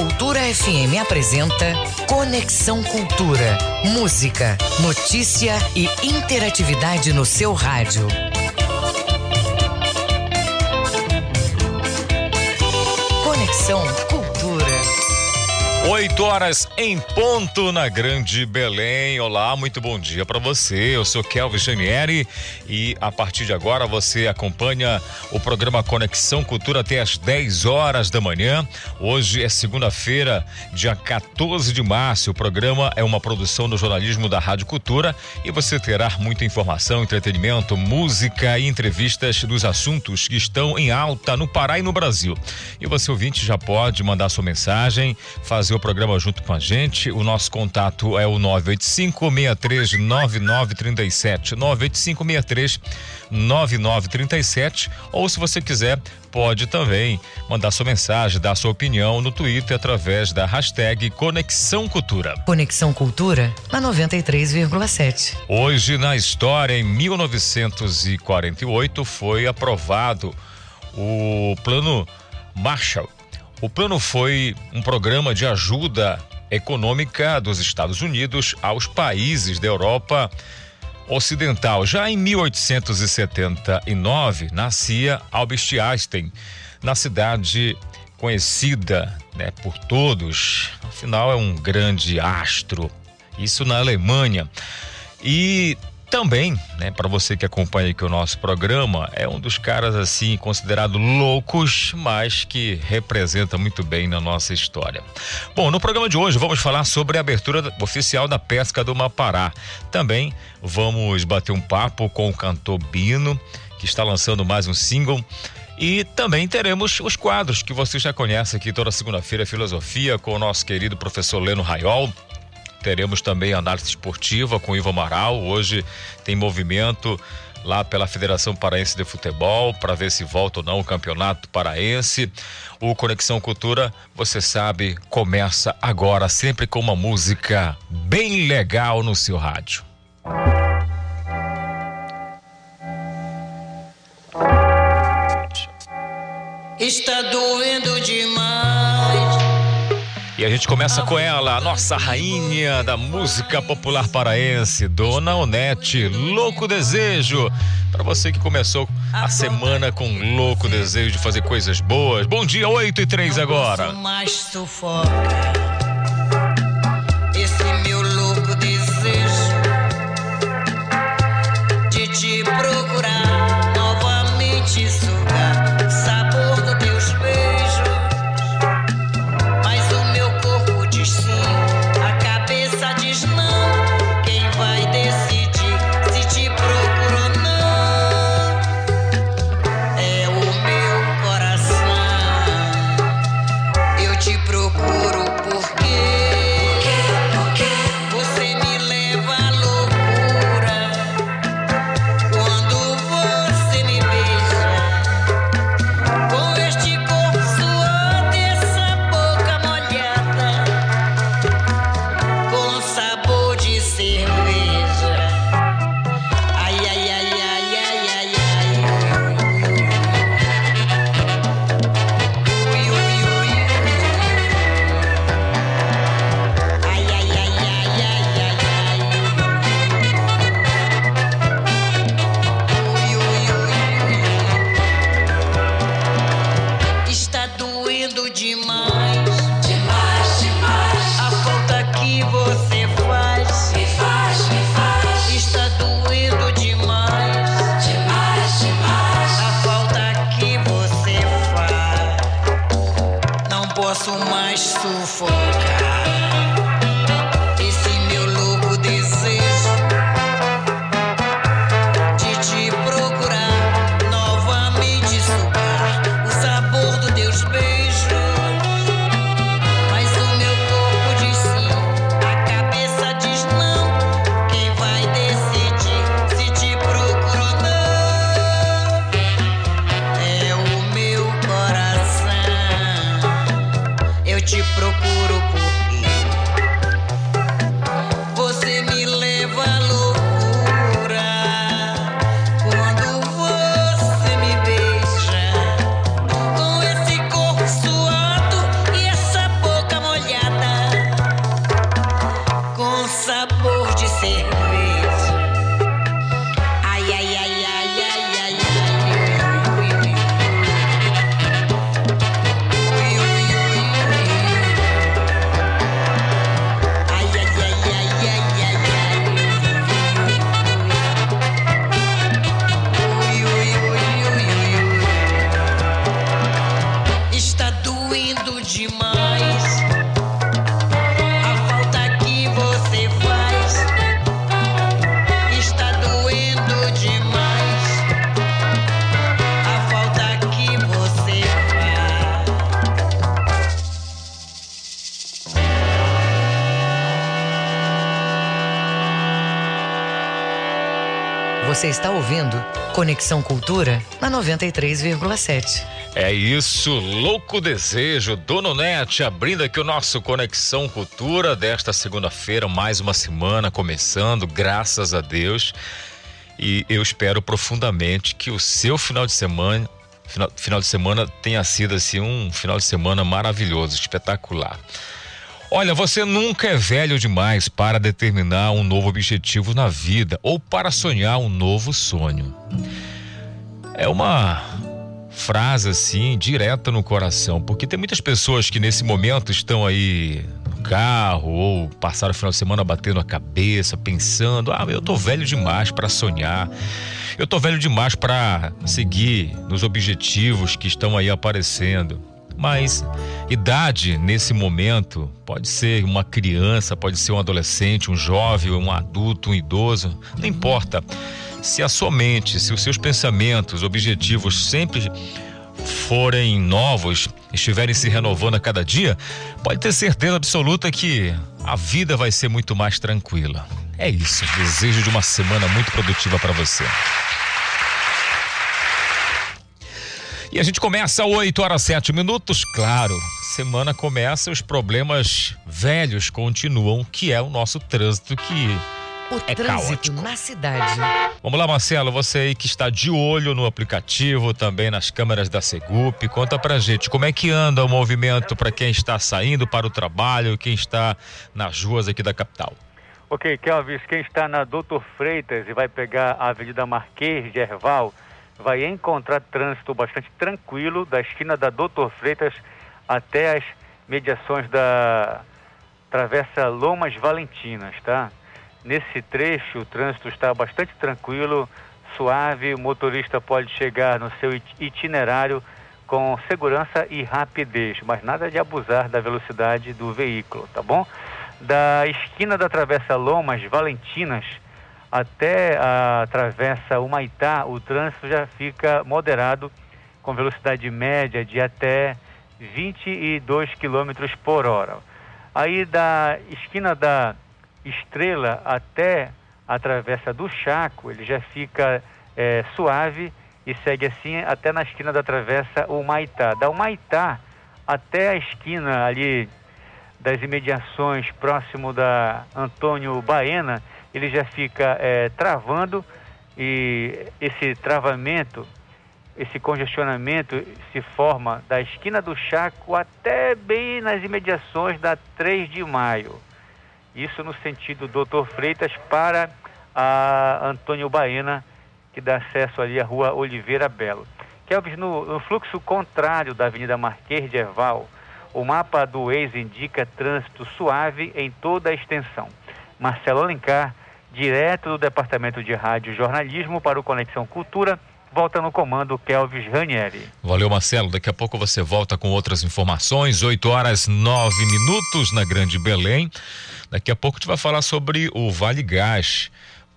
Cultura FM apresenta Conexão Cultura. Música, notícia e interatividade no seu rádio. 8 horas em ponto na Grande Belém. Olá, muito bom dia para você. Eu sou Kelvin Janieri e a partir de agora você acompanha o programa Conexão Cultura até às 10 horas da manhã. Hoje é segunda-feira, dia 14 de março. O programa é uma produção do jornalismo da Rádio Cultura e você terá muita informação, entretenimento, música e entrevistas dos assuntos que estão em alta no Pará e no Brasil. E você ouvinte já pode mandar sua mensagem, fazer fazer o programa junto com a gente. O nosso contato é o 985 63 9937. 985 63 9937. Ou se você quiser, pode também mandar sua mensagem, dar sua opinião no Twitter através da hashtag Conexão Cultura. Conexão Cultura na 93,7. Hoje na história, em 1948, foi aprovado o plano Marshall o plano foi um programa de ajuda econômica dos Estados Unidos aos países da Europa Ocidental. Já em 1879, nascia Albert Einstein, na cidade conhecida né, por todos, afinal é um grande astro, isso na Alemanha. E também, né, para você que acompanha aqui o nosso programa, é um dos caras assim considerado loucos, mas que representa muito bem na nossa história. Bom, no programa de hoje vamos falar sobre a abertura oficial da pesca do Mapará. Também vamos bater um papo com o cantor Bino, que está lançando mais um single. E também teremos os quadros que você já conhece aqui toda segunda-feira, Filosofia, com o nosso querido professor Leno Raiol. Teremos também análise esportiva com Ivo Amaral. Hoje tem movimento lá pela Federação Paraense de Futebol para ver se volta ou não o Campeonato Paraense. O Conexão Cultura, você sabe, começa agora sempre com uma música bem legal no seu rádio. Está doendo demais. A gente começa com ela, a nossa rainha da música popular paraense, Dona Onete, Louco Desejo. Para você que começou a semana com louco desejo de fazer coisas boas. Bom dia, 8 e 3 agora. Mais sufoca Conexão Cultura na 93,7. É isso, louco desejo, Dono Net, abrindo aqui o nosso Conexão Cultura desta segunda-feira, mais uma semana começando, graças a Deus. E eu espero profundamente que o seu final de semana, final, final de semana tenha sido assim um final de semana maravilhoso, espetacular. Olha, você nunca é velho demais para determinar um novo objetivo na vida ou para sonhar um novo sonho. É uma frase assim, direta no coração, porque tem muitas pessoas que nesse momento estão aí no carro ou passaram o final de semana batendo a cabeça, pensando: "Ah, eu tô velho demais para sonhar. Eu tô velho demais para seguir nos objetivos que estão aí aparecendo". Mas idade nesse momento pode ser uma criança, pode ser um adolescente, um jovem, um adulto, um idoso, não importa. Se a sua mente, se os seus pensamentos, objetivos sempre forem novos, estiverem se renovando a cada dia, pode ter certeza absoluta que a vida vai ser muito mais tranquila. É isso. Desejo de uma semana muito produtiva para você. E a gente começa 8 horas 7 minutos, claro. Semana começa, os problemas velhos continuam, que é o nosso trânsito que O É trânsito caótico. na cidade. Vamos lá, Marcelo, você aí que está de olho no aplicativo, também nas câmeras da Segup, conta pra gente como é que anda o movimento para quem está saindo para o trabalho, quem está nas ruas aqui da capital. Ok, Kelvis, quem está na Doutor Freitas e vai pegar a Avenida Marquês de Erval, vai encontrar trânsito bastante tranquilo da esquina da Doutor Freitas até as mediações da Travessa Lomas Valentinas, tá? Nesse trecho, o trânsito está bastante tranquilo, suave, o motorista pode chegar no seu it- itinerário com segurança e rapidez, mas nada de abusar da velocidade do veículo, tá bom? Da esquina da Travessa Lomas Valentinas até a Travessa Humaitá, o trânsito já fica moderado, com velocidade média de até 22 km por hora. Aí da esquina da Estrela até a Travessa do Chaco, ele já fica eh, suave e segue assim até na esquina da Travessa Humaitá. Da Humaitá até a esquina ali das imediações próximo da Antônio Baena, ele já fica eh, travando e esse travamento, esse congestionamento se forma da esquina do Chaco até bem nas imediações da 3 de maio. Isso no sentido Doutor Freitas para a Antônio Baena, que dá acesso ali à rua Oliveira Belo. Kelvis, no, no fluxo contrário da Avenida Marquês de Erval, o mapa do Waze indica trânsito suave em toda a extensão. Marcelo Alencar, direto do Departamento de Rádio e Jornalismo para o Conexão Cultura, volta no comando Kelvis Ranieri. Valeu, Marcelo. Daqui a pouco você volta com outras informações. 8 horas 9 minutos na Grande Belém. Daqui a pouco a gente vai falar sobre o Vale Gás.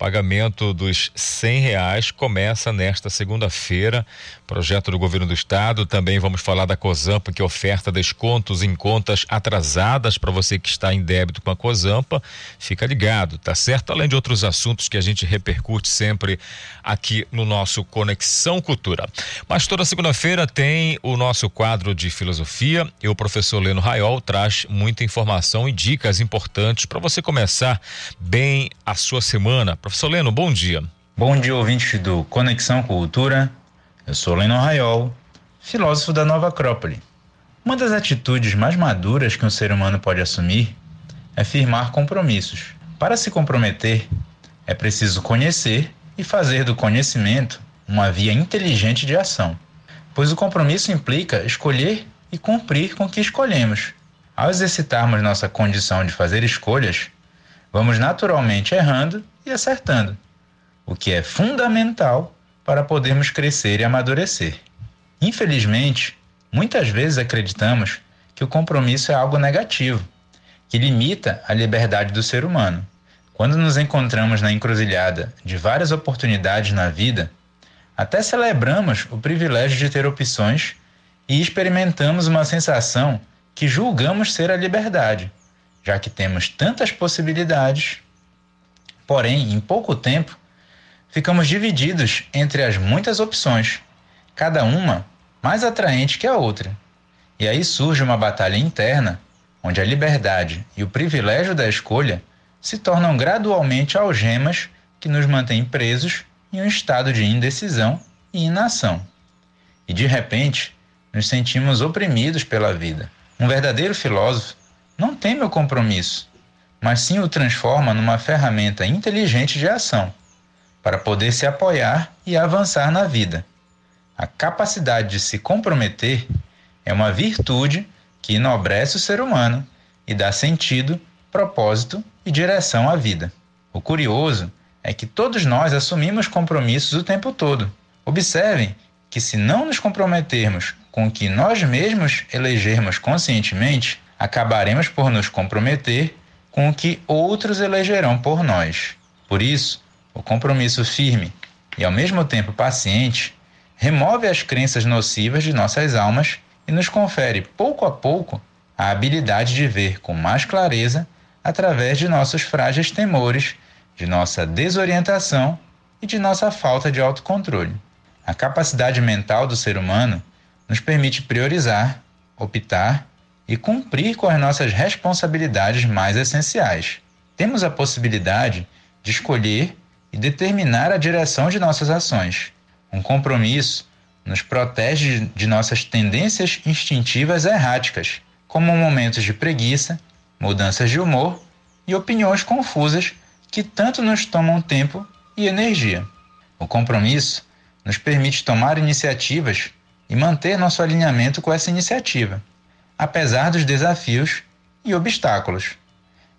Pagamento dos cem reais começa nesta segunda-feira. Projeto do governo do estado. Também vamos falar da Cozampa que oferta descontos em contas atrasadas para você que está em débito com a Cozampa. Fica ligado, tá certo? Além de outros assuntos que a gente repercute sempre aqui no nosso Conexão Cultura. Mas toda segunda-feira tem o nosso quadro de filosofia e o professor Leno Raiol traz muita informação e dicas importantes para você começar bem a sua semana. Professor Leno, bom dia. Bom dia, ouvintes do Conexão Cultura. Eu sou Leno Raiol, filósofo da Nova Acrópole. Uma das atitudes mais maduras que um ser humano pode assumir é firmar compromissos. Para se comprometer, é preciso conhecer e fazer do conhecimento uma via inteligente de ação, pois o compromisso implica escolher e cumprir com o que escolhemos. Ao exercitarmos nossa condição de fazer escolhas, vamos naturalmente errando e acertando o que é fundamental para podermos crescer e amadurecer. Infelizmente, muitas vezes acreditamos que o compromisso é algo negativo, que limita a liberdade do ser humano. Quando nos encontramos na encruzilhada de várias oportunidades na vida, até celebramos o privilégio de ter opções e experimentamos uma sensação que julgamos ser a liberdade, já que temos tantas possibilidades. Porém, em pouco tempo, ficamos divididos entre as muitas opções, cada uma mais atraente que a outra. E aí surge uma batalha interna, onde a liberdade e o privilégio da escolha se tornam gradualmente algemas que nos mantêm presos em um estado de indecisão e inação. E de repente, nos sentimos oprimidos pela vida. Um verdadeiro filósofo não teme o compromisso, mas sim o transforma numa ferramenta inteligente de ação, para poder se apoiar e avançar na vida. A capacidade de se comprometer é uma virtude que enobrece o ser humano e dá sentido, propósito e direção à vida. O curioso é que todos nós assumimos compromissos o tempo todo. Observem que, se não nos comprometermos com o que nós mesmos elegermos conscientemente, acabaremos por nos comprometer com o que outros elegerão por nós. Por isso, o compromisso firme e ao mesmo tempo paciente remove as crenças nocivas de nossas almas e nos confere, pouco a pouco, a habilidade de ver com mais clareza através de nossos frágeis temores de nossa desorientação e de nossa falta de autocontrole. A capacidade mental do ser humano nos permite priorizar, optar e cumprir com as nossas responsabilidades mais essenciais. Temos a possibilidade de escolher e determinar a direção de nossas ações. Um compromisso nos protege de nossas tendências instintivas erráticas, como momentos de preguiça, mudanças de humor e opiniões confusas que tanto nos tomam tempo e energia. O compromisso nos permite tomar iniciativas e manter nosso alinhamento com essa iniciativa, apesar dos desafios e obstáculos.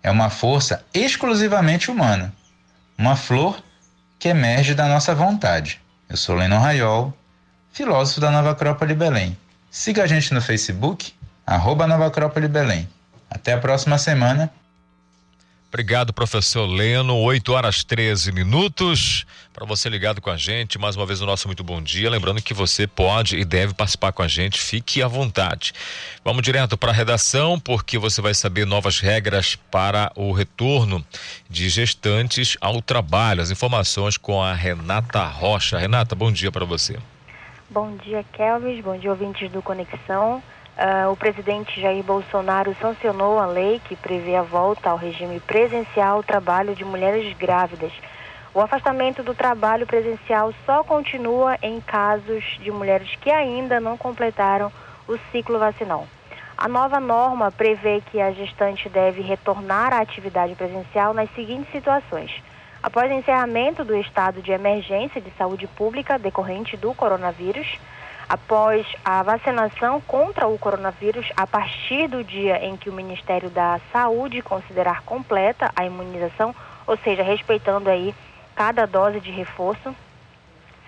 É uma força exclusivamente humana, uma flor que emerge da nossa vontade. Eu sou Lennon Raiol, filósofo da Nova Acrópole Belém. Siga a gente no Facebook, arroba Nova Acrópole Belém. Até a próxima semana Obrigado, professor Leno. 8 horas 13 minutos. Para você ligado com a gente, mais uma vez o nosso muito bom dia. Lembrando que você pode e deve participar com a gente, fique à vontade. Vamos direto para a redação, porque você vai saber novas regras para o retorno de gestantes ao trabalho. As informações com a Renata Rocha. Renata, bom dia para você. Bom dia, Kelvis. Bom dia, ouvintes do Conexão. Uh, o presidente Jair Bolsonaro sancionou a lei que prevê a volta ao regime presencial ao trabalho de mulheres grávidas. O afastamento do trabalho presencial só continua em casos de mulheres que ainda não completaram o ciclo vacinal. A nova norma prevê que a gestante deve retornar à atividade presencial nas seguintes situações: após o encerramento do estado de emergência de saúde pública decorrente do coronavírus após a vacinação contra o coronavírus, a partir do dia em que o Ministério da Saúde considerar completa a imunização, ou seja, respeitando aí cada dose de reforço.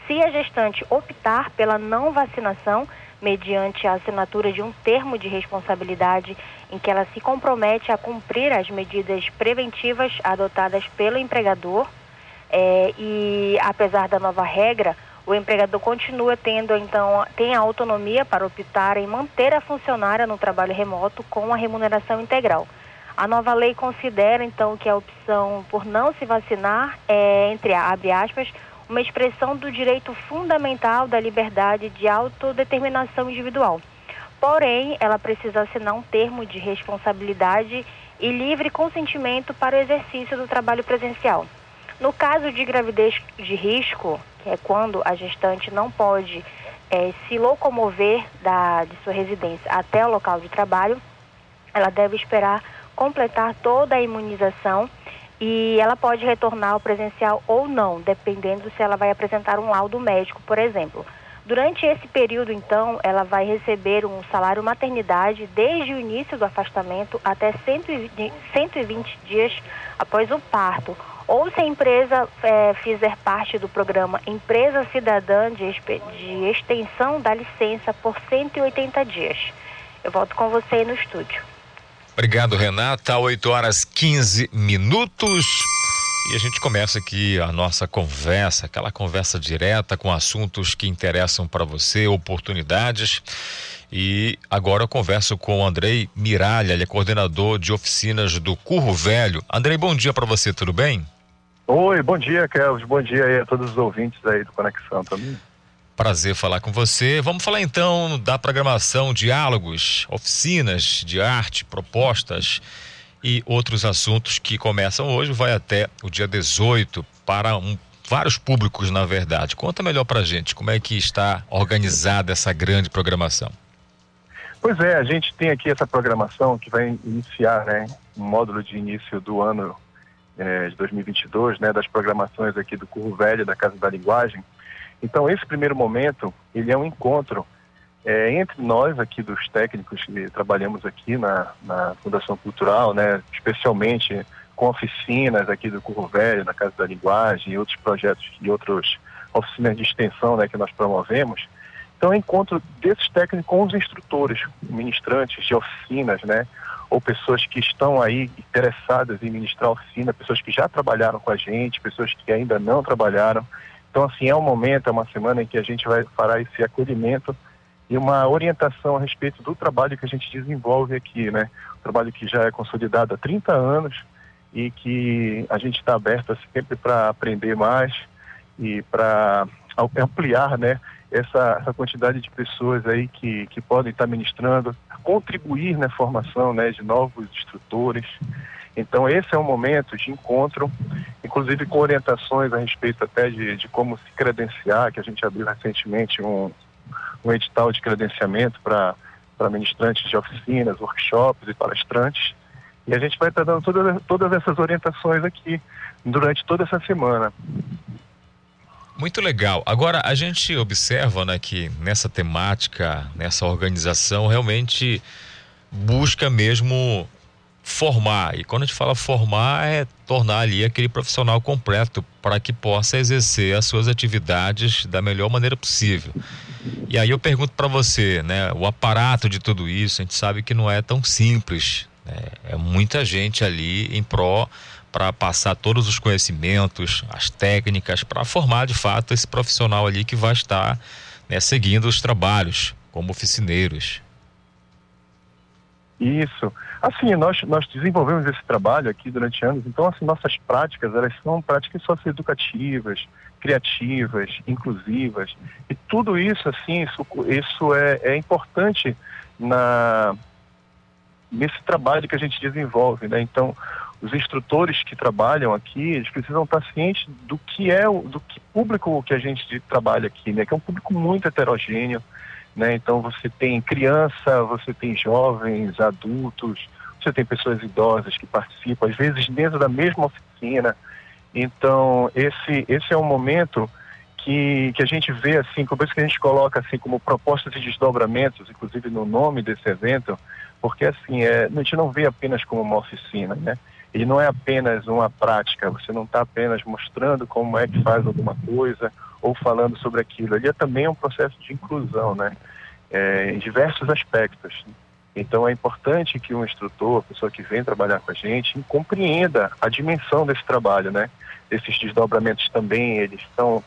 Se a gestante optar pela não vacinação, mediante a assinatura de um termo de responsabilidade em que ela se compromete a cumprir as medidas preventivas adotadas pelo empregador, é, e apesar da nova regra, o empregador continua tendo, então, tem a autonomia para optar em manter a funcionária no trabalho remoto com a remuneração integral. A nova lei considera, então, que a opção por não se vacinar é, entre abre aspas, uma expressão do direito fundamental da liberdade de autodeterminação individual. Porém, ela precisa assinar um termo de responsabilidade e livre consentimento para o exercício do trabalho presencial. No caso de gravidez de risco, é quando a gestante não pode é, se locomover da, de sua residência até o local de trabalho, ela deve esperar completar toda a imunização e ela pode retornar ao presencial ou não, dependendo se ela vai apresentar um laudo médico, por exemplo. Durante esse período, então, ela vai receber um salário maternidade desde o início do afastamento até 120 dias após o parto, ou se a empresa é, fizer parte do programa Empresa Cidadã de, de Extensão da Licença por 180 dias. Eu volto com você aí no estúdio. Obrigado, Renata. 8 horas 15 minutos. E a gente começa aqui a nossa conversa, aquela conversa direta com assuntos que interessam para você, oportunidades. E agora eu converso com o Andrei Miralha, ele é coordenador de oficinas do Curro Velho. Andrei, bom dia para você, tudo bem? Oi, bom dia, Kelvis. Bom dia aí a todos os ouvintes aí do Conexão também. Prazer falar com você. Vamos falar então da programação, diálogos, oficinas de arte, propostas e outros assuntos que começam hoje, vai até o dia 18 para um, vários públicos, na verdade. Conta melhor pra gente como é que está organizada essa grande programação. Pois é, a gente tem aqui essa programação que vai iniciar, né, um módulo de início do ano eh, de 2022, né, das programações aqui do Curro Velho, da Casa da Linguagem. Então, esse primeiro momento, ele é um encontro é, entre nós aqui dos técnicos que trabalhamos aqui na, na Fundação Cultural, né, especialmente com oficinas aqui do Curro Velho, na Casa da Linguagem e outros projetos e outras oficinas de extensão né, que nós promovemos. Então, é encontro desses técnicos com os instrutores, ministrantes de oficinas, né, ou pessoas que estão aí interessadas em ministrar oficina, pessoas que já trabalharam com a gente, pessoas que ainda não trabalharam. Então, assim, é um momento, é uma semana em que a gente vai fará esse acolhimento e uma orientação a respeito do trabalho que a gente desenvolve aqui, né? Um trabalho que já é consolidado há 30 anos e que a gente está aberto sempre para aprender mais e para ampliar, né? Essa, essa, quantidade de pessoas aí que, que podem estar ministrando, contribuir na formação né, de novos instrutores. Então esse é um momento de encontro, inclusive com orientações a respeito até de, de como se credenciar, que a gente abriu recentemente um, um edital de credenciamento para ministrantes de oficinas, workshops e palestrantes. E a gente vai estar dando todas, todas essas orientações aqui durante toda essa semana. Muito legal. Agora, a gente observa né, que nessa temática, nessa organização, realmente busca mesmo formar. E quando a gente fala formar, é tornar ali aquele profissional completo para que possa exercer as suas atividades da melhor maneira possível. E aí eu pergunto para você, né, o aparato de tudo isso, a gente sabe que não é tão simples. Né? É muita gente ali em pró para passar todos os conhecimentos, as técnicas, para formar de fato esse profissional ali que vai estar né, seguindo os trabalhos como oficineiros. Isso. Assim, nós, nós desenvolvemos esse trabalho aqui durante anos, então, assim, nossas práticas, elas são práticas socioeducativas, criativas, inclusivas, e tudo isso, assim, isso, isso é, é importante na, nesse trabalho que a gente desenvolve, né? Então, os instrutores que trabalham aqui, eles precisam estar cientes do que é o do que público que a gente trabalha aqui, né? Que é um público muito heterogêneo, né? Então você tem criança, você tem jovens, adultos, você tem pessoas idosas que participam, às vezes dentro da mesma oficina. Então esse esse é um momento que, que a gente vê assim, como isso que a gente coloca assim como propostas e desdobramentos, inclusive no nome desse evento, porque assim é, a gente não vê apenas como uma oficina, né? Ele não é apenas uma prática, você não está apenas mostrando como é que faz alguma coisa ou falando sobre aquilo. Ele é também um processo de inclusão, né? É, em diversos aspectos. Então é importante que um instrutor, a pessoa que vem trabalhar com a gente, compreenda a dimensão desse trabalho, né? Esses desdobramentos também, eles são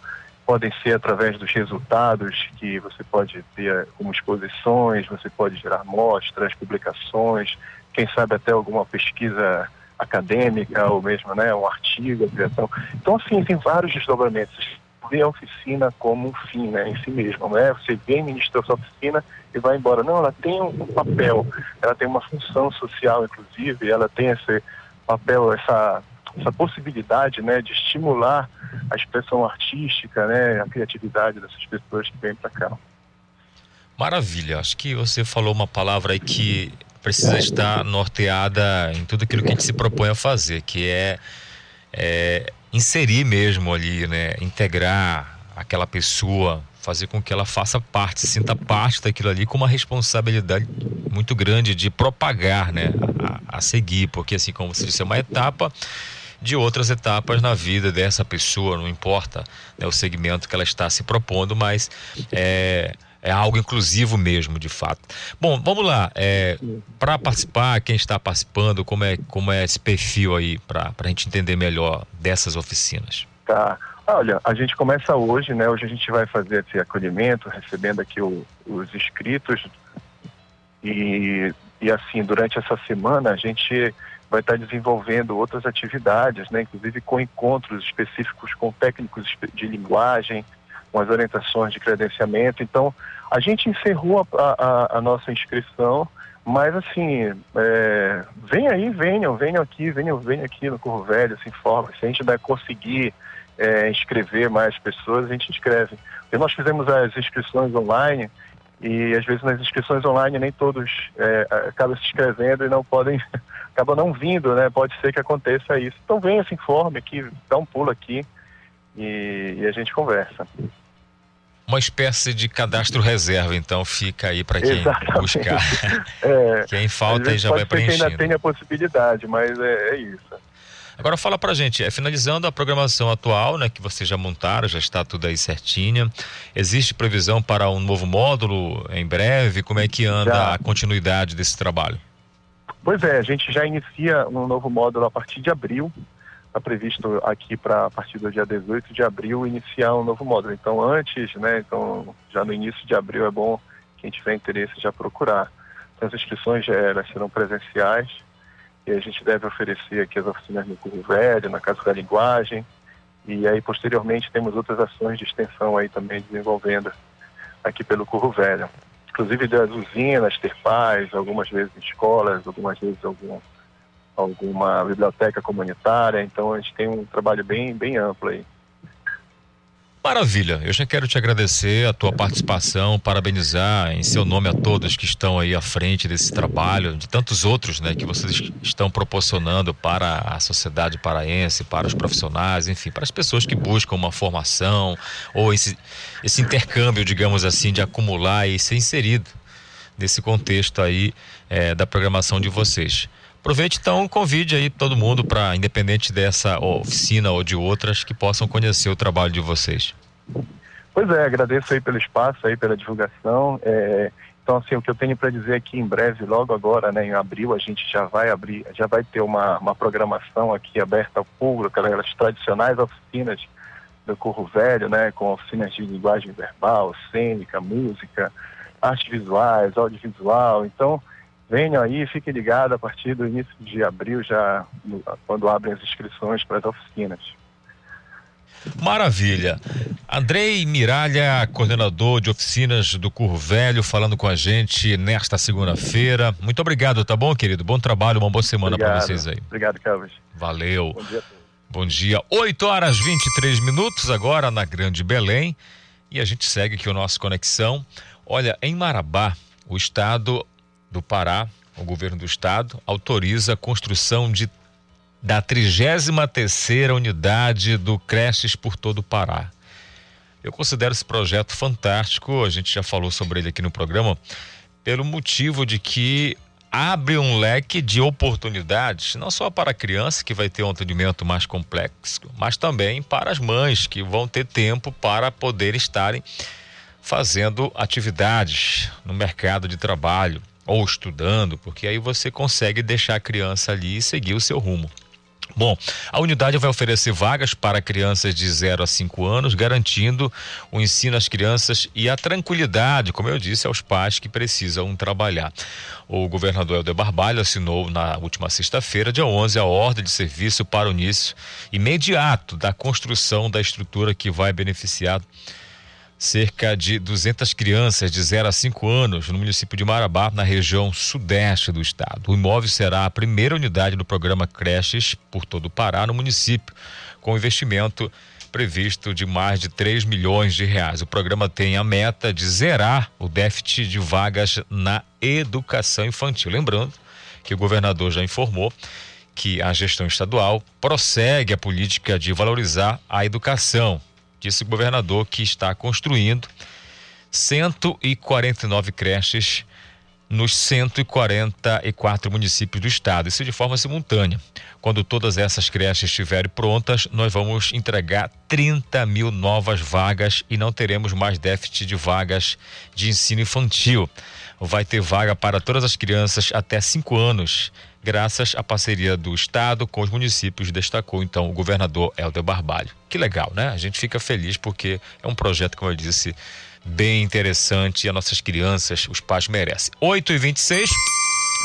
podem ser através dos resultados que você pode ter como exposições, você pode gerar mostras, publicações, quem sabe até alguma pesquisa acadêmica ou mesmo né, um artigo, a criação. Então, assim, tem vários desdobramentos. Vê a oficina como um fim né, em si mesmo. Né? Você vem, ministra sua oficina e vai embora. Não, ela tem um papel, ela tem uma função social, inclusive, ela tem esse papel, essa, essa possibilidade né, de estimular a expressão artística, né, a criatividade dessas pessoas que vêm para cá. Maravilha, acho que você falou uma palavra aí que precisa estar norteada em tudo aquilo que a gente se propõe a fazer, que é, é inserir mesmo ali, né, integrar aquela pessoa, fazer com que ela faça parte, sinta parte daquilo ali com uma responsabilidade muito grande de propagar, né, a, a seguir, porque assim como você disse, é uma etapa de outras etapas na vida dessa pessoa, não importa né, o segmento que ela está se propondo, mas é, é algo inclusivo mesmo, de fato. Bom, vamos lá. É, para participar, quem está participando, como é, como é esse perfil aí, para a gente entender melhor dessas oficinas? Tá. Olha, a gente começa hoje, né? Hoje a gente vai fazer esse acolhimento, recebendo aqui o, os inscritos. E, e assim, durante essa semana a gente vai estar desenvolvendo outras atividades, né? Inclusive com encontros específicos com técnicos de linguagem, com as orientações de credenciamento. Então, a gente encerrou a, a, a nossa inscrição, mas assim, é, vem aí, venham, venham aqui, venham, venham aqui no Corro Velho, se informa. Se a gente vai conseguir é, inscrever mais pessoas, a gente inscreve. Nós fizemos as inscrições online e às vezes nas inscrições online nem todos é, acabam se inscrevendo e não podem, acabam não vindo, né? Pode ser que aconteça isso. Então venha, se informe aqui, dá um pulo aqui e, e a gente conversa. Uma espécie de cadastro reserva, então fica aí para quem Exatamente. buscar. É, quem falta aí já vai que ainda preenchendo. tenha possibilidade, mas é, é isso. Agora fala pra gente, é, finalizando a programação atual, né, que vocês já montaram, já está tudo aí certinha. Existe previsão para um novo módulo em breve? Como é que anda Já. a continuidade desse trabalho? Pois é, a gente já inicia um novo módulo a partir de abril. Está previsto aqui para a partir do dia 18 de abril iniciar um novo módulo. Então antes, né? Então já no início de abril é bom quem tiver interesse já procurar. Então, as inscrições já elas serão presenciais e a gente deve oferecer aqui as oficinas no Curro Velho, na Casa da Linguagem e aí posteriormente temos outras ações de extensão aí também desenvolvendo aqui pelo Curro Velho. Inclusive das usinas, terpais, algumas vezes escolas, algumas vezes algum alguma biblioteca comunitária, então a gente tem um trabalho bem, bem amplo aí. Maravilha, eu já quero te agradecer a tua participação, parabenizar em seu nome a todos que estão aí à frente desse trabalho, de tantos outros, né, que vocês estão proporcionando para a sociedade paraense, para os profissionais, enfim, para as pessoas que buscam uma formação ou esse, esse intercâmbio, digamos assim, de acumular e ser inserido nesse contexto aí eh, da programação de vocês. Aproveite então, convide aí todo mundo para, independente dessa oficina ou de outras, que possam conhecer o trabalho de vocês. Pois é, agradeço aí pelo espaço, aí pela divulgação. É, então, assim, o que eu tenho para dizer aqui em breve, logo agora, né, em abril, a gente já vai abrir, já vai ter uma, uma programação aqui aberta ao público, aquelas tradicionais oficinas do Corro Velho, né, com oficinas de linguagem verbal, cênica, música, artes visuais, audiovisual. Então, venham aí, fiquem ligados a partir do início de abril, já quando abrem as inscrições para as oficinas. Maravilha. Andrei Miralha, coordenador de oficinas do Curro Velho, falando com a gente nesta segunda-feira. Muito obrigado, tá bom, querido? Bom trabalho, uma boa semana para vocês aí. Obrigado, Carlos. Valeu. Bom dia a todos. Bom dia. 8 horas 23 minutos agora na Grande Belém. E a gente segue aqui o nosso Conexão. Olha, em Marabá, o estado do Pará, o governo do estado, autoriza a construção de da 33ª unidade do Creches por todo o Pará. Eu considero esse projeto fantástico, a gente já falou sobre ele aqui no programa, pelo motivo de que abre um leque de oportunidades, não só para a criança que vai ter um atendimento mais complexo, mas também para as mães que vão ter tempo para poder estarem fazendo atividades no mercado de trabalho ou estudando, porque aí você consegue deixar a criança ali e seguir o seu rumo. Bom, a unidade vai oferecer vagas para crianças de 0 a 5 anos, garantindo o ensino às crianças e a tranquilidade, como eu disse, aos pais que precisam trabalhar. O governador Helder Barbalho assinou na última sexta-feira, dia 11, a ordem de serviço para o início imediato da construção da estrutura que vai beneficiar cerca de 200 crianças de 0 a 5 anos no município de Marabá, na região sudeste do estado. O imóvel será a primeira unidade do programa Creches por todo o Pará no município, com investimento previsto de mais de 3 milhões de reais. O programa tem a meta de zerar o déficit de vagas na educação infantil. Lembrando que o governador já informou que a gestão estadual prossegue a política de valorizar a educação, disse o governador que está construindo 149 creches nos 144 municípios do estado, isso de forma simultânea. Quando todas essas creches estiverem prontas, nós vamos entregar 30 mil novas vagas e não teremos mais déficit de vagas de ensino infantil. Vai ter vaga para todas as crianças até 5 anos, graças à parceria do Estado com os municípios, destacou então o governador Helder Barbalho. Que legal, né? A gente fica feliz porque é um projeto, como eu disse, bem interessante e as nossas crianças, os pais merecem. 8 e 26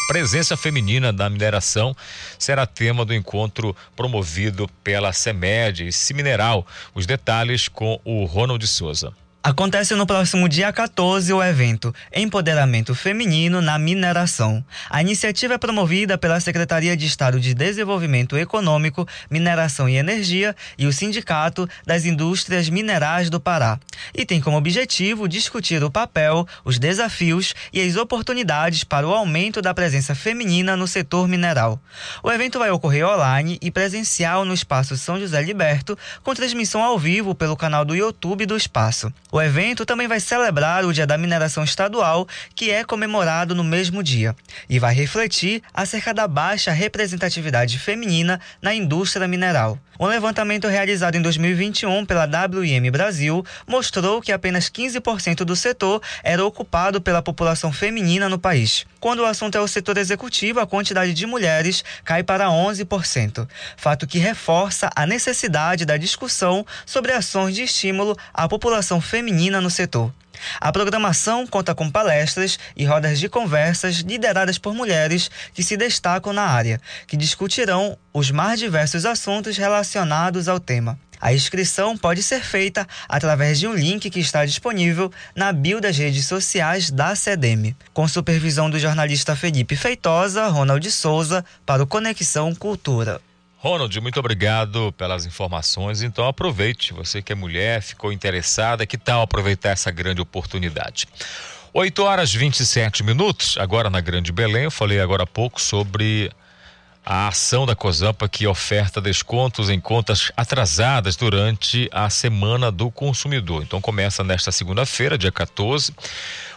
Presença feminina na mineração será tema do encontro promovido pela CEMED e Mineral. Os detalhes com o Ronald Souza. Acontece no próximo dia 14 o evento Empoderamento Feminino na Mineração. A iniciativa é promovida pela Secretaria de Estado de Desenvolvimento Econômico, Mineração e Energia e o Sindicato das Indústrias Minerais do Pará. E tem como objetivo discutir o papel, os desafios e as oportunidades para o aumento da presença feminina no setor mineral. O evento vai ocorrer online e presencial no Espaço São José Liberto, com transmissão ao vivo pelo canal do YouTube do Espaço. O evento também vai celebrar o Dia da Mineração Estadual, que é comemorado no mesmo dia, e vai refletir acerca da baixa representatividade feminina na indústria mineral. Um levantamento realizado em 2021 pela WIM Brasil mostrou que apenas 15% do setor era ocupado pela população feminina no país. Quando o assunto é o setor executivo, a quantidade de mulheres cai para 11%, fato que reforça a necessidade da discussão sobre ações de estímulo à população feminina no setor. A programação conta com palestras e rodas de conversas lideradas por mulheres que se destacam na área, que discutirão os mais diversos assuntos relacionados ao tema. A inscrição pode ser feita através de um link que está disponível na bio das redes sociais da CEDEM. Com supervisão do jornalista Felipe Feitosa, Ronald Souza, para o Conexão Cultura. Ronald, muito obrigado pelas informações. Então aproveite, você que é mulher, ficou interessada, que tal aproveitar essa grande oportunidade? 8 horas 27 minutos, agora na Grande Belém, eu falei agora há pouco sobre a ação da Cozampa que oferta descontos em contas atrasadas durante a Semana do Consumidor. Então começa nesta segunda-feira, dia 14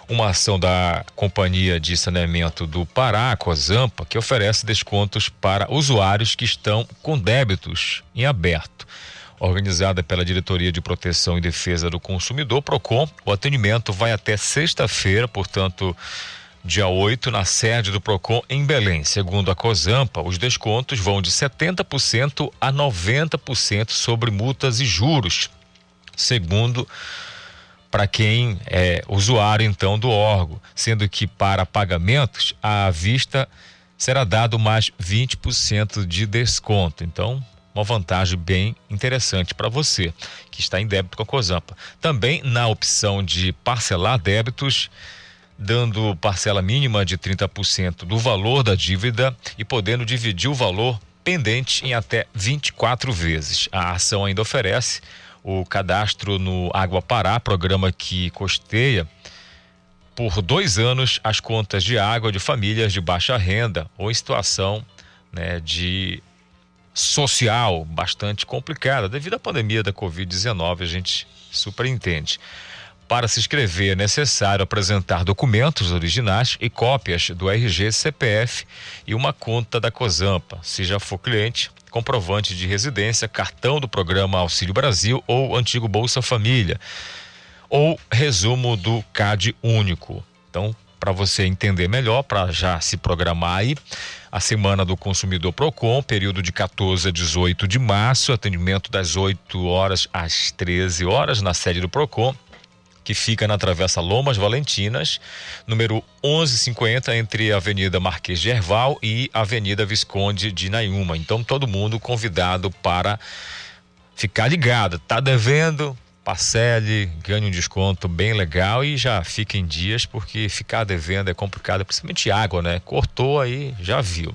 uma ação da Companhia de Saneamento do Pará, Cozampa, que oferece descontos para usuários que estão com débitos em aberto. Organizada pela Diretoria de Proteção e Defesa do Consumidor, PROCON, o atendimento vai até sexta-feira, portanto, dia 8, na sede do PROCON em Belém. Segundo a COSAMPA, os descontos vão de 70% a 90% sobre multas e juros. Segundo para quem é usuário então do órgão, sendo que para pagamentos à vista será dado mais 20% de desconto. Então, uma vantagem bem interessante para você que está em débito com a Cozampa. Também na opção de parcelar débitos, dando parcela mínima de 30% do valor da dívida e podendo dividir o valor pendente em até 24 vezes. A ação ainda oferece o cadastro no Água Pará, programa que costeia por dois anos as contas de água de famílias de baixa renda ou em situação né, de social bastante complicada devido à pandemia da Covid-19, a gente super entende. Para se inscrever é necessário apresentar documentos originais e cópias do RG, CPF e uma conta da Cozampa. Se já for cliente, comprovante de residência, cartão do programa Auxílio Brasil ou antigo Bolsa Família, ou resumo do CAD único. Então, para você entender melhor, para já se programar aí, a Semana do Consumidor Procon, período de 14 a 18 de março, atendimento das 8 horas às 13 horas na sede do Procon que fica na Travessa Lomas Valentinas, número 1150, entre a Avenida Marquês de Herval e Avenida Visconde de Nayuma. Então, todo mundo convidado para ficar ligado. Tá devendo? Parcele, ganhe um desconto bem legal e já fica em dias, porque ficar devendo é complicado, principalmente água, né? Cortou aí, já viu.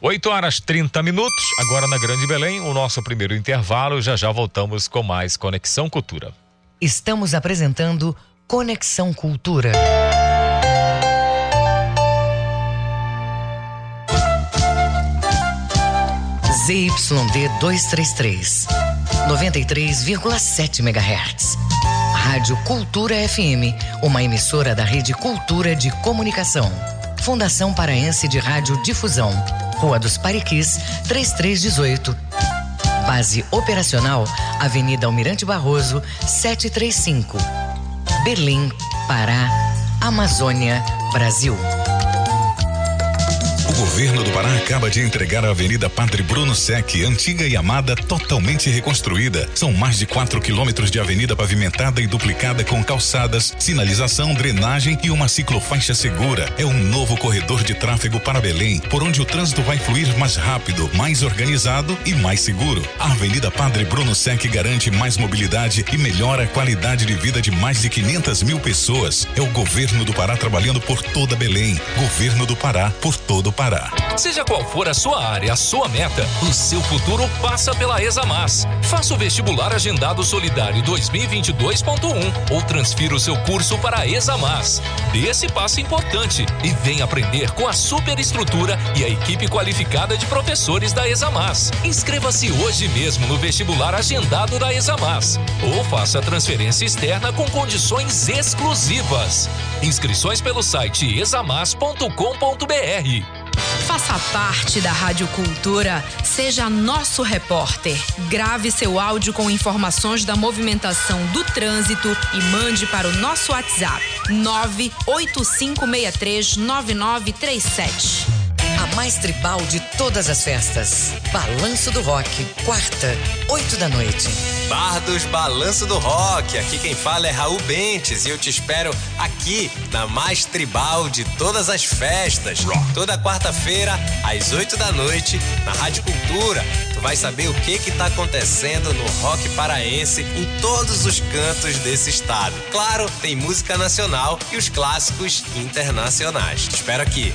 8 horas 30 minutos, agora na Grande Belém, o nosso primeiro intervalo. Já já voltamos com mais Conexão Cultura. Estamos apresentando Conexão Cultura. ZYD 233, 93,7 MHz. Rádio Cultura FM, uma emissora da Rede Cultura de Comunicação. Fundação Paraense de Rádio Difusão. Rua dos Pariquis, 3318. Base operacional, Avenida Almirante Barroso, 735. Berlim, Pará, Amazônia, Brasil. Governo do Pará acaba de entregar a Avenida Padre Bruno Sec, antiga e amada, totalmente reconstruída. São mais de 4 quilômetros de avenida pavimentada e duplicada com calçadas, sinalização, drenagem e uma ciclofaixa segura. É um novo corredor de tráfego para Belém, por onde o trânsito vai fluir mais rápido, mais organizado e mais seguro. A Avenida Padre Bruno Sec garante mais mobilidade e melhora a qualidade de vida de mais de 500 mil pessoas. É o governo do Pará trabalhando por toda Belém. Governo do Pará por todo o Pará. Seja qual for a sua área, a sua meta, o seu futuro passa pela Examas. Faça o vestibular agendado solidário 2022.1 ou transfira o seu curso para a Examas. Dê esse passo importante e venha aprender com a superestrutura e a equipe qualificada de professores da Examas. Inscreva-se hoje mesmo no vestibular agendado da Examas ou faça a transferência externa com condições exclusivas. Inscrições pelo site examas.com.br. Faça parte da Rádio Cultura, seja nosso repórter. Grave seu áudio com informações da movimentação do trânsito e mande para o nosso WhatsApp 985639937. A mais tribal de todas as festas. Balanço do Rock, quarta, oito da noite. Bar dos Balanço do Rock. Aqui quem fala é Raul Bentes e eu te espero aqui na mais tribal de todas as festas. Toda quarta-feira, às 8 da noite, na Rádio Cultura. Vai saber o que que tá acontecendo no rock paraense em todos os cantos desse estado. Claro, tem música nacional e os clássicos internacionais. Te espero aqui.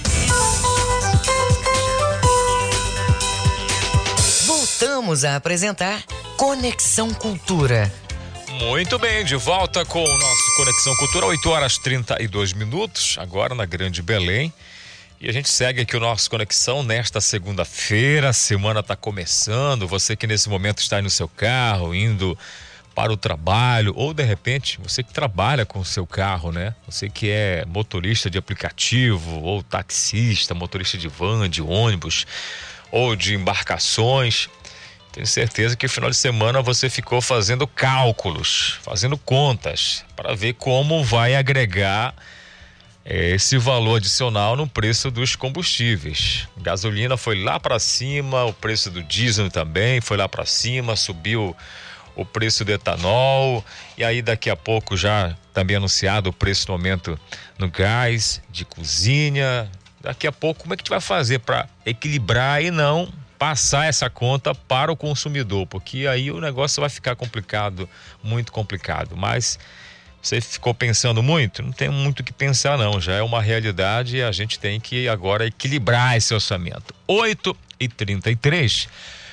Voltamos a apresentar Conexão Cultura. Muito bem, de volta com o nosso Conexão Cultura, 8 horas 32 minutos, agora na Grande Belém. E a gente segue aqui o nosso Conexão nesta segunda-feira. A semana está começando. Você que nesse momento está aí no seu carro, indo para o trabalho, ou de repente você que trabalha com o seu carro, né? Você que é motorista de aplicativo, ou taxista, motorista de van, de ônibus, ou de embarcações. Tenho certeza que no final de semana você ficou fazendo cálculos, fazendo contas, para ver como vai agregar esse valor adicional no preço dos combustíveis. Gasolina foi lá para cima, o preço do diesel também foi lá para cima, subiu o preço do etanol e aí daqui a pouco já também anunciado o preço no aumento no gás de cozinha. Daqui a pouco como é que gente vai fazer para equilibrar e não passar essa conta para o consumidor, porque aí o negócio vai ficar complicado, muito complicado. Mas você ficou pensando muito? Não tem muito o que pensar, não. Já é uma realidade e a gente tem que agora equilibrar esse orçamento. 8 e 33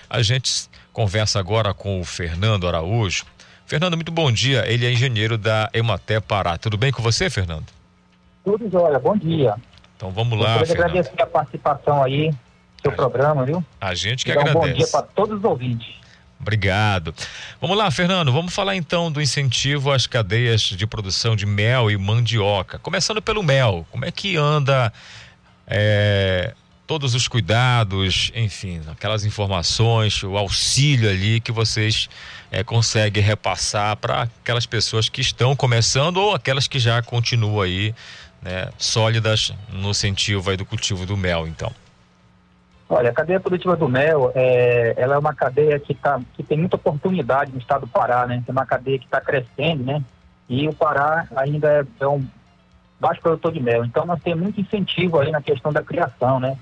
A gente conversa agora com o Fernando Araújo. Fernando, muito bom dia. Ele é engenheiro da Ematé Pará. Tudo bem com você, Fernando? Tudo jóia, bom dia. Então vamos lá, de Fernando. agradecer a participação aí, seu programa, viu? A gente que E dar um agradece. bom dia para todos os ouvintes. Obrigado. Vamos lá, Fernando. Vamos falar então do incentivo às cadeias de produção de mel e mandioca. Começando pelo mel, como é que anda é, todos os cuidados, enfim, aquelas informações, o auxílio ali que vocês é, conseguem repassar para aquelas pessoas que estão começando ou aquelas que já continuam aí, né, sólidas no incentivo aí do cultivo do mel, então. Olha, a cadeia produtiva do mel, é, ela é uma cadeia que, tá, que tem muita oportunidade no estado do Pará, né? É uma cadeia que está crescendo, né? E o Pará ainda é, é um baixo produtor de mel. Então, nós temos muito incentivo aí na questão da criação, né?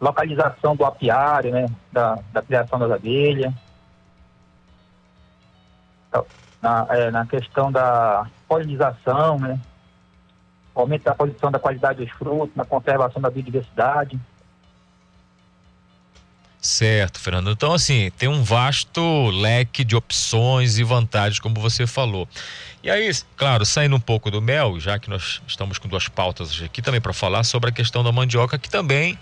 Localização do apiário, né? Da, da criação das abelhas. Na, é, na questão da polinização, né? Aumento da produção da qualidade dos frutos, na conservação da biodiversidade. Certo, Fernando. Então, assim, tem um vasto leque de opções e vantagens, como você falou. E aí, claro, saindo um pouco do mel, já que nós estamos com duas pautas aqui também para falar sobre a questão da mandioca, que também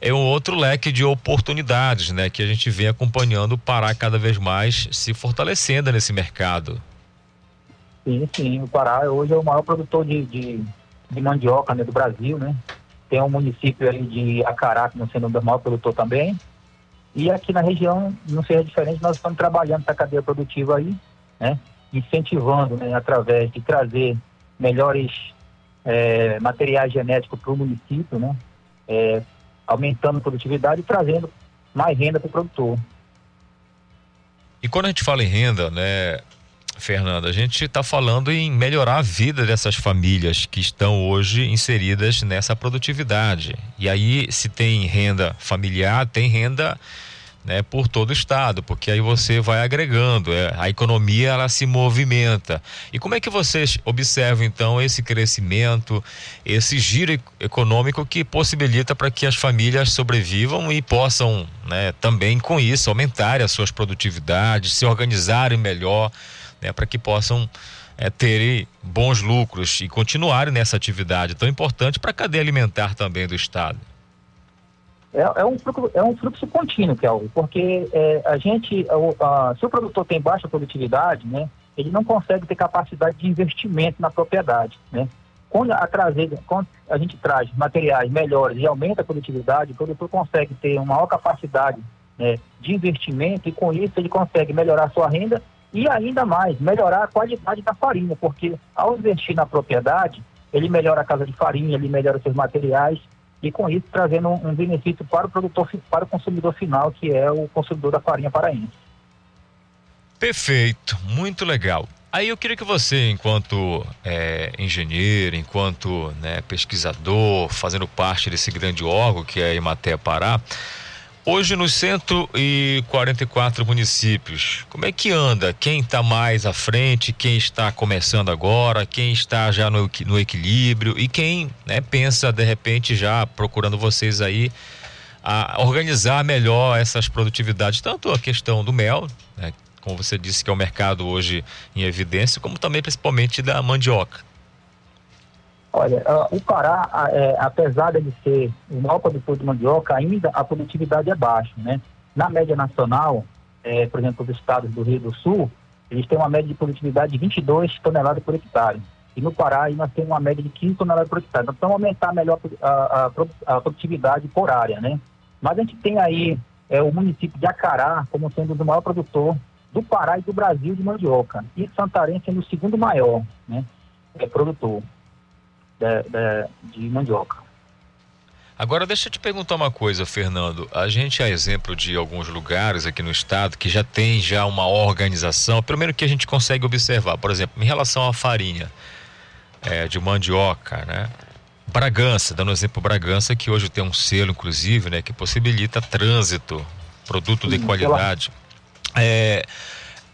é um outro leque de oportunidades, né? Que a gente vem acompanhando o Pará cada vez mais se fortalecendo nesse mercado. Sim, sim. O Pará hoje é o maior produtor de, de, de mandioca né, do Brasil, né? tem um município aí de Acará, que não sendo o maior produtor também. E aqui na região não seja diferente, nós estamos trabalhando essa cadeia produtiva aí, né? Incentivando, né, através de trazer melhores é, materiais genéticos para o município, né? É, aumentando a produtividade e trazendo mais renda para o produtor. E quando a gente fala em renda, né, Fernanda, a gente está falando em melhorar a vida dessas famílias que estão hoje inseridas nessa produtividade. E aí, se tem renda familiar, tem renda né, por todo o estado, porque aí você vai agregando, é, a economia ela se movimenta. E como é que vocês observam então esse crescimento, esse giro econômico que possibilita para que as famílias sobrevivam e possam né, também com isso aumentar as suas produtividades, se organizarem melhor, né, para que possam é, bons lucros e continuarem nessa atividade tão importante para a cadeia alimentar também do estado? É, é, um, é um fluxo contínuo, Kelvin, porque é, a gente, a, a, se o produtor tem baixa produtividade, né, ele não consegue ter capacidade de investimento na propriedade, né. Quando a, trazer, quando a gente traz materiais melhores e aumenta a produtividade, o produtor consegue ter uma maior capacidade né, de investimento e com isso ele consegue melhorar sua renda e ainda mais melhorar a qualidade da farinha, porque ao investir na propriedade, ele melhora a casa de farinha, ele melhora seus materiais e com isso trazendo um, um, benefício para o produtor, para o consumidor final, que é o consumidor da farinha paraense. Perfeito, muito legal. Aí eu queria que você, enquanto é, engenheiro, enquanto né, pesquisador, fazendo parte desse grande órgão que é a Imaté Pará, Hoje nos 144 municípios, como é que anda? Quem está mais à frente, quem está começando agora, quem está já no, no equilíbrio e quem né, pensa de repente já procurando vocês aí a organizar melhor essas produtividades, tanto a questão do mel, né, como você disse que é o mercado hoje em evidência, como também principalmente da mandioca. Olha, uh, o Pará, é, apesar de ser o maior produtor de mandioca, ainda a produtividade é baixa, né? Na média nacional, é, por exemplo, os estados do Rio do Sul, eles têm uma média de produtividade de 22 toneladas por hectare. E no Pará, aí nós temos uma média de 15 toneladas por hectare. Então, vamos aumentar melhor a, a, a, produtividade por área, né? Mas a gente tem aí é, o município de Acará como sendo o maior produtor do Pará e do Brasil de mandioca. E Santarém sendo o segundo maior, né? É, produtor de, mandioca. Agora deixa eu te perguntar uma coisa, Fernando. A gente é exemplo de alguns lugares aqui no estado que já tem já uma organização. Primeiro que a gente consegue observar, por exemplo, em relação à farinha é, de mandioca, né? Bragança, dando exemplo Bragança, que hoje tem um selo, inclusive, né, que possibilita trânsito, produto Sim, de qualidade. É,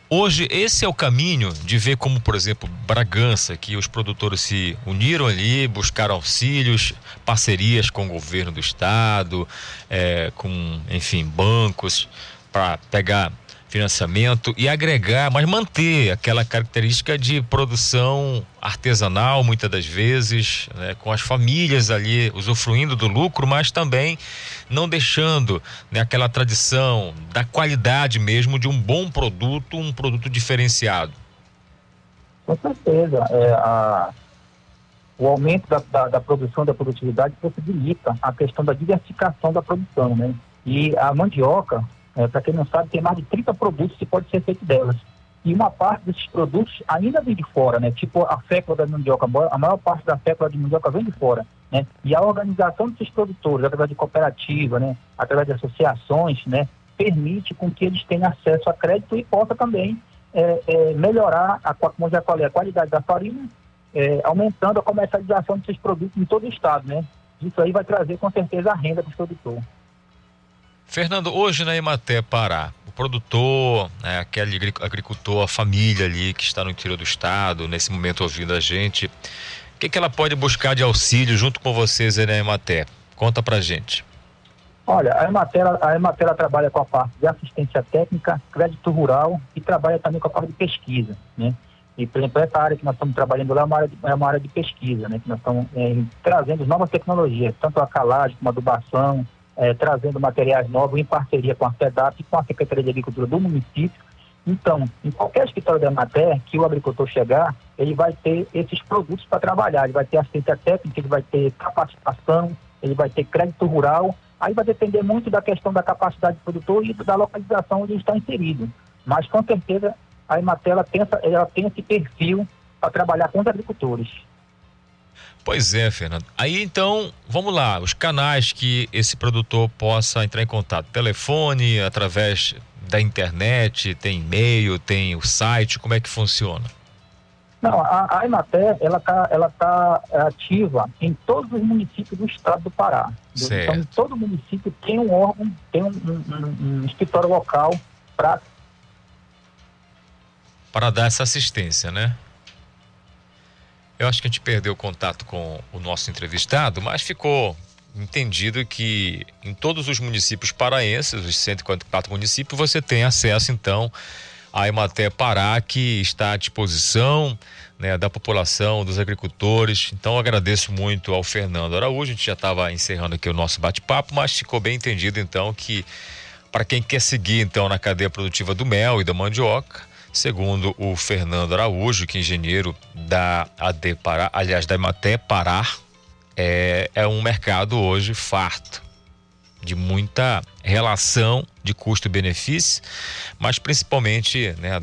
Hoje, esse é o caminho de ver como, por exemplo, Bragança, que os produtores se uniram ali, buscaram auxílios, parcerias com o governo do estado, é, com, enfim, bancos, para pegar financiamento e agregar, mas manter aquela característica de produção artesanal, muitas das vezes, né, com as famílias ali usufruindo do lucro, mas também não deixando né, aquela tradição da qualidade mesmo de um bom produto, um produto diferenciado. Com certeza. É, a, o aumento da, da, da produção, da produtividade, possibilita a questão da diversificação da produção, né? E a mandioca, é, Para quem não sabe, tem mais de 30 produtos que pode ser feito delas. E uma parte desses produtos ainda vem de fora, né? Tipo a fécula da mandioca, a maior parte da fécula de mandioca vem de fora, né? E a organização desses produtores, através de cooperativa, né? Através de associações, né? Permite com que eles tenham acesso a crédito e possa também é, é, melhorar, a, como já falei, a qualidade da farinha, é, aumentando a comercialização desses produtos em todo o estado, né? Isso aí vai trazer com certeza a renda para os produtores. Fernando, hoje na Ematé Pará, o produtor, né, aquele agricultor, a família ali que está no interior do estado, nesse momento ouvindo a gente, o que, que ela pode buscar de auxílio junto com vocês aí na Ematé? Conta pra gente. Olha, a Ematé, a Ematé trabalha com a parte de assistência técnica, crédito rural e trabalha também com a parte de pesquisa, né? E, por exemplo, essa área que nós estamos trabalhando lá é uma área de, é uma área de pesquisa, né? Que nós estamos é, trazendo novas tecnologias, tanto a calagem como a adubação, é, trazendo materiais novos em parceria com a FEDAP e com a Secretaria de Agricultura do município. Então, em qualquer escritório da Emater que o agricultor chegar, ele vai ter esses produtos para trabalhar, ele vai ter assistência técnica, ele vai ter capacitação, ele vai ter crédito rural, aí vai depender muito da questão da capacidade do produtor e da localização onde ele está inserido. Mas com certeza a Emater ela tem, ela tem esse perfil para trabalhar com os agricultores. Pois é, Fernando. Aí então, vamos lá, os canais que esse produtor possa entrar em contato. Telefone, através da internet, tem e-mail, tem o site, como é que funciona? Não, a, a Emater, ela está ela tá é, ativa em todos os municípios do estado do Pará. Certo. Então, todo município tem um órgão, tem um, um, um escritório local para Para dar essa assistência, né? Eu acho que a gente perdeu o contato com o nosso entrevistado, mas ficou entendido que em todos os municípios paraenses, os 144 municípios, você tem acesso então à Emater Pará, que está à disposição né, da população, dos agricultores. Então agradeço muito ao Fernando Araújo. A gente já estava encerrando aqui o nosso bate-papo, mas ficou bem entendido então que para quem quer seguir então na cadeia produtiva do mel e da mandioca, segundo o Fernando Araújo, que é engenheiro da AD Pará, aliás, da Emater Pará, é, é um mercado hoje farto de muita relação de custo-benefício, mas principalmente né,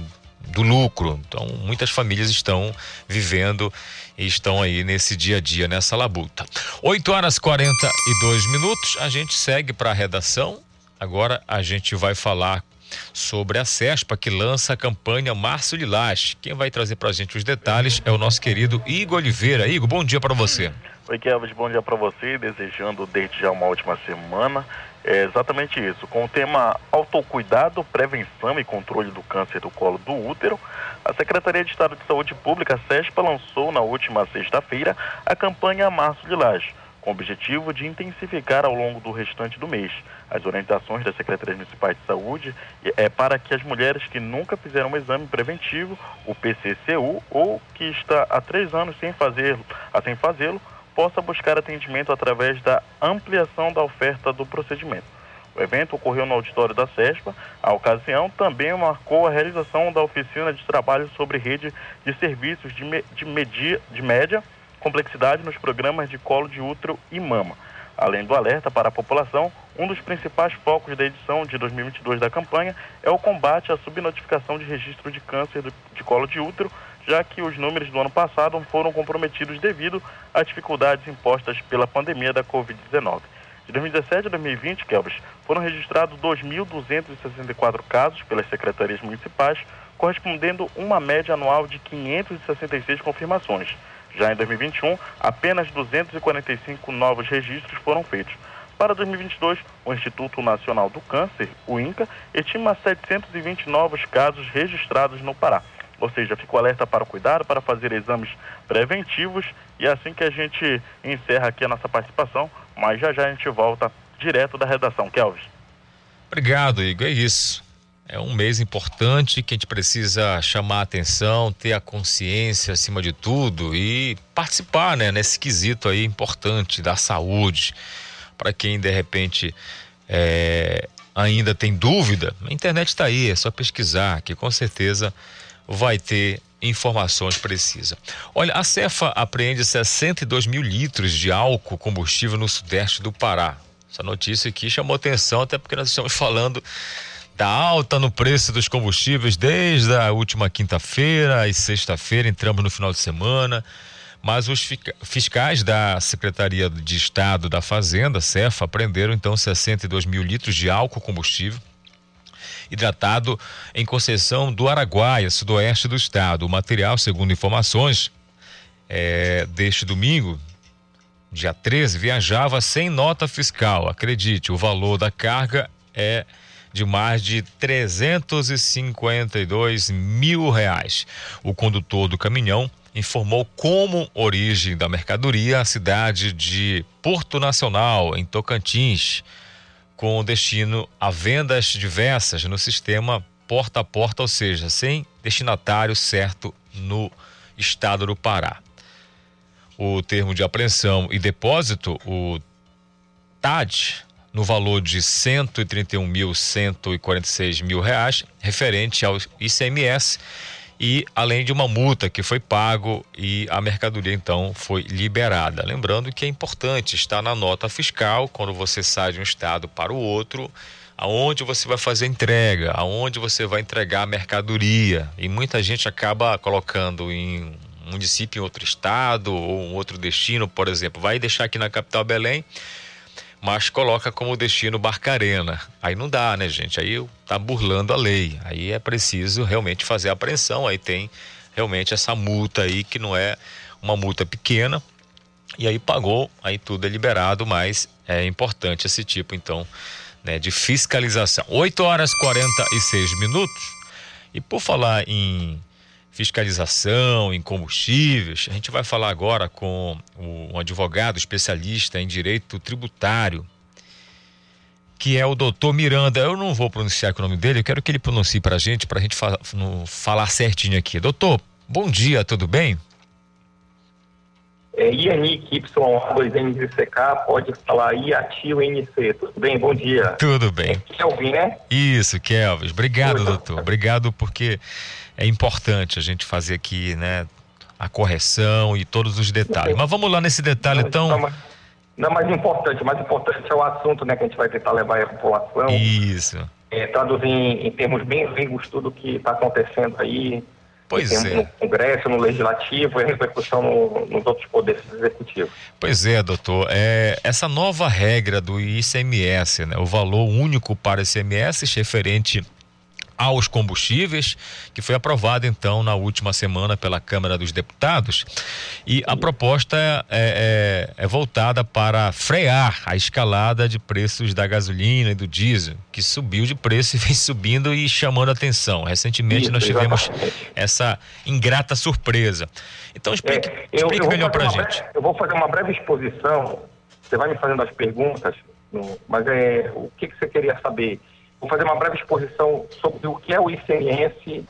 do lucro. Então, muitas famílias estão vivendo e estão aí nesse dia a dia, nessa labuta. 8 horas 42 minutos, a gente segue para a redação. Agora a gente vai falar sobre a CESPA que lança a campanha Março Lilás. Quem vai trazer para a gente os detalhes é o nosso querido Igor Oliveira. Igor, bom dia para você. Oi, Kelvis, bom dia para você, desejando desde já uma ótima semana. É exatamente isso, com o tema autocuidado, prevenção e controle do câncer do colo do útero, a Secretaria de Estado de Saúde Pública, SESPA, lançou na última sexta-feira a campanha Março Laje, com o objetivo de intensificar ao longo do restante do mês as orientações das Secretarias Municipais de Saúde é para que as mulheres que nunca fizeram um exame preventivo, o PCCU, ou que está há três anos sem fazê-lo, sem fazê-lo, possa buscar atendimento através da ampliação da oferta do procedimento. O evento ocorreu no auditório da CESPA. A ocasião também marcou a realização da oficina de trabalho sobre rede de serviços de, me, de, media, de média complexidade nos programas de colo de útero e mama. Além do alerta para a população, um dos principais focos da edição de 2022 da campanha é o combate à subnotificação de registro de câncer de colo de útero, já que os números do ano passado foram comprometidos devido às dificuldades impostas pela pandemia da Covid-19. De 2017 a 2020, Kelbis, foram registrados 2.264 casos pelas secretarias municipais, correspondendo uma média anual de 566 confirmações. Já em 2021, apenas 245 novos registros foram feitos. Para 2022, o Instituto Nacional do Câncer, o INCA, estima 720 novos casos registrados no Pará. Ou seja, fico alerta para o cuidado, para fazer exames preventivos e assim que a gente encerra aqui a nossa participação, mas já já a gente volta direto da redação. Kelvis. Obrigado, Igor. É isso. É um mês importante que a gente precisa chamar a atenção, ter a consciência acima de tudo e participar, né, nesse quesito aí importante da saúde. Para quem de repente é, ainda tem dúvida, a internet está aí, é só pesquisar, que com certeza vai ter informações precisas. Olha, a Cefa apreende 62 mil litros de álcool combustível no sudeste do Pará. Essa notícia aqui chamou atenção, até porque nós estamos falando da alta no preço dos combustíveis desde a última quinta-feira e sexta-feira, entramos no final de semana. Mas os fiscais da Secretaria de Estado da Fazenda, CEFA, apreenderam então 62 mil litros de álcool combustível hidratado em concessão do Araguaia, sudoeste do estado. O material, segundo informações é, deste domingo, dia 13, viajava sem nota fiscal. Acredite, o valor da carga é de mais de 352 mil reais. O condutor do caminhão informou como origem da mercadoria a cidade de Porto Nacional, em Tocantins com destino a vendas diversas no sistema porta a porta, ou seja, sem destinatário certo no estado do Pará. O termo de apreensão e depósito, o TAD, no valor de 131.146 mil reais, referente ao ICMS e além de uma multa que foi pago e a mercadoria então foi liberada. Lembrando que é importante estar na nota fiscal quando você sai de um estado para o outro, aonde você vai fazer entrega, aonde você vai entregar a mercadoria. E muita gente acaba colocando em um município em outro estado ou um outro destino, por exemplo, vai deixar aqui na capital Belém mas coloca como destino Barcarena. Aí não dá, né, gente? Aí tá burlando a lei. Aí é preciso realmente fazer a apreensão. Aí tem realmente essa multa aí que não é uma multa pequena. E aí pagou, aí tudo é liberado, mas é importante esse tipo, então, né, de fiscalização. 8 horas e 46 minutos. E por falar em fiscalização em combustíveis. A gente vai falar agora com um advogado especialista em direito tributário, que é o doutor Miranda. Eu não vou pronunciar o nome dele, eu quero que ele pronuncie para a gente, para a gente fa falar certinho aqui. Doutor, bom dia, tudo bem? É, IANIC Y2NCK, pode falar IATIO NC. Tudo bem? Bom dia. Tudo bem. É Kelvin, né? Isso, Kelvin. Obrigado, doutor. Obrigado porque é importante a gente fazer aqui, né, a correção e todos os detalhes. Mas vamos lá nesse detalhe, então. Não, mas, importante, mais importante é o assunto, né, que a gente vai tentar levar a população. Isso. É, traduzir em, em termos bem vivos tudo que está acontecendo aí. Pois é. No Congresso, no Legislativo e repercussão no, nos outros poderes executivos. Pois é, doutor. É, essa nova regra do ICMS, né, o valor único para ICMS referente aos combustíveis, que foi aprovada então na última semana pela Câmara dos Deputados. E a proposta é, é, é, voltada para frear a escalada de preços da gasolina e do diesel, que subiu de preço e vem subindo e chamando atenção. Recentemente Isso, nós tivemos exatamente. essa ingrata surpresa. Então explique, é, eu, explique eu melhor para a gente. Breve, eu vou fazer uma breve exposição, você vai me fazendo as perguntas, mas é o que, que você queria saber? Vou fazer uma breve exposição sobre o que é o ICMS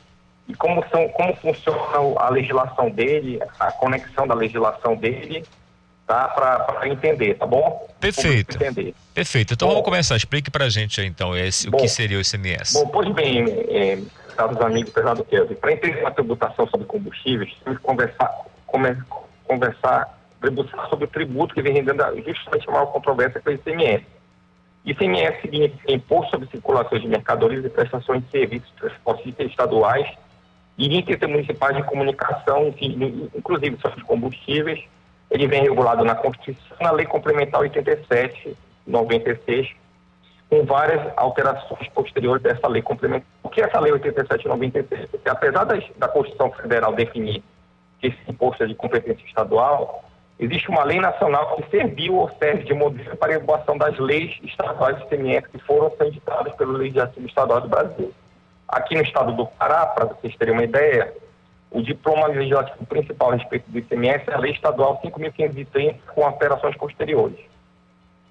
e como, são, como funciona a legislação dele, a conexão da legislação dele, tá? Para entender, tá bom? Perfeito. Entender. Perfeito. Então bom, vamos começar. Explique para a gente então esse, bom, o que seria o ICMS. Bom, pois bem, é, caros amigos, pesado Kevin, para entender uma tributação sobre combustíveis, temos que conversar, come, conversar, sobre o tributo que vem rendendo justamente a maior controvérsia é o ICMS. ICMS significa Imposto sobre Circulação de Mercadorias e Prestações de Serviços Transportistas Estaduais e intermunicipais de comunicação, inclusive sobre combustíveis. Ele vem regulado na Constituição, na Lei Complementar 87, 96, com várias alterações posteriores dessa lei complementar. O que é essa lei 87 96? Porque apesar da Constituição Federal definir que esse imposto é de competência estadual, existe uma lei nacional que serviu ou serve de modelo para a elaboração das leis estaduais de ICMS que foram editadas pelo Legislativo Estadual do Brasil. Aqui no estado do Pará, para vocês terem uma ideia, o diploma legislativo principal a respeito do ICMS é a Lei Estadual 5.530, com alterações posteriores.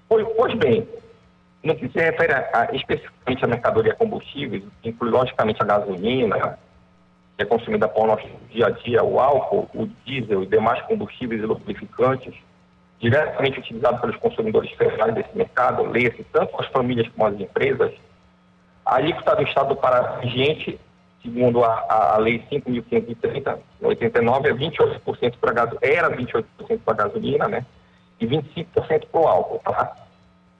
Pois, bem, no que se refere a, a, especificamente à mercadoria combustíveis, inclui logicamente a gasolina, é consumida para o nosso dia a dia, o álcool, o diesel e demais combustíveis e lubrificantes, diretamente utilizados pelos consumidores federais desse mercado, leia-se tanto as famílias como as empresas, a alíquota do Estado do Pará vigente, segundo a, a Lei 5.530, 89, é 28% para gasolina, era 28% para gasolina, né? E 25% para o álcool, tá?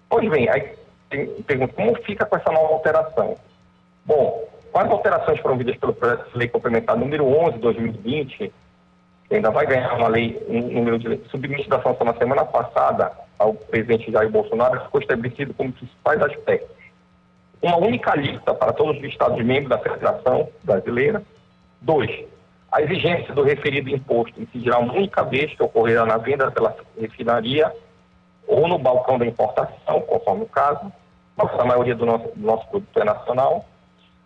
Pois bem, aí pergunta, como fica com essa nova alteração? Bom, com as alterações promovidas pelo projeto de lei complementar número 11 de 2020, que ainda vai ganhar uma lei, um número de submetido da sanção na semana passada ao presidente Jair Bolsonaro, ficou estabelecido como principais aspectos. Uma única alíquota para todos os Estados membros da Federação Brasileira. Dois, a exigência do referido imposto incidirá uma única vez que ocorrerá na venda pela refinaria ou no balcão da importação, conforme o caso, a maioria do nosso, do nosso produto é nacional.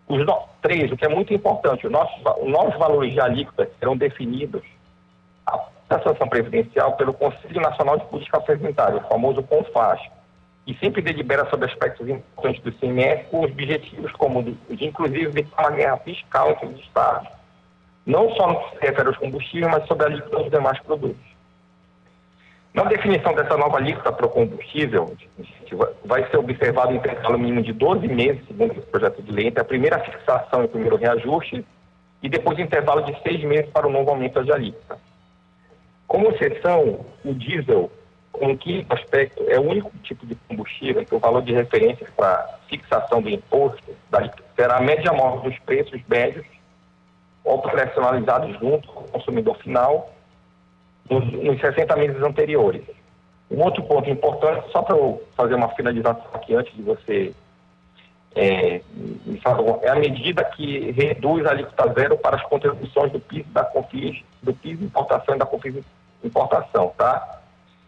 Os no... Três, o que é muito importante, os nossos, os novos valores de alíquota serão definidos a sanção previdencial pelo Conselho Nacional de Política Previdenciária, o famoso CONFAS, e sempre delibera sobre aspectos importantes do CMS com objetivos como de, de inclusive uma guerra fiscal entre os Estados, não só no que se refere aos combustíveis, mas sobre a alíquota dos demais produtos. Na definição dessa nova alíquota para o combustível, vai ser observado um intervalo mínimo de 12 meses, segundo o projeto de lei, entre a primeira fixação e o primeiro reajuste, e depois intervalo de seis meses para o novo aumento de alíquota. Como exceção, o diesel, com quinto aspecto, é o único tipo de combustível que o valor de referência para fixação do imposto da será a média móvel dos preços médios operacionalizados junto ao consumidor final nos, nos 60 meses anteriores. Um outro ponto importante, só para eu fazer uma finalização aqui antes de você é, me falar, é a medida que reduz a alíquota zero para as contribuições do PIS da COFIS, do PIS importação e da COFIS importação, tá?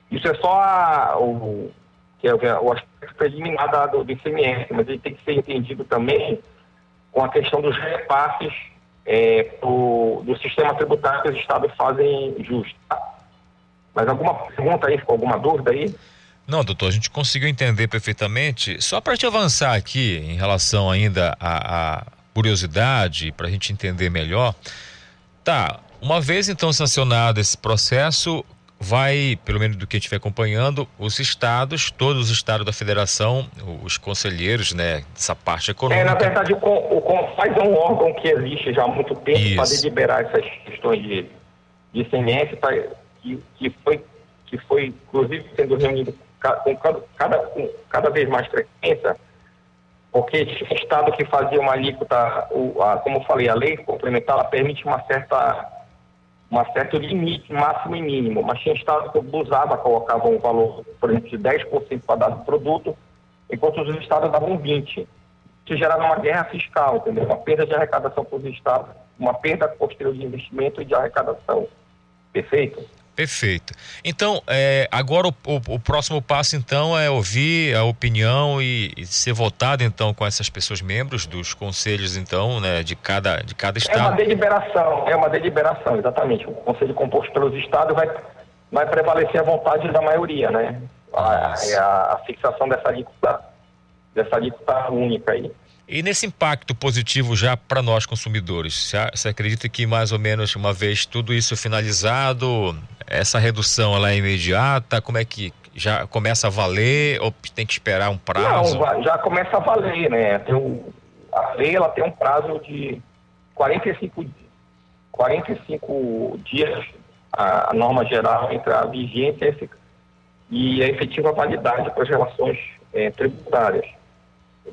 Isso é só a, o, que é o aspecto preliminar da, do, do ICMS, mas ele tem que ser entendido também com a questão dos repasses é, do, do sistema tributário que os estados fazem justo. Tá? Mas alguma pergunta aí, ficou alguma dúvida aí? Não, doutor, a gente conseguiu entender perfeitamente. Só para te avançar aqui em relação ainda à, à curiosidade, para a gente entender melhor. Tá, uma vez então sancionado esse processo, vai, pelo menos do que estiver acompanhando, os estados, todos os estados da federação, os conselheiros, né, dessa parte econômica. É, na verdade, o, o é um órgão que existe já há muito tempo para deliberar essas questões de, de ICMS, pra, que, que, foi, que foi, inclusive, sendo reunido com cada, cada, com cada vez mais frequência, porque tinha estado que fazia uma alíquota, o, a, como eu falei, a lei complementar, ela permite uma certa um certo limite máximo e mínimo, mas tinha estados que abusavam, colocavam um valor, por exemplo, de 10% para dar produto, enquanto os estados davam 20%. Isso gerava uma guerra fiscal, entendeu? Uma perda de arrecadação para os estados, uma perda posterior de investimento e de arrecadação. Perfeito? Perfeito. Então, é, agora o, o, o, próximo passo, então, é ouvir a opinião e, e, ser votado, então, com essas pessoas membros dos conselhos, então, né, de cada, de cada estado. É uma deliberação, é uma deliberação, exatamente. O conselho composto pelos estados vai, vai prevalecer a vontade da maioria, né? A, a, a fixação dessa alíquota, dessa alíquota única aí. E nesse impacto positivo já para nós consumidores, você acredita que mais ou menos uma vez tudo isso finalizado, essa redução ela é imediata? Como é que já começa a valer ou tem que esperar um prazo? Não, já começa a valer, né? Tem um, a lei ela tem um prazo de 45, 45 dias, a, norma geral entre a vigência e a efetiva validade para as relações é, tributárias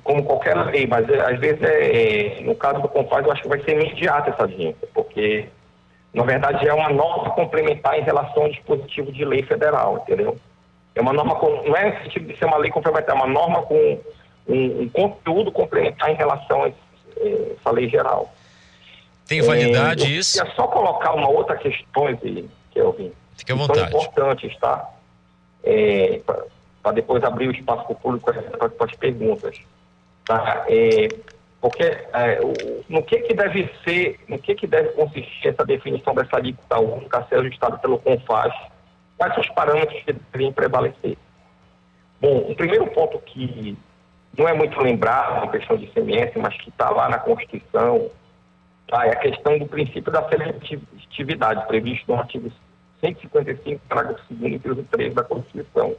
como qualquer lei, mas é, às vezes, é, é, no caso do Confaz, eu acho que vai ser imediata essa vigência, porque, na verdade, é uma norma complementar em relação ao dispositivo de lei federal, entendeu? É uma norma, com, não é no sentido de ser uma lei complementar, é uma norma com um, um conteúdo complementar em relação a é, essa lei geral. Tem validade é, isso? É só colocar uma outra questão, que eu vi. Fique à vontade. São importantes, tá? É, para depois abrir o espaço para o público para as perguntas. Tá? É, porque é, o, no que que deve ser, no que que deve consistir essa definição dessa alíquota única a ser ajustada pelo CONFAS? Quais são os parâmetros que devem prevalecer? Bom, o primeiro ponto que não é muito lembrado na questão de ICMS, mas que está lá na Constituição, tá? é a questão do princípio da seletividade, previsto no artigo 155, parágrafo 2 e 3 da Constituição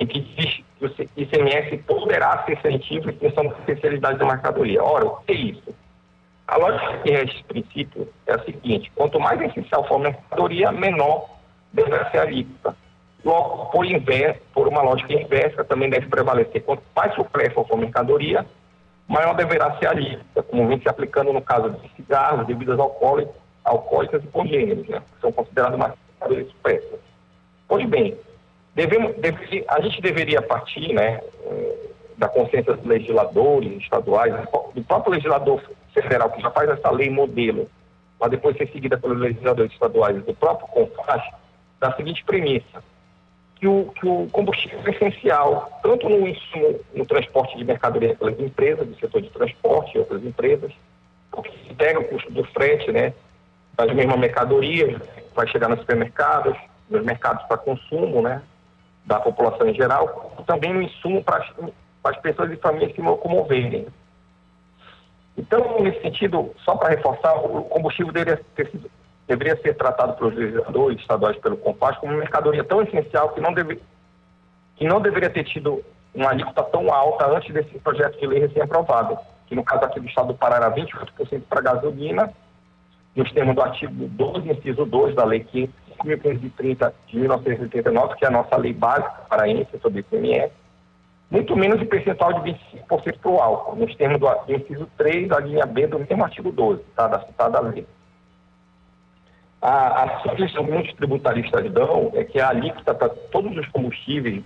em que que o ICMS poderá ser seletivo em função da especialidade da mercadoria. Ora, o que é isso? A lógica que é esse princípio é a seguinte: quanto mais essencial for a mercadoria, menor deve ser a alíquota. Logo, por, inverso, por uma lógica inversa, também deve prevalecer. Quanto mais supérfluo for a mercadoria, maior deverá ser a alíquota, como vem se aplicando no caso de cigarros, bebidas alcoólicas, alcoólicas e congêneros, né, que são considerados mercadorias supérfluas. Pois bem, Devemos, deve, a gente deveria partir né, eh, da consciência dos legisladores estaduais, do próprio legislador federal, que já faz essa lei modelo, para depois ser seguida pelos legisladores estaduais, do próprio CONFAS, da seguinte premissa, que o, que o combustível é essencial, tanto no insumo, no transporte de mercadoria pelas empresas, do setor de transporte e outras empresas, porque se pega o custo do frete, né, das mesmas mercadorias, vai chegar nos supermercados, nos mercados para consumo, né, da população em geral, também no insumo para as pessoas e famílias se locomoverem. Então, nesse sentido, só para reforçar, o combustível deveria, sido, deveria ser tratado pelos legisladores estaduais pelo COMPAS como uma mercadoria tão essencial que não, deve, que não deveria ter tido uma alíquota tão alta antes desse projeto de lei recém-aprovado, que no caso aqui do estado do Pará era 28% para gasolina nos termos do artigo 12, inciso 2 da Lei 5.530 de 1989, que é a nossa lei básica paraense sobre ICMS, muito menos de percentual de 25% para o álcool, nos termos do, inciso 3 da linha B do mesmo artigo 12, tá, da citada lei. A, a sugestão que muitos tributaristas dão é que a alíquota para todos os combustíveis,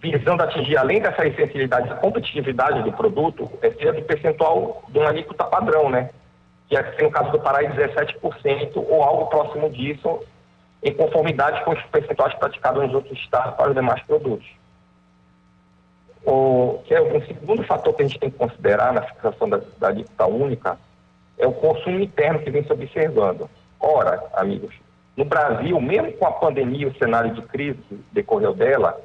visando atingir, além dessa essencialidade, a competitividade do produto, é ser do percentual de uma alíquota padrão, né? Que é, no caso do Pará, é 17% ou algo próximo disso, em conformidade com os percentuais praticados nos outros estados para os demais produtos. O, que é o segundo fator que a gente tem que considerar na fixação da, alíquota única é o consumo interno que vem se observando. Ora, amigos, no Brasil, mesmo com a pandemia e o cenário de crise que decorreu dela,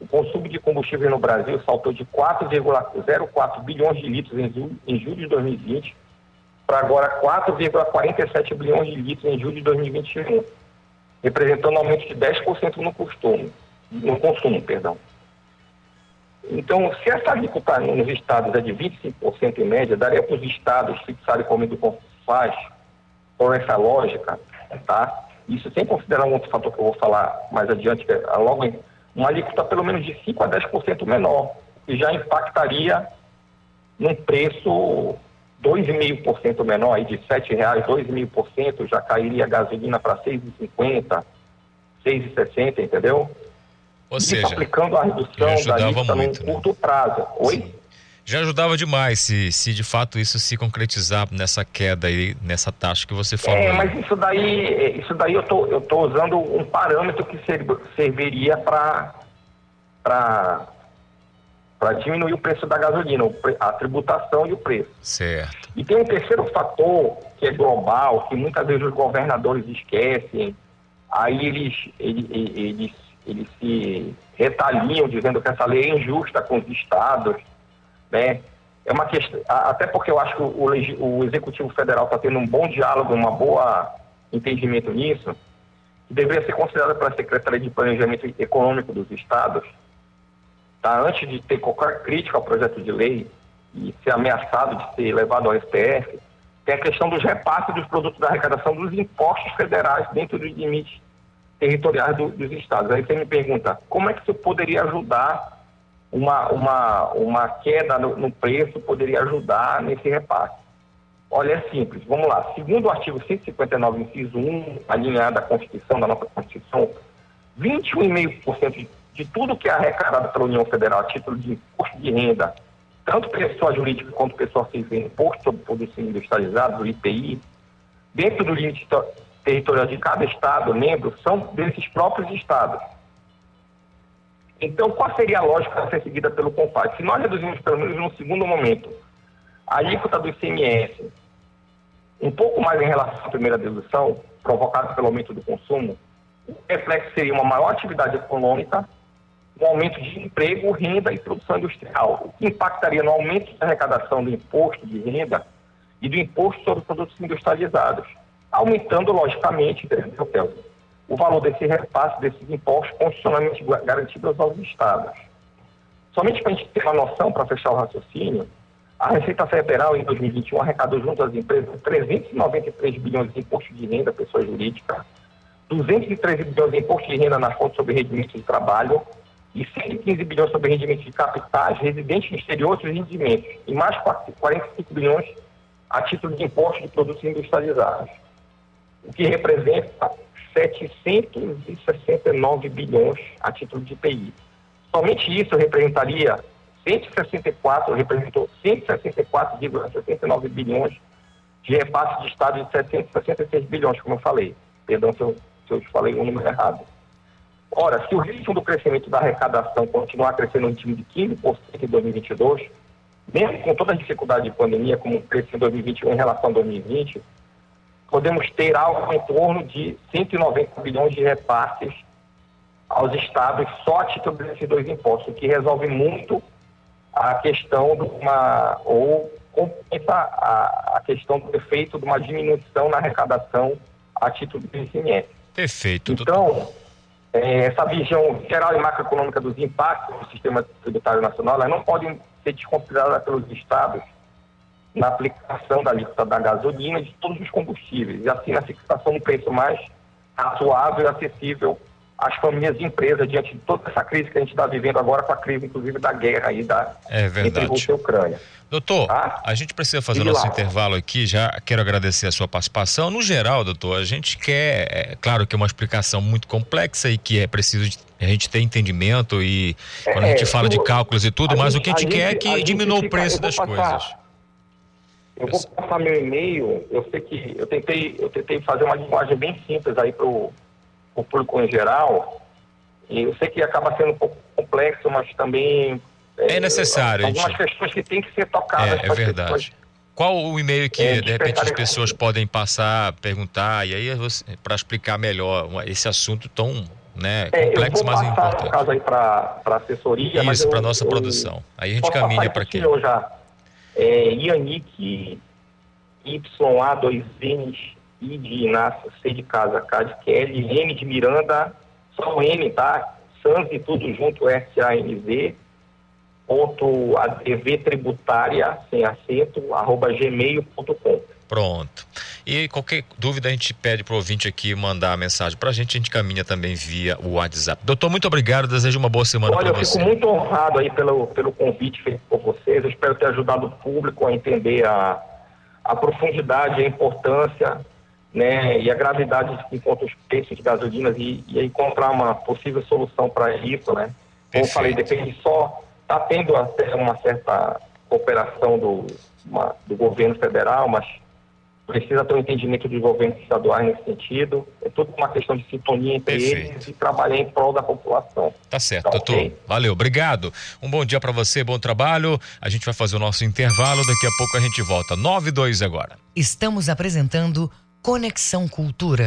o consumo de combustível no Brasil saltou de 4,04 bilhões de litros em em julho de 2020 para agora 4,47 bilhões de litros em julho de 2021, representando um aumento de 10% no costume, no consumo, perdão. Então, se essa alíquota nos estados é de 25% em média, daria para os estados fixarem como o faz por essa lógica, tá? Isso sem considerar um outro fator que eu vou falar mais adiante, que é logo em, uma alíquota pelo menos de 5 a 10% menor, que já impactaria num preço 2,5% menor, aí de R$ 7,00, 2,5%, já cairia a gasolina para R$ 6,50, R$ 6,60, entendeu? Ou Isso seja, aplicando a redução da ajudava alíquota num muito, né? curto prazo. Oi? Já ajudava demais se, se de fato isso se concretizar nessa queda aí, nessa taxa que você falou. É, mas isso daí, isso daí eu tô, eu tô usando um parâmetro que ser- serviria para para diminuir o preço da gasolina, a tributação e o preço. Certo. E tem um terceiro fator que é global, que muitas vezes os governadores esquecem, aí eles, eles, eles, eles se retaliam dizendo que essa lei é injusta com os estados, né? É uma questão, até porque eu acho que o, o Executivo Federal está tendo um bom diálogo, uma boa entendimento nisso, que deveria ser considerada pela Secretaria de Planejamento Econômico dos Estados, tá? antes de ter qualquer crítica ao projeto de lei e ser ameaçado de ser levado ao STF, tem a questão dos repasses dos produtos da arrecadação dos impostos federais dentro dos limites territoriais do- dos estados. Aí você me pergunta, como é que isso poderia ajudar uma, uma, uma queda no, no preço, poderia ajudar nesse repasse? Olha, é simples. Vamos lá. Segundo o artigo 159, inciso 1, alinhado à Constituição, da nossa Constituição, 21,5% de, tudo que é arrecadado pela União Federal a título de imposto de renda, tanto pessoa jurídica quanto pessoa física, imposto sobre produtos industrializados, o IPI, dentro do limite to- territorial de cada estado membro, são desses próprios estados. Então, qual seria a lógica a ser seguida pelo CONFAS? Se nós reduzimos, pelo menos no segundo momento, a alíquota do ICMS um pouco mais em relação à primeira dedução, provocada pelo aumento do consumo, o reflexo seria uma maior atividade econômica, um aumento de emprego, renda e produção industrial, o que impactaria no aumento da arrecadação do imposto de renda e do imposto sobre produtos industrializados, aumentando, logicamente, o valor desse repasse desses impostos constitucionalmente garantidos aos estados. Somente para a gente ter uma noção, para fechar o raciocínio, a Receita Federal, em 2021, arrecadou junto às empresas 393 bilhões de imposto de renda pessoa jurídica, 213 bilhões de imposto de renda na fonte sobre rendimentos de trabalho e 115 bilhões sobre rendimentos de capitais, residentes no exterior outros rendimentos, e mais 45 bilhões a título de imposto de produtos industrializados, o que representa 769 bilhões a título de IPI. Somente isso representaria 164, representou 164,69 bilhões de repasse de Estado de 766 bilhões, como eu falei. Perdão se eu, se eu falei o número errado. Ora, se o ritmo do crescimento da arrecadação continuar crescendo no ritmo de 15% em 2022, mesmo com toda a dificuldade de pandemia, como cresceu em 2021 em relação a 2020, podemos ter algo em torno de 190 bilhões de repasses aos estados só a título desses dois impostos, o que resolve muito a questão de uma ou compensa a, a questão do efeito de uma diminuição na arrecadação a título do ICMS. Perfeito. Então, eh, essa visão geral e macroeconômica dos impactos do sistema tributário nacional, elas não podem ser desconsideradas pelos estados na aplicação da alíquota da gasolina e de todos os combustíveis, e assim na fixação de preço mais razoável e acessível às famílias e empresas diante de toda essa crise que a gente está vivendo agora, com a crise inclusive da guerra aí da, É entre verdade. Rússia e Ucrânia. Doutor, a gente precisa fazer o nosso lá. intervalo aqui. Já quero agradecer a sua participação. No geral, doutor, a gente quer, é, claro que é uma explicação muito complexa e que é preciso de- a gente ter entendimento e quando a É, gente fala de cálculos e tudo, mas gente- o que a gente a quer é gente- a que diminua o preço das passar- coisas. Eu vou passar meu e-mail, eu sei que eu tentei, eu tentei fazer uma linguagem bem simples aí para o público em geral, e eu sei que acaba sendo um pouco complexo, mas também... É necessário, Algumas gente. questões que têm que ser tocadas. É, é verdade. pessoas. Qual o e-mail que É, de repente as pessoas podem passar, perguntar e aí para explicar melhor esse assunto tão né, É, eu complexo, vou mas passar, importante. caso aí para a assessoria. Isso, eu- para nossa eu- produção. Aí a gente caminha para quem? senhor, já. É, Yannick YA, dois N's, I de Inácio, C de casa, K de Kelly, M de Miranda, só o M, tá? Sans e tudo junto, S-A-N-Z, ponto ADV tributária, sem acento, arroba gmail.com. Pronto. E qualquer dúvida a gente pede pro ouvinte aqui mandar a mensagem pra gente, a gente caminha também via o WhatsApp. Doutor, muito obrigado, desejo uma boa semana Olha, para eu você. fico muito honrado aí pelo, pelo convite feito por vocês. Eu espero ter ajudado o público a entender a, a profundidade, a importância né, e a gravidade que encontra os preços de gasolinas e, e encontrar uma possível solução para isso. Né? Como eu falei, depende só, está tendo até uma certa cooperação do, uma- do governo federal, mas precisa ter um entendimento dos governos estaduais nesse sentido. É tudo uma questão de sintonia entre eles e trabalhar em prol da população. Tá certo, Tá doutor. ok. Valeu, obrigado. Um bom dia para você, bom trabalho. A gente vai fazer o nosso intervalo, daqui a pouco a gente volta. 9 e 2 agora. Estamos apresentando Conexão Cultura.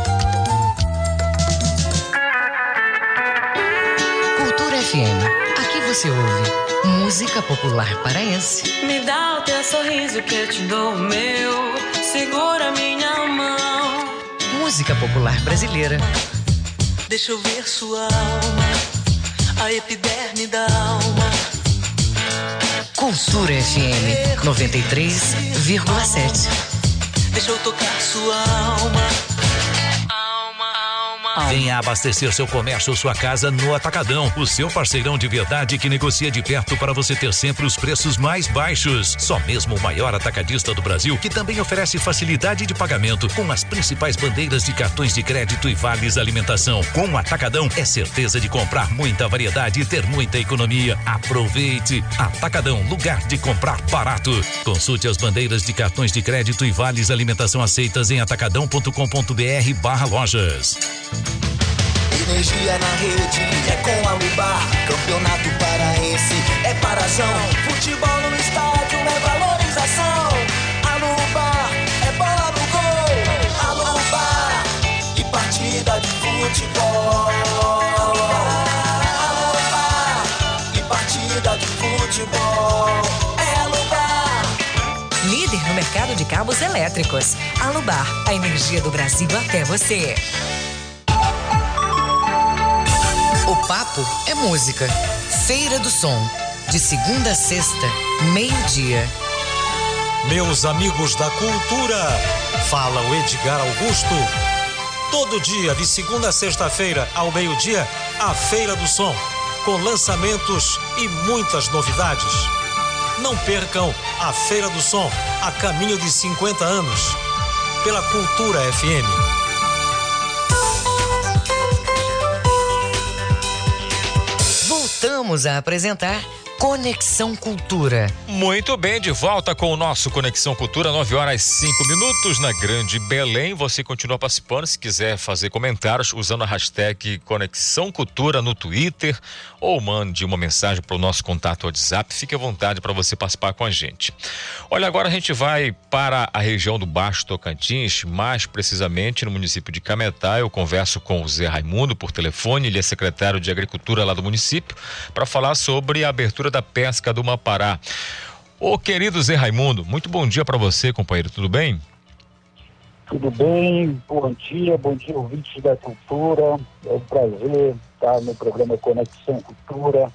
FM. Aqui você ouve música popular paraense. Me dá o teu sorriso que eu te dou o meu. Segura minha mão. Música popular brasileira. Deixa eu ver sua alma. A epiderme da alma. Cultura FM 93,7. Deixa eu tocar sua alma. Venha abastecer seu comércio ou sua casa no Atacadão, o seu parceirão de verdade que negocia de perto para você ter sempre os preços mais baixos. Só mesmo o maior atacadista do Brasil, que também oferece facilidade de pagamento com as principais bandeiras de cartões de crédito e vales alimentação. Com o Atacadão é certeza de comprar muita variedade e ter muita economia. Aproveite! Atacadão, lugar de comprar barato. Consulte as bandeiras de cartões de crédito e vales alimentação aceitas em atacadão.com.br barra lojas. Energia na rede é com a Lubar. Campeonato paraense é parazão. Futebol no estádio é valorização. A Lubar é bola no gol. A Lubar e partida de futebol. A Lubar e partida de futebol. É. Líder no mercado de cabos elétricos. Alubar, a energia do Brasil até você. Papo é música. Feira do Som. De segunda a sexta, meio-dia. Meus amigos da cultura, fala o Edgar Augusto. Todo dia, de segunda a sexta-feira, ao meio-dia, a Feira do Som, com lançamentos e muitas novidades. Não percam a Feira do Som, a caminho de 50 anos, pela Cultura FM. Voltamos a apresentar Conexão Cultura. Muito bem, de volta com o nosso Conexão Cultura, 9 horas 5 minutos na Grande Belém. Você continua participando se quiser fazer comentários usando a hashtag Conexão Cultura no Twitter ou mande uma mensagem para o nosso contato WhatsApp. Fique à vontade para você participar com a gente. Olha, agora a gente vai para a região do Baixo Tocantins, mais precisamente no município de Cametá. Eu converso com o Zé Raimundo por telefone, ele é secretário de Agricultura lá do município, para falar sobre a abertura da pesca do Mapará. Ô querido Zé Raimundo, muito bom dia para você, companheiro, tudo bem? Tudo bem, bom dia, bom dia ouvintes da cultura. É um prazer estar no programa Conexão Cultura.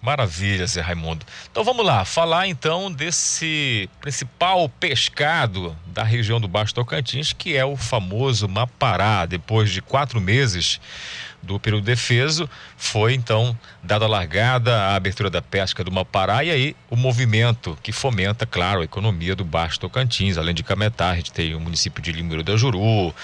Maravilha, Zé Raimundo. Então vamos lá, falar então desse principal pescado da região do Baixo Tocantins, que é o famoso Mapará. Depois de quatro meses do período defeso, foi então dada a largada a abertura da pesca do Mapará e aí o movimento que fomenta, claro, a economia do Baixo Tocantins, além de Cametá, a gente tem o município de Limoeiro da Juru,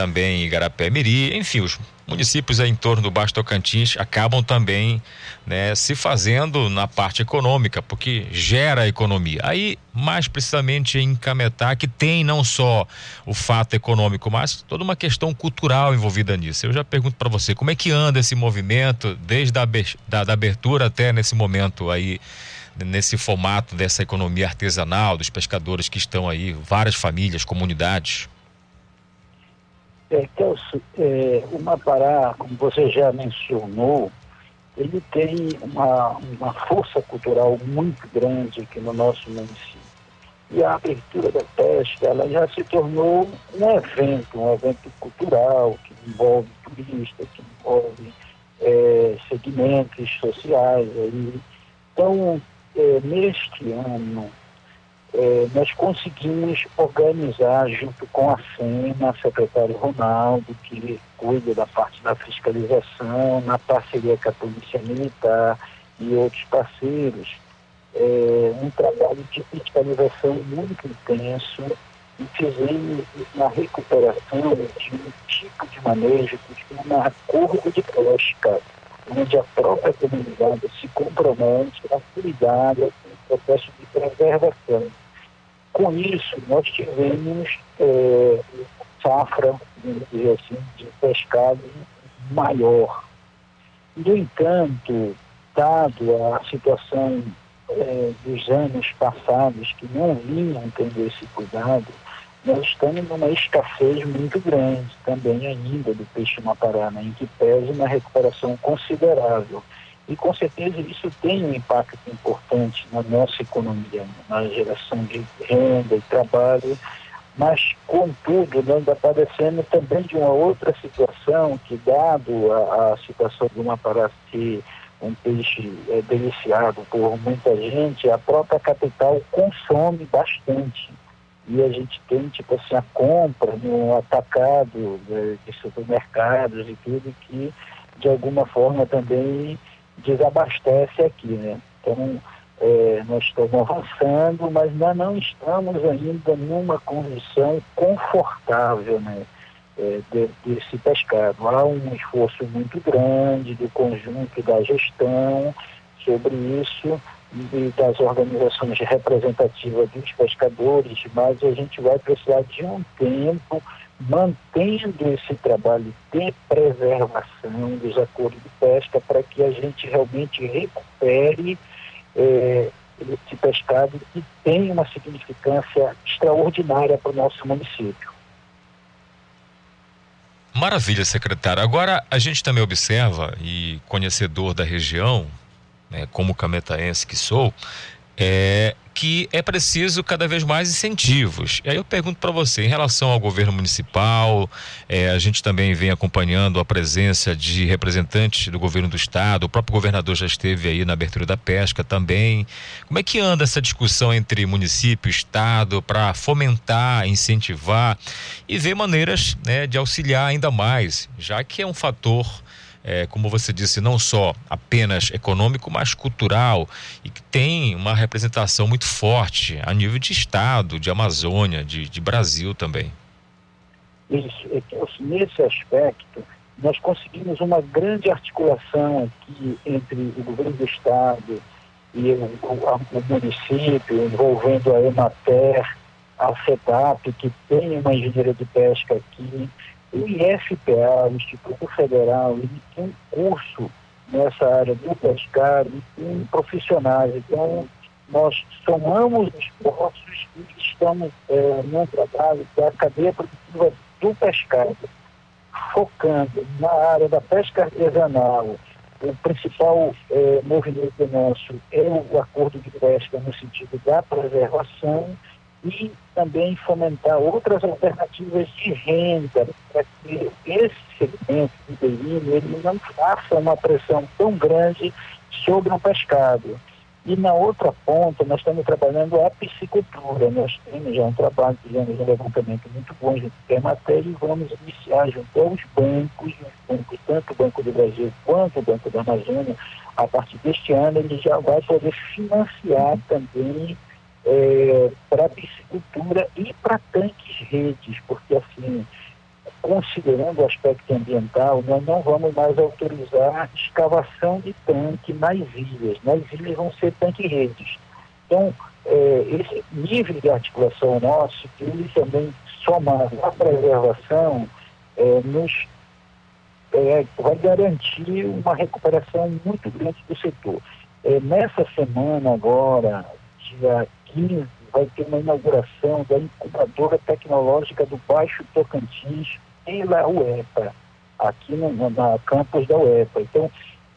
também Igarapé Miri, enfim, os municípios em torno do Baixo Tocantins acabam também né, se fazendo na parte econômica, porque gera economia. Aí, mais precisamente em Cametá, que tem não só o fato econômico, mas toda uma questão cultural envolvida nisso. Eu já pergunto para você, como é que anda esse movimento desde a da, da abertura até nesse momento aí, nesse formato dessa economia artesanal, dos pescadores que estão aí, várias famílias, comunidades? É, Kelso, é, o Mapará, como você já mencionou, ele tem uma, uma força cultural muito grande aqui no nosso município. E a abertura da pesca, ela já se tornou um evento, um evento cultural que envolve turistas, que envolve é, segmentos sociais. Aí. Então, é, neste ano, é, nós conseguimos organizar, junto com a SEMA, secretário Ronaldo, que cuida da parte da fiscalização, na parceria com a Polícia Militar e outros parceiros, é, um trabalho de fiscalização muito intenso e fizemos uma recuperação de um tipo de manejo que chama acordo de pesca, onde a própria comunidade se compromete a cuidar processo de preservação. Com isso, nós tivemos é, safra, dizer assim, de pescado maior. No entanto, dado a situação é, dos anos passados que não vinham tendo esse cuidado, nós estamos numa escassez muito grande também ainda do peixe maparana, né, em que pesa uma recuperação considerável. E com certeza isso tem um impacto importante na nossa economia, na geração de renda e trabalho, mas contudo nós está padecendo também de uma outra situação que dado a, a situação do Mapará ser um peixe é, deliciado por muita gente, a própria capital consome bastante. E a gente tem, tipo assim, a compra no atacado de, de supermercados e tudo que, de alguma forma, também desabastece aqui, né? Então, é, nós estamos avançando, mas nós não estamos ainda numa condição confortável, né? É, de, desse pescado. Há um esforço muito grande do conjunto da gestão sobre isso, e das organizações representativas dos pescadores, mas a gente vai precisar de um tempo mantendo esse trabalho de preservação dos acordos de pesca para que a gente realmente recupere é, esse pescado que tem uma significância extraordinária para o nosso município. Maravilha, secretário. Agora, a gente também observa, e conhecedor da região, né, como cametaense que sou, é que é preciso cada vez mais incentivos. E aí eu pergunto para você, em relação ao governo municipal, é, a gente também vem acompanhando a presença de representantes do governo do estado, o próprio governador já esteve aí na abertura da pesca também. Como é que anda essa discussão entre município e estado para fomentar, incentivar e ver maneiras né, de auxiliar ainda mais, já que é um fator é, como você disse, não só apenas econômico, mas cultural e que tem uma representação muito forte a nível de Estado, de Amazônia, de, de Brasil também. Isso, é nesse aspecto, nós conseguimos uma grande articulação aqui entre o governo do Estado e o, o, o município, envolvendo a Emater, a FEDAP, que tem uma engenharia de pesca aqui, o IFPA, o Instituto Federal, ele tem curso nessa área do pescado tem profissionais. Então, nós somamos esforços e estamos é, trabalho da cadeia produtiva do pescado, focando na área da pesca artesanal. O principal é, movimento nosso é o acordo de pesca no sentido da preservação e também fomentar outras alternativas de renda para que esse segmento período ele não faça uma pressão tão grande sobre o pescado. E na outra ponta, nós estamos trabalhando a piscicultura. Nós temos já um trabalho, fizemos um levantamento muito bom junto com a matéria e vamos iniciar junto aos bancos, bancos, tanto o Banco do Brasil quanto o Banco da Amazônia, a partir deste ano, ele já vai poder financiar também é, para piscicultura e para tanques redes, porque assim, considerando o aspecto ambiental, nós não vamos mais autorizar escavação de tanque nas ilhas. Nas ilhas vão ser tanque-redes. Então, é, esse nível de articulação nosso, ele também somado à preservação, é, nos é, vai garantir uma recuperação muito grande do setor. É, nessa semana agora, dia 15, vai ter uma inauguração da incubadora tecnológica do Baixo Tocantins, pela UEPA, aqui no, na campus da UEPA. Então,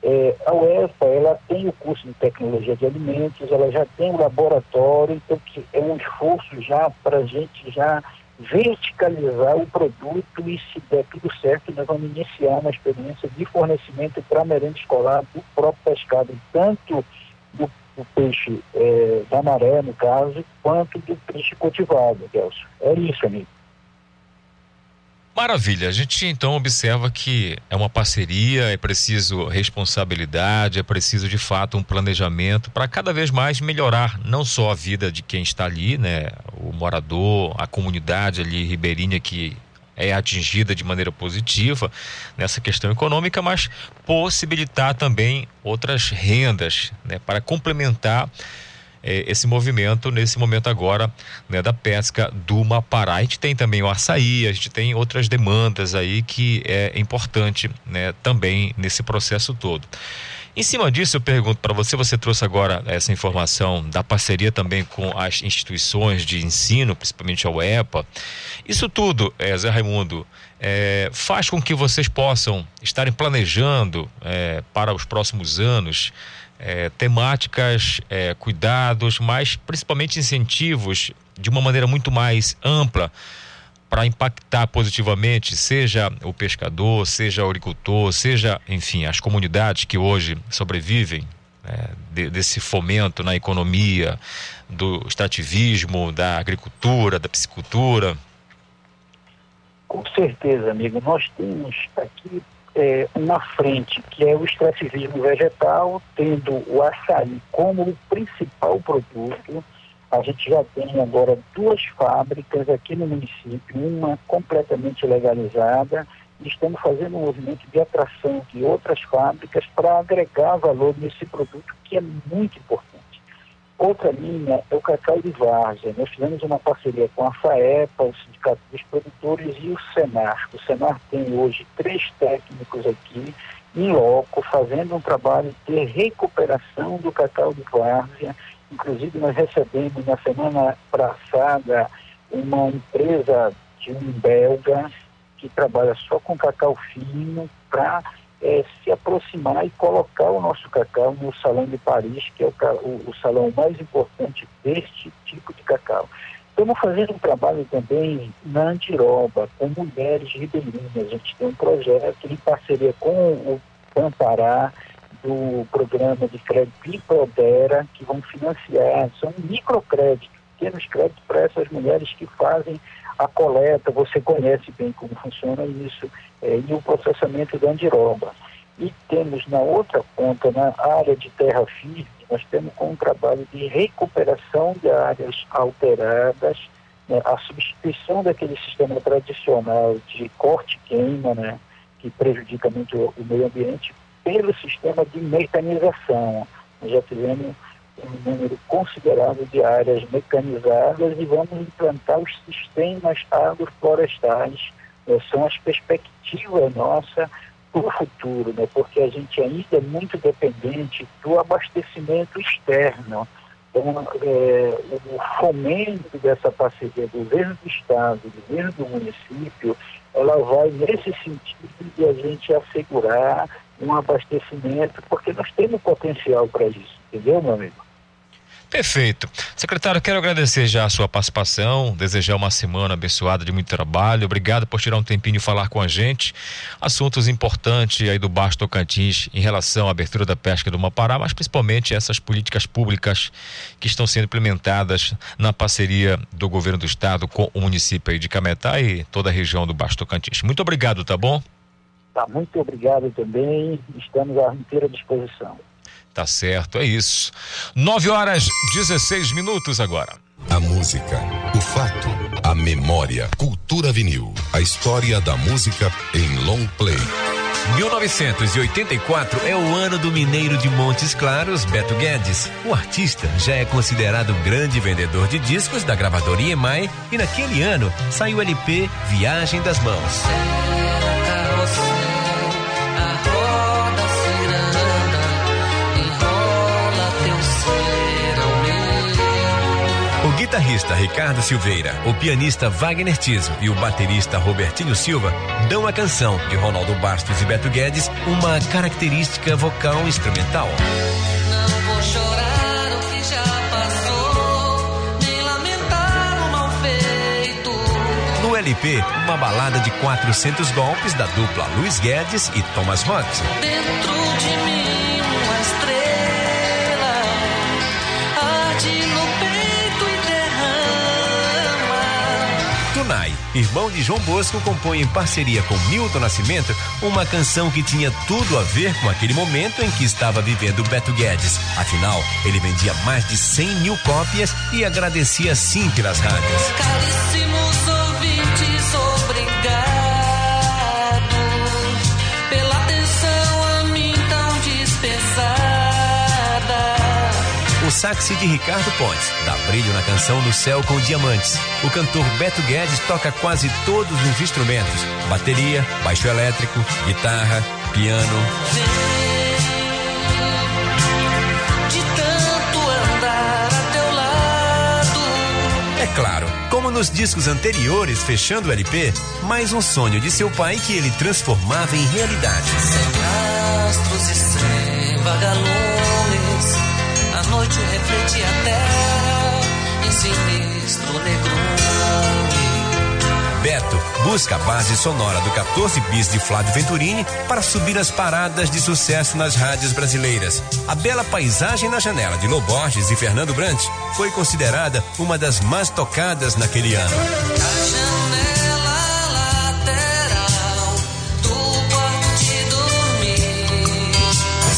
é, a UEPA ela tem o curso de tecnologia de alimentos, ela já tem o laboratório, então é um esforço já para a gente já verticalizar o produto e se der tudo certo, nós vamos iniciar uma experiência de fornecimento para merenda escolar do próprio pescado, tanto do, do peixe é, da maré, no caso, quanto do peixe cultivado, Gelson. É isso, amigo. Maravilha. A gente então observa que é uma parceria, é preciso responsabilidade, é preciso de fato um planejamento para cada vez mais melhorar não só a vida de quem está ali, né, o morador, a comunidade ali ribeirinha que é atingida de maneira positiva nessa questão econômica, mas possibilitar também outras rendas, né, para complementar eh, esse movimento nesse momento agora né, da pesca do Mapará. A gente tem também o açaí, a gente tem outras demandas aí que é importante né, também nesse processo todo. Em cima disso, eu pergunto para você, você trouxe agora essa informação da parceria também com as instituições de ensino, principalmente a UEPA. Isso tudo, é, Zé Raimundo, é, faz com que vocês possam estarem planejando é, para os próximos anos temáticas, cuidados, mas principalmente incentivos de uma maneira muito mais ampla para impactar positivamente, seja o pescador, seja o agricultor, seja, enfim, as comunidades que hoje sobrevivem é, de, desse fomento na economia, do extrativismo, da agricultura, da piscicultura? Com certeza, amigo. Nós temos aqui é, uma frente que é o extrativismo vegetal, tendo o açaí como o principal produto. A gente já tem agora duas fábricas aqui no município, uma completamente legalizada, e estamos fazendo um movimento de atração de outras fábricas para agregar valor nesse produto que é muito importante. Outra linha é o cacau de várzea. Nós fizemos uma parceria com a FAEPA, o Sindicato dos Produtores e o Senar. O Senar tem hoje três técnicos aqui em loco, fazendo um trabalho de recuperação do cacau de várzea. Inclusive, nós recebemos na semana passada uma empresa de um belga que trabalha só com cacau fino para é, se aproximar e colocar o nosso cacau no Salão de Paris, que é o, o, o salão mais importante deste tipo de cacau. Estamos fazendo um trabalho também na Andiroba, com mulheres ribeirinhas. A gente tem um projeto em parceria com o Pampará, do programa de crédito Hipodera, que vão financiar, são microcréditos, pequenos créditos para essas mulheres que fazem a coleta, você conhece bem como funciona isso, é, e o processamento da andiroba. E temos na outra ponta, na área de terra firme, nós temos com um trabalho de recuperação de áreas alteradas, né, a substituição daquele sistema tradicional de corte-queima, né, que prejudica muito o meio ambiente, pelo sistema de mecanização. Nós já tivemos um número considerável de áreas mecanizadas e vamos implantar os sistemas agroflorestais. Né? São as perspectivas nossas para o futuro, né? porque a gente ainda é muito dependente do abastecimento externo. Então, é, o fomento dessa parceria do governo do Estado, do governo do município, ela vai nesse sentido de a gente assegurar um abastecimento, porque nós temos potencial para isso, entendeu, meu amigo? Perfeito. Secretário, quero agradecer já a sua participação, desejar uma semana abençoada de muito trabalho. Obrigado por tirar um tempinho e falar com a gente. Assuntos importantes aí do Baixo Tocantins em relação à abertura da pesca do Mapará, mas principalmente essas políticas públicas que estão sendo implementadas na parceria do governo do estado com o município de Cametá e toda a região do Baixo Tocantins. Muito obrigado, tá bom? Tá, muito obrigado também. Estamos à inteira disposição. Tá certo, é isso. 9 horas 16 minutos agora. A música, o fato, a memória, cultura vinil, a história da música em long play. 1984 é o ano do mineiro de Montes Claros, Beto Guedes. O artista já é considerado grande vendedor de discos da gravadora EMI e naquele ano saiu o LP Viagem das Mãos. Guitarrista Ricardo Silveira, o pianista Wagner Tiso e o baterista Robertinho Silva dão à canção de Ronaldo Bastos e Beto Guedes uma característica vocal instrumental. Não vou chorar o que já passou, nem lamentar o mal feito. No LP, uma balada de 400 golpes da dupla Luiz Guedes e Thomas Hodgson. Dentro de mim Tunai, irmão de João Bosco, compõe em parceria com Milton Nascimento uma canção que tinha tudo a ver com aquele momento em que estava vivendo Beto Guedes. Afinal, ele vendia mais de 100 mil cópias e agradecia sim pelas rádios. Caríssimos ouvintes, obrigado sax de Ricardo Pontes dá brilho na canção No Céu com Diamantes. O cantor Beto Guedes toca quase todos os instrumentos: bateria, baixo elétrico, guitarra, piano. De tanto andar a teu lado. É claro, como nos discos anteriores, fechando o LP, mais um sonho de seu pai que ele transformava em realidade. Sem astros e sem vagalumes, reflete a terra em sinistro negrume. Beto busca a base sonora do 14 bis de Flávio Venturini para subir as paradas de sucesso nas rádios brasileiras. A bela paisagem na janela de Loborges e Fernando Brant foi considerada uma das mais tocadas naquele ano.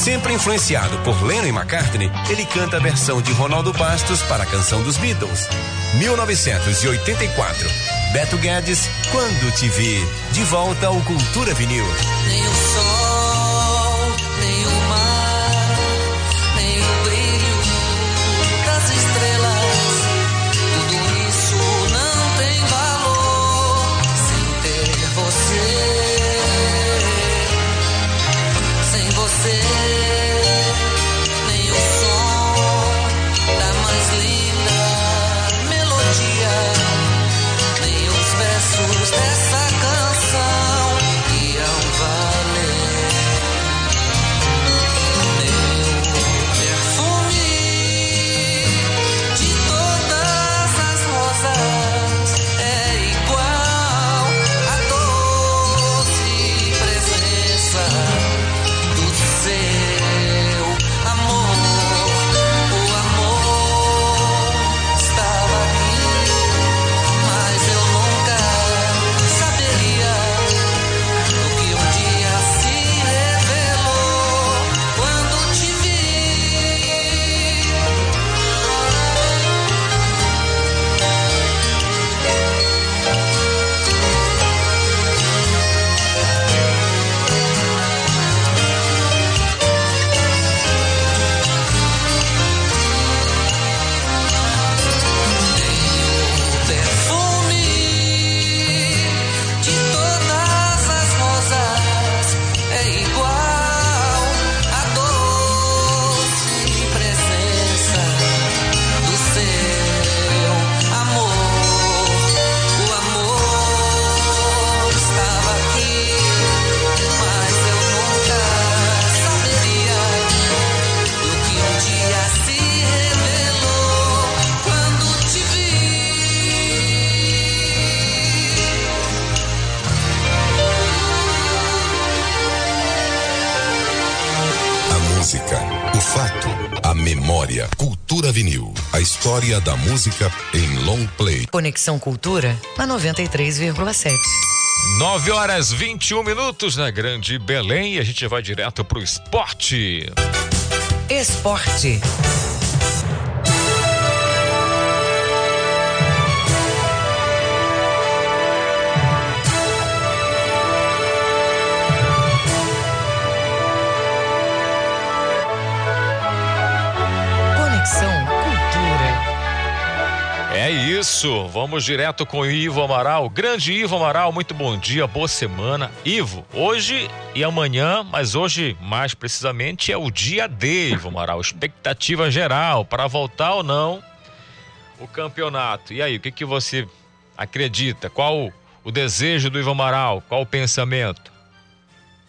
Sempre influenciado por Lennon e McCartney, ele canta a versão de Ronaldo Bastos para a canção dos Beatles. 1984. Beto Guedes, Quando Te Vi. De volta ao Cultura Vinil. Música em long play. Conexão Cultura na 93,7. 9 horas 21 minutos na Grande Belém e a gente vai direto pro esporte. Esporte. É isso, vamos direto com o Ivo Amaral. Grande Ivo Amaral, muito bom dia, boa semana. Ivo, hoje e amanhã, mas hoje mais precisamente é o dia D, Ivo Amaral. Expectativa geral para voltar ou não o campeonato. E aí, o que, que você acredita? Qual o desejo do Ivo Amaral? Qual o pensamento?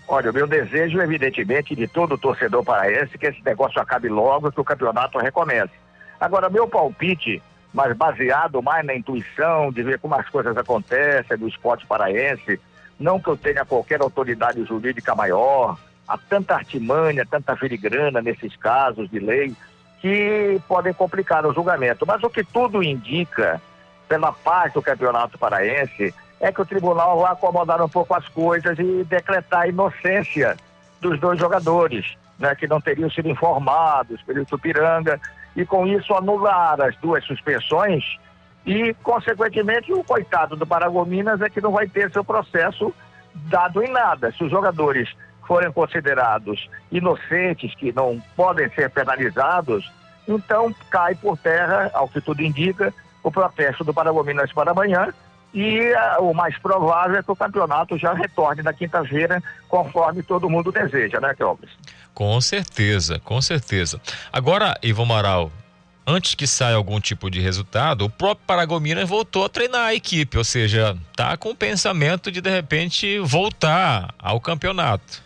Olha, o meu desejo, evidentemente, de todo torcedor paraense, que esse negócio acabe logo, que o campeonato recomece. Agora, meu palpite, mas baseado mais na intuição, de ver como as coisas acontecem do esporte paraense, não que eu tenha qualquer autoridade jurídica maior, há tanta artimanha, tanta filigrana nesses casos de lei, que podem complicar o julgamento. Mas o que tudo indica, pela parte do campeonato paraense, é que o tribunal vai acomodar um pouco as coisas e decretar a inocência dos dois jogadores, né, que não teriam sido informados pelo Tupiranga, e com isso anular as duas suspensões e, consequentemente, o coitado do Paragominas é que não vai ter seu processo dado em nada. Se os jogadores forem considerados inocentes, que não podem ser penalizados, então cai por terra, ao que tudo indica, o protesto do Paragominas para amanhã e ah, o mais provável é que o campeonato já retorne na quinta-feira, conforme todo mundo deseja, né, Clóvis? Com certeza, com certeza. Agora, Ivo Amaral, antes que saia algum tipo de resultado, o próprio Paragominas voltou a treinar a equipe, ou seja, tá com o pensamento de de repente voltar ao campeonato.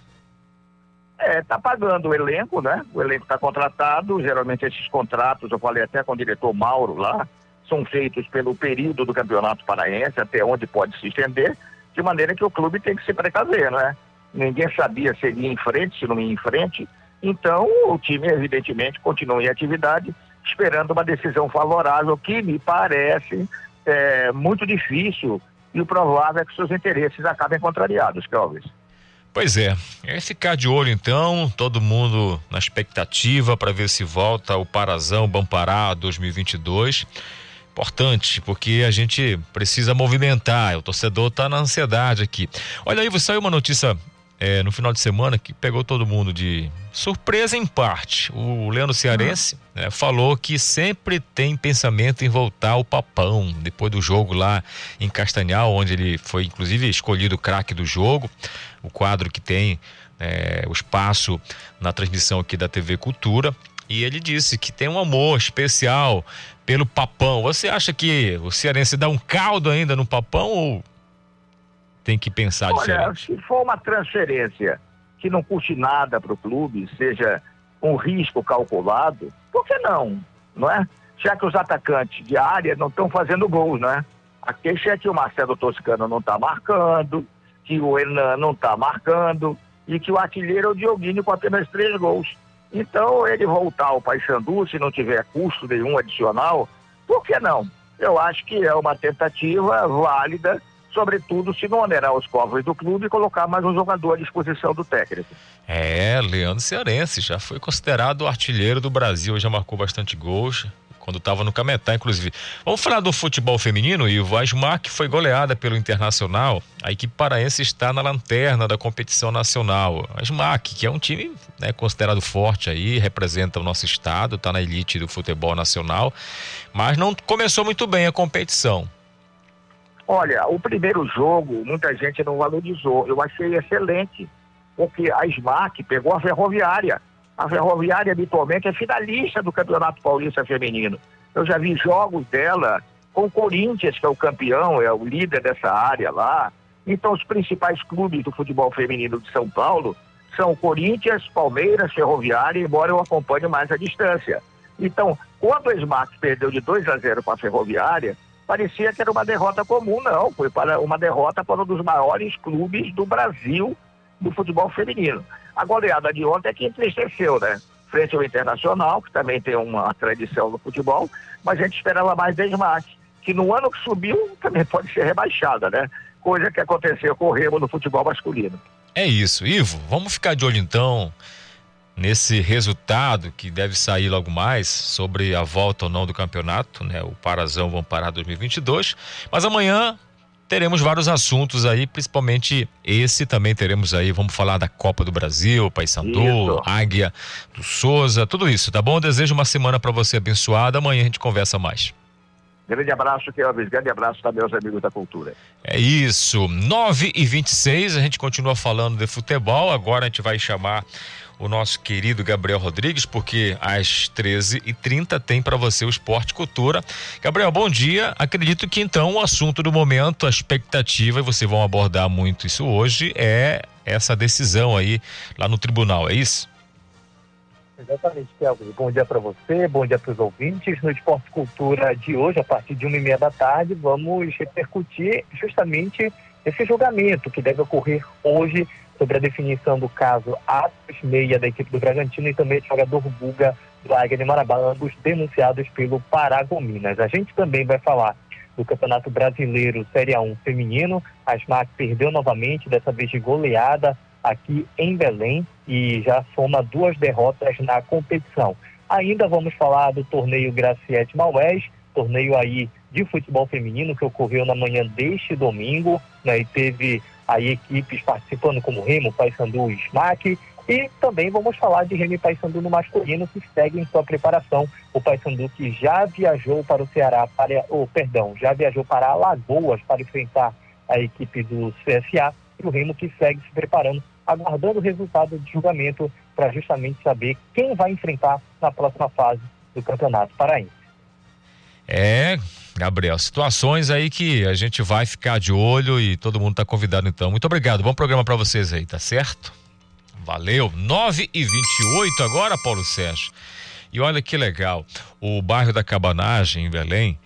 É, tá pagando o elenco, né? O elenco está contratado, geralmente esses contratos, eu falei até com o diretor Mauro lá, são feitos pelo período do campeonato paraense, até onde pode se estender, de maneira que o clube tem que se precaver, né? Ninguém sabia se ele ia em frente, se não ia em frente, então o time, evidentemente, continua em atividade, esperando uma decisão favorável, que me parece é, muito difícil e o provável é que seus interesses acabem contrariados, Clóvis. Pois é, é ficar de olho então, todo mundo na expectativa para ver se volta o Parazão Bampará 2022. Importante, porque a gente precisa movimentar, o torcedor está na ansiedade aqui. Olha aí, saiu uma notícia é, no final de semana que pegou todo mundo de surpresa em parte. O Leandro Cearense né, falou que sempre tem pensamento em voltar ao papão, depois do jogo lá em Castanhal, onde ele foi inclusive escolhido o craque do jogo, o quadro que tem é, o espaço na transmissão aqui da TV Cultura. E ele disse que tem um amor especial pelo papão. Você acha que o cearense dá um caldo ainda no papão ou tem que pensar Olha, diferente? se for uma transferência que não custe nada para o clube, seja um risco calculado, por que não? Não é? Já que os atacantes de área não estão fazendo gols, né? A queixa é que o Marcelo Toscano não está marcando, que o Enan não está marcando e que o artilheiro é o Dioguinho com apenas três gols. Então, ele voltar ao Paysandu, se não tiver custo nenhum adicional, por que não? Eu acho que é uma tentativa válida, sobretudo se não onerar os cofres do clube e colocar mais um jogador à disposição do técnico. É, Leandro Cearense já foi considerado o artilheiro do Brasil, já marcou bastante gols quando estava no Cametá, inclusive. Vamos falar do futebol feminino, Ivo. A Smack foi goleada pelo Internacional. A equipe paraense está na lanterna da competição nacional. A Smack, que é um time né, considerado forte aí, representa o nosso estado, está na elite do futebol nacional, mas não começou muito bem a competição. Olha, o primeiro jogo, muita gente não valorizou. Eu achei excelente, porque a SMAC pegou a Ferroviária. A Ferroviária habitualmente é finalista do Campeonato Paulista Feminino. Eu já vi jogos dela com o Corinthians, que é o campeão, é o líder dessa área lá. Então, os principais clubes do futebol feminino de São Paulo são Corinthians, Palmeiras, Ferroviária, embora eu acompanhe mais a distância. Então, quando o SMAC perdeu de 2 a 0 para a Ferroviária, parecia que era uma derrota comum, não. Foi para uma derrota para um dos maiores clubes do Brasil do futebol feminino. A goleada de ontem é que entristeceu, né? frente ao Internacional, que também tem uma tradição no futebol, mas a gente esperava mais desmaque, que no ano que subiu também pode ser rebaixada, né? Coisa que aconteceu com o Remo no futebol masculino. É isso, Ivo. Vamos ficar de olho então nesse resultado que deve sair logo mais sobre a volta ou não do campeonato, né? O Parazão vão parar 2022, mas amanhã teremos vários assuntos aí, principalmente esse também teremos aí, vamos falar da Copa do Brasil, Paysandu, Águia do Souza, tudo isso, tá bom? Eu desejo uma semana para você abençoada, amanhã a gente conversa mais. Grande abraço, Kelvis. Grande abraço também aos amigos da cultura. É isso. 9 e 26 a gente continua falando de futebol. Agora a gente vai chamar o nosso querido Gabriel Rodrigues, porque às 13h30 tem para você o Esporte Cultura. Gabriel, bom dia. Acredito que então o assunto do momento, a expectativa, e vocês vão abordar muito isso hoje, é essa decisão aí lá no tribunal, é isso? Exatamente, Kelvin. Bom dia para você, bom dia para os ouvintes. No Esporte Cultura de hoje, a partir de uma e meia da tarde, vamos repercutir justamente esse julgamento que deve ocorrer hoje sobre a definição do caso Atos Meia da equipe do Bragantino e também do jogador Buga do Águia de Marabá, ambos denunciados pelo Paragominas. A gente também vai falar do Campeonato Brasileiro Série A1 feminino. A SMAC perdeu novamente, dessa vez de goleada aqui em Belém e já soma duas derrotas na competição. Ainda vamos falar do torneio Graciete Maués, torneio aí de futebol feminino que ocorreu na manhã deste domingo, né, e teve aí equipes participando como Remo, Paysandu e Smack, e também vamos falar de Remo e Paysandu no masculino que seguem sua preparação. O Paysandu que já viajou para o Ceará, para, oh, perdão, já viajou para Alagoas para enfrentar a equipe do CSA e o Remo que segue se preparando, aguardando o resultado de julgamento para justamente saber quem vai enfrentar na próxima fase do Campeonato Paraense. É, Gabriel, situações aí que a gente vai ficar de olho e todo mundo está convidado então. Muito obrigado, bom programa para vocês aí, tá certo? Valeu. 9 e 28 agora, Paulo Sérgio. E olha que legal, o bairro da Cabanagem, em Belém,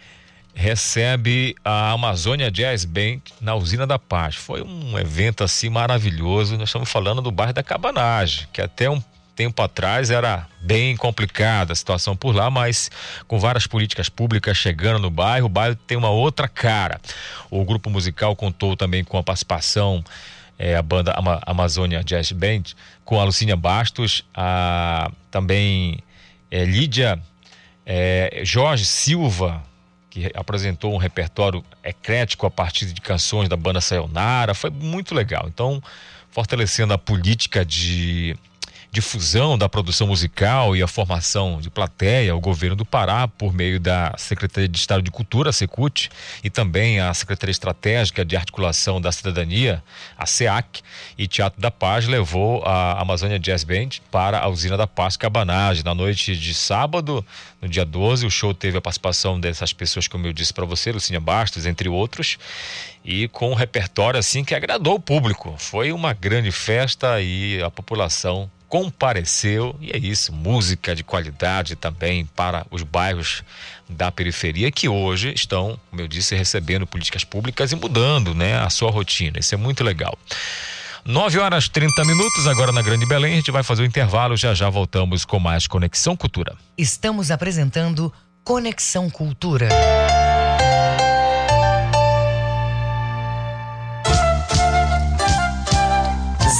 recebe a Amazônia Jazz Band na Usina da Paz. Foi um evento assim maravilhoso. Nós estamos falando do bairro da Cabanagem, que até um tempo atrás era bem complicada a situação por lá, mas com várias políticas públicas chegando no bairro, o bairro tem uma outra cara. O grupo musical contou também com a participação é, a banda Ama Amazônia Jazz Band, com a Lucínia Bastos, a, também é, Lídia é, Jorge Silva, que apresentou um repertório eclético a partir de canções da banda Sayonara, foi muito legal. Então, fortalecendo a política de difusão da produção musical e a formação de plateia, o governo do Pará, por meio da Secretaria de Estado de Cultura, a Secult, e também a Secretaria Estratégica de Articulação da Cidadania, a SEAC, e Teatro da Paz levou a Amazônia Jazz Band para a Usina da Paz Cabanagem. Na noite de sábado, no dia 12, o show teve a participação dessas pessoas, como eu disse para você, Lucinha Bastos, entre outros, e com um repertório assim que agradou o público. Foi uma grande festa e a população compareceu e é isso, música de qualidade também para os bairros da periferia que hoje estão, como eu disse, recebendo políticas públicas e mudando, né, a sua rotina. Isso é muito legal. 9 horas 30 minutos, agora na Grande Belém. A gente vai fazer o intervalo, já já voltamos com mais Conexão Cultura. Estamos apresentando Conexão Cultura.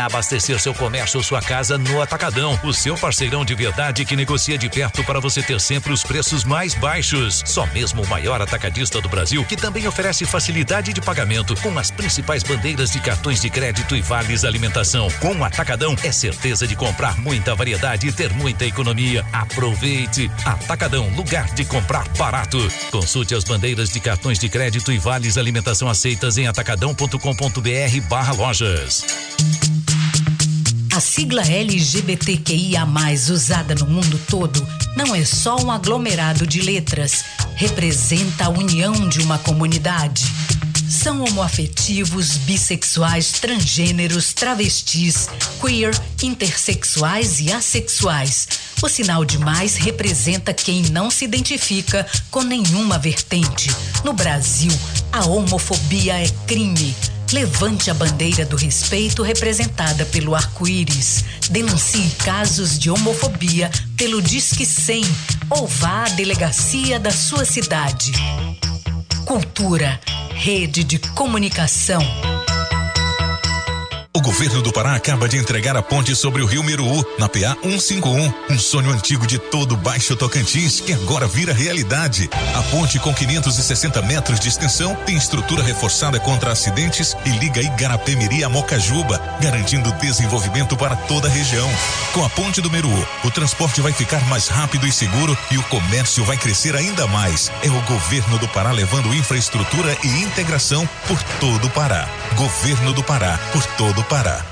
Venha abastecer seu comércio ou sua casa no Atacadão, o seu parceirão de verdade que negocia de perto para você ter sempre os preços mais baixos. Só mesmo o maior atacadista do Brasil, que também oferece facilidade de pagamento com as principais bandeiras de cartões de crédito e vales alimentação. Com o Atacadão é certeza de comprar muita variedade e ter muita economia. Aproveite! Atacadão, lugar de comprar barato. Consulte as bandeiras de cartões de crédito e vales alimentação aceitas em atacadão.com.br barra lojas. A sigla LGBTQIA, usada no mundo todo, não é só um aglomerado de letras, representa a união de uma comunidade. São homoafetivos, bissexuais, transgêneros, travestis, queer, intersexuais e assexuais. O sinal de mais representa quem não se identifica com nenhuma vertente. No Brasil, a homofobia é crime. Levante a bandeira do respeito representada pelo arco-íris. Denuncie casos de homofobia pelo Disque 100 ou vá à delegacia da sua cidade. Cultura, rede de comunicação. O governo do Pará acaba de entregar a ponte sobre o Rio Meruú, na PA 151. Um sonho antigo de todo Baixo Tocantins que agora vira realidade. A ponte com 560 metros de extensão tem estrutura reforçada contra acidentes e liga Igarapé-Miri a Mocajuba, garantindo desenvolvimento para toda a região. Com a ponte do Meruú, o transporte vai ficar mais rápido e seguro e o comércio vai crescer ainda mais. É o governo do Pará levando infraestrutura e integração por todo o Pará. Governo do Pará, por todo o Pará.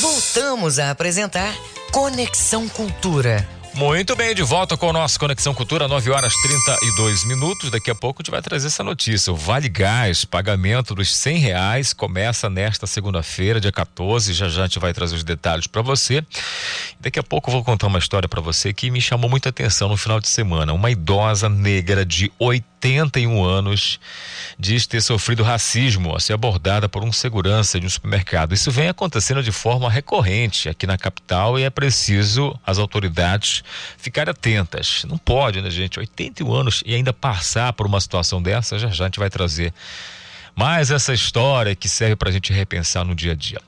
Voltamos a apresentar Conexão Cultura. Muito bem, de volta com o nosso Conexão Cultura, 9 horas 32 minutos. Daqui a pouco a gente vai trazer essa notícia. O Vale Gás, pagamento dos 100 reais, começa nesta segunda-feira, dia 14. Já já a gente vai trazer os detalhes para você. Daqui a pouco eu vou contar uma história para você que me chamou muita atenção no final de semana. Uma idosa negra de 81 anos diz ter sofrido racismo ao ser abordada por um segurança de um supermercado. Isso vem acontecendo de forma recorrente aqui na capital e é preciso as autoridades ficarem atentas. Não pode, né, gente? 81 anos e ainda passar por uma situação dessa, já já a gente vai trazer mais essa história que serve para a gente repensar no dia a dia.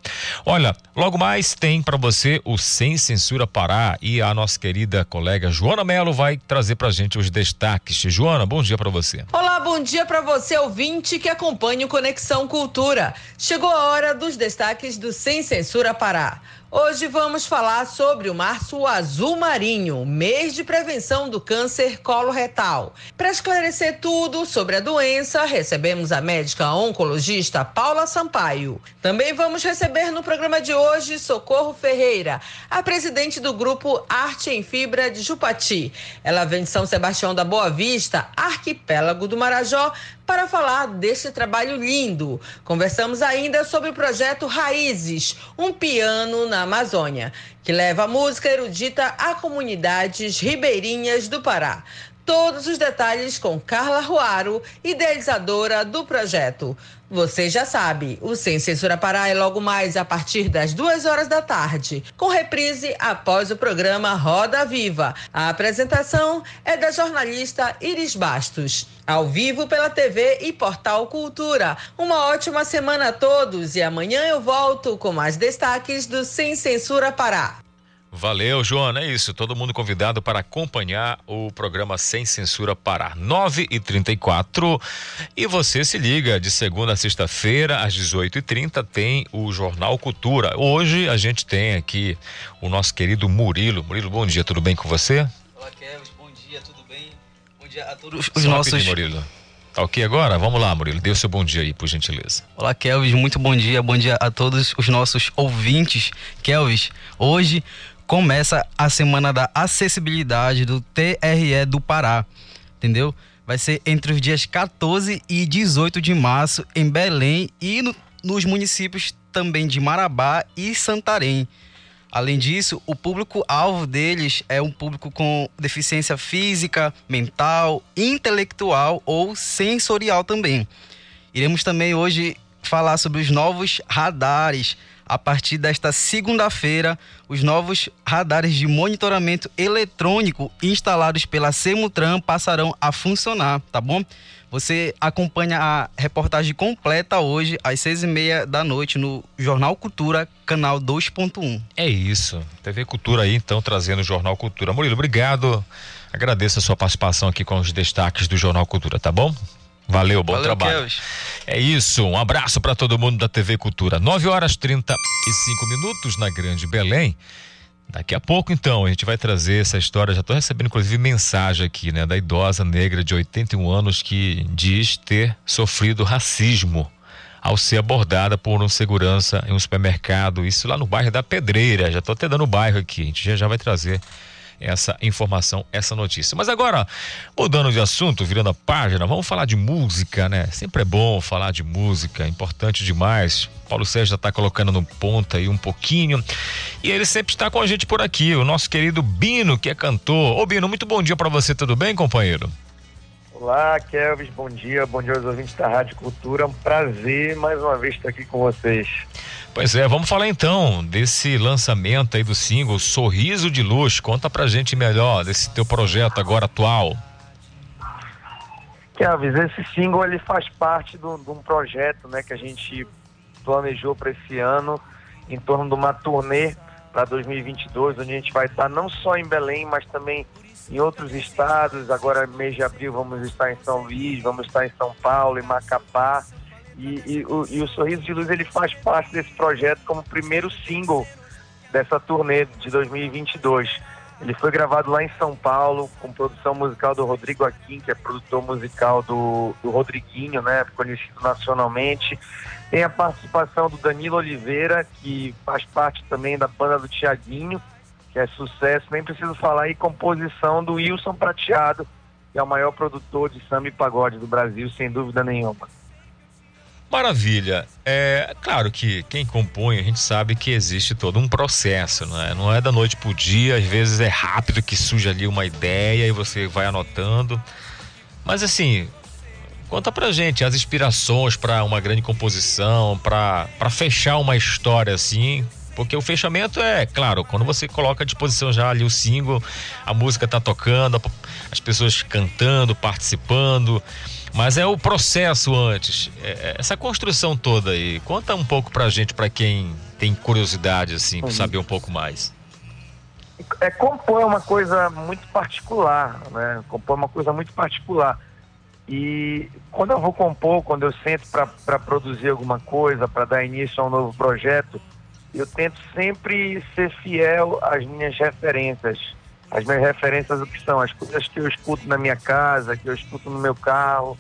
Olha, logo mais tem para você o Sem Censura Pará e a nossa querida colega Joana Melo vai trazer para a gente os destaques. Joana, bom dia para você. Olá, bom dia para você ouvinte que acompanha o Conexão Cultura. Chegou a hora dos destaques do Sem Censura Pará. Hoje vamos falar sobre o Março Azul Marinho, mês de prevenção do câncer coloretal. Para esclarecer tudo sobre a doença, recebemos a médica oncologista Paula Sampaio. Também vamos receber no programa de hoje Socorro Ferreira, a presidente do grupo Arte em Fibra de Jupati. Ela vem de São Sebastião da Boa Vista, arquipélago do Marajó, para falar deste trabalho lindo. Conversamos ainda sobre o projeto Raízes, um piano na Amazônia, que leva a música erudita a comunidades ribeirinhas do Pará. Todos os detalhes com Carla Ruaro, idealizadora do projeto. Você já sabe, o Sem Censura Pará é logo mais a partir das duas horas da tarde, com reprise após o programa Roda Viva. A apresentação é da jornalista Iris Bastos. Ao vivo pela TV e Portal Cultura. Uma ótima semana a todos e amanhã eu volto com mais destaques do Sem Censura Pará. Valeu, Joana. É isso. Todo mundo convidado para acompanhar o programa Sem Censura Pará. 9 e 34 E você se liga de segunda a sexta-feira, às 18h30, tem o Jornal Cultura. Hoje a gente tem aqui o nosso querido Murilo. Murilo, bom dia, tudo bem com você? Olá, Kevin. Bom dia, tudo bem? Bom dia a todos os, os nossos. Murilo. Tá ok agora? Vamos lá, Murilo. Dê o seu bom dia aí, por gentileza. Olá, Kelvis. Muito bom dia. Bom dia a todos os nossos ouvintes. Kelvis, hoje começa a semana da acessibilidade do TRE do Pará, entendeu? Vai ser entre os dias 14 e 18 de março em Belém e no, nos municípios também de Marabá e Santarém. Além disso, o público-alvo deles é um público com deficiência física, mental, intelectual ou sensorial também. Iremos também hoje falar sobre os novos radares a partir desta segunda-feira, os novos radares de monitoramento eletrônico instalados pela Semutran passarão a funcionar, tá bom? Você acompanha a reportagem completa hoje, às seis e meia da noite, no Jornal Cultura, canal 2.1. É isso. TV Cultura aí, então, trazendo o Jornal Cultura. Murilo, obrigado. Agradeço a sua participação aqui com os destaques do Jornal Cultura, tá bom? Valeu, bom Valeu, trabalho. Keus. É isso, um abraço para todo mundo da TV Cultura. 9 horas 35 minutos na Grande Belém. Daqui a pouco, então, a gente vai trazer essa história. Já estou recebendo, inclusive, mensagem aqui, né, da idosa negra de 81 anos que diz ter sofrido racismo ao ser abordada por um segurança em um supermercado, isso lá no bairro da Pedreira. Já estou até dando o bairro aqui, a gente já, já vai trazer essa informação, essa notícia. Mas agora, mudando de assunto, virando a página, vamos falar de música, né? Sempre é bom falar de música, é importante demais. Paulo Sérgio já está colocando no ponto aí um pouquinho. E ele sempre está com a gente por aqui, o nosso querido Bino, que é cantor. Ô Bino, muito bom dia para você, tudo bem, companheiro? Olá, Kelvis, bom dia, bom dia aos ouvintes da Rádio Cultura. É um prazer mais uma vez estar aqui com vocês. Pois é, vamos falar então desse lançamento aí do single Sorriso de Luz. Conta pra gente melhor desse teu projeto agora atual. Kelvis, esse single ele faz parte de um projeto né, que a gente planejou para esse ano em torno de uma turnê para 2022, onde a gente vai estar não só em Belém, mas também em outros estados. Agora, mês de abril, vamos estar em São Luís, vamos estar em São Paulo, em Macapá. E, e, o, e, o, Sorriso de Luz ele faz parte desse projeto como primeiro single dessa turnê de 2022. Ele foi gravado lá em São Paulo, com produção musical do Rodrigo Aquim, que é produtor musical do, do Rodriguinho, né, conhecido nacionalmente. Tem a participação do Danilo Oliveira, que faz parte também da banda do Tiaguinho, que é sucesso. Nem preciso falar aí, composição do Wilson Prateado, que é o maior produtor de samba e pagode do Brasil, sem dúvida nenhuma. Maravilha. É claro que quem compõe, a gente sabe que existe todo um processo, não é? Não é da noite pro dia, às vezes é rápido que surge ali uma ideia e você vai anotando. Mas assim, conta pra gente as inspirações para uma grande composição, para fechar uma história assim, porque o fechamento é, claro, quando você coloca à disposição já ali o single, a música tá tocando, as pessoas cantando, participando. Mas é o processo antes, é, é essa construção toda aí. Conta um pouco pra gente, pra quem tem curiosidade, assim, pra saber um pouco mais. É, compor é uma coisa muito particular, né? Compor é uma coisa muito particular. E quando eu vou compor, quando eu sento para produzir alguma coisa, para dar início a um novo projeto, eu tento sempre ser fiel às minhas referências. As minhas referências o que são? As coisas que eu escuto na minha casa, que eu escuto no meu carro.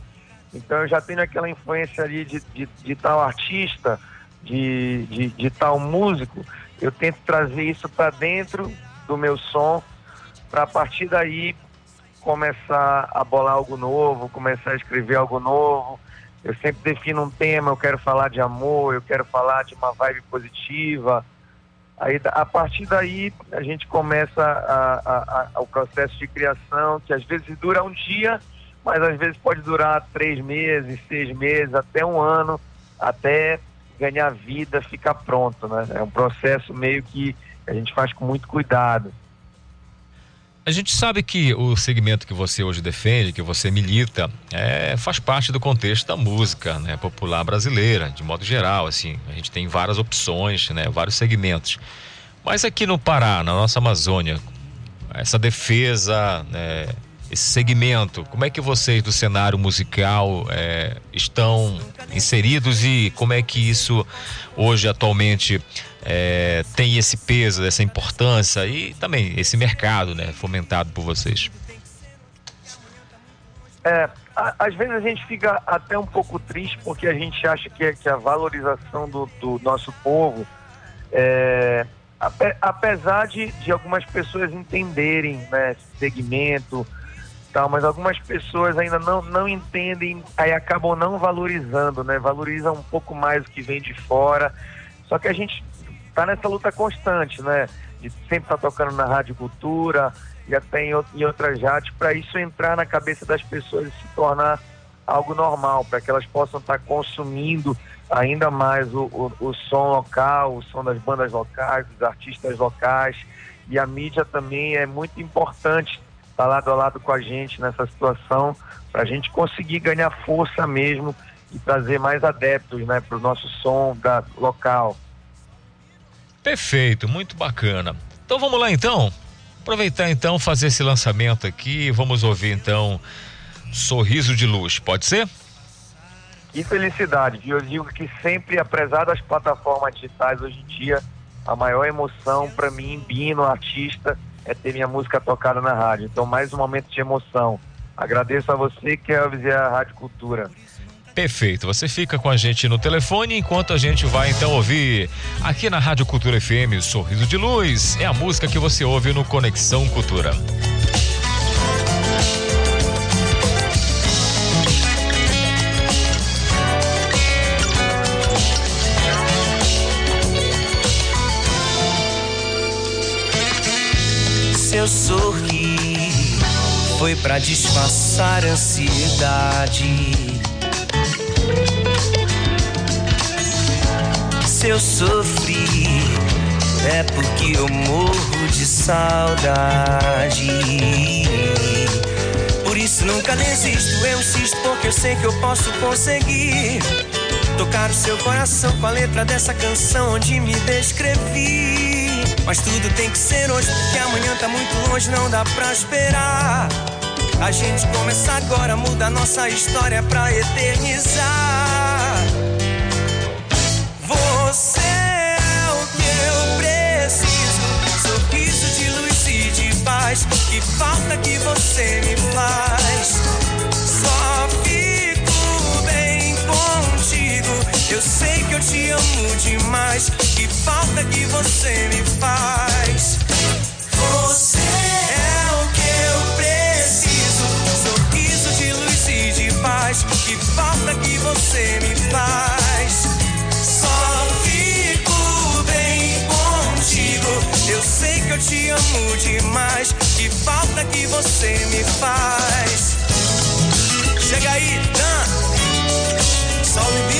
Então eu já tenho aquela influência ali de, de, de tal artista, de, de, de tal músico. Eu tento trazer isso para dentro do meu som, para a partir daí começar a bolar algo novo, começar a escrever algo novo. Eu sempre defino um tema, eu quero falar de amor, eu quero falar de uma vibe positiva, Aí, a partir daí, a gente começa a, a, a, o processo de criação, que às vezes dura um dia, mas às vezes pode durar três meses, seis meses, até um ano, até ganhar vida, ficar pronto, né? É um processo meio que a gente faz com muito cuidado. A gente sabe que o segmento que você hoje defende, que você milita, é, faz parte do contexto da música né, popular brasileira, de modo geral. Assim, a gente tem várias opções, né, vários segmentos. Mas aqui no Pará, na nossa Amazônia, essa defesa, né, esse segmento, como é que vocês do cenário musical é, estão inseridos e como é que isso hoje atualmente é, tem esse peso, essa importância e também esse mercado, né, fomentado por vocês? É, às vezes a gente fica até um pouco triste porque a gente acha que, que a valorização do, do nosso povo, é, apesar de, de algumas pessoas entenderem né, esse segmento, tal, mas algumas pessoas ainda não, não entendem, aí acabam não valorizando, né? Valorizam um pouco mais o que vem de fora. Só que a gente está nessa luta constante, né? De sempre estar tá tocando na Rádio Cultura e até em, outras rádios, para isso entrar na cabeça das pessoas e se tornar algo normal, para que elas possam estar tá consumindo ainda mais o, o, o som local, o som das bandas locais, dos artistas locais. E a mídia também é muito importante estar tá lado a lado com a gente nessa situação, para a gente conseguir ganhar força mesmo e trazer mais adeptos né, para o nosso som da, local. Perfeito, muito bacana. Então vamos lá então. Aproveitar então, fazer esse lançamento aqui. Vamos ouvir então Sorriso de Luz, pode ser? Que felicidade, eu digo que sempre, apesar das plataformas digitais hoje em dia, a maior emoção para mim, Bino, artista, é ter minha música tocada na rádio. Então, mais um momento de emoção. Agradeço a você, Kelvis, e a Rádio Cultura. Perfeito. Você fica com a gente no telefone enquanto a gente vai então ouvir aqui na Rádio Cultura FM Sorriso de Luz. É a música que você ouve no Conexão Cultura. Seu sorrir foi pra disfarçar a ansiedade. Se eu sofri, é porque eu morro de saudade. Por isso nunca desisto, eu insisto porque eu sei que eu posso conseguir. Tocar o seu coração com a letra dessa canção onde me descrevi. Mas tudo tem que ser hoje, porque amanhã tá muito longe, não dá pra esperar. A gente começa agora, muda nossa história pra eternizar. Você é o que eu preciso, sorriso de luz e de paz. Que falta que você me faz. Só fico bem contigo. Eu sei que eu te amo demais. Falta que você me faz. Você é o que eu preciso. Sorriso de luz e de paz. Que falta que você me faz. Só fico bem contigo. Eu sei que eu te amo demais. Que falta que você me faz. Chega aí, Dan. E Bino.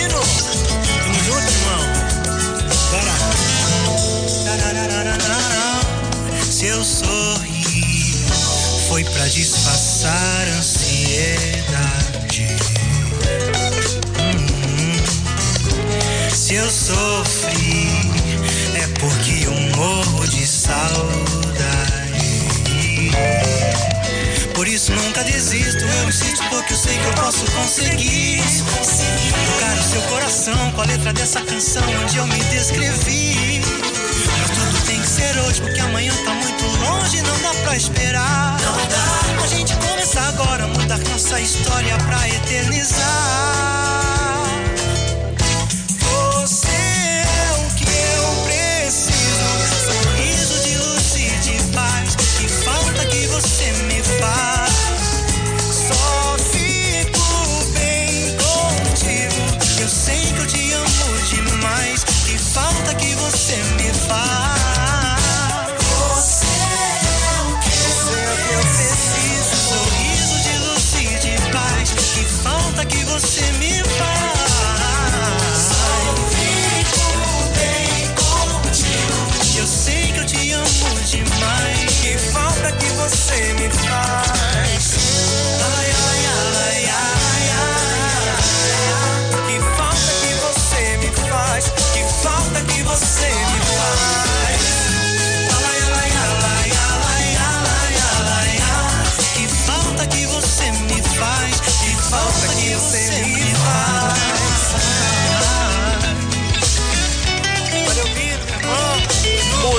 Foi pra disfarçar ansiedade. Hum. Se eu sofri, é porque eu morro de saudade. Por isso nunca desisto, eu insisto porque eu sei que eu posso conseguir. Tocar o seu coração com a letra dessa canção onde eu me descrevi. Ser hoje, porque amanhã tá muito longe, não dá pra esperar. Não dá. A gente começa agora, mudar nossa história pra eternizar. Você é o que eu preciso. Sorriso de luz e de paz. Que falta que você me faz. Só fico bem contigo. Eu sei que eu te amo demais. Que falta que você me faz.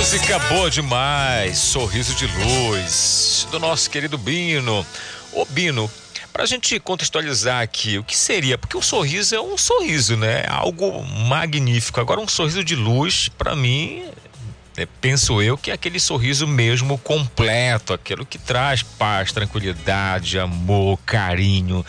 Música boa demais, sorriso de luz, do nosso querido Bino. Ô Bino, pra gente contextualizar aqui, o que seria? Porque o sorriso é um sorriso, né? É Algo magnífico. Agora, um sorriso de luz, pra mim, é, penso eu que é aquele sorriso mesmo completo, aquilo que traz paz, tranquilidade, amor, carinho,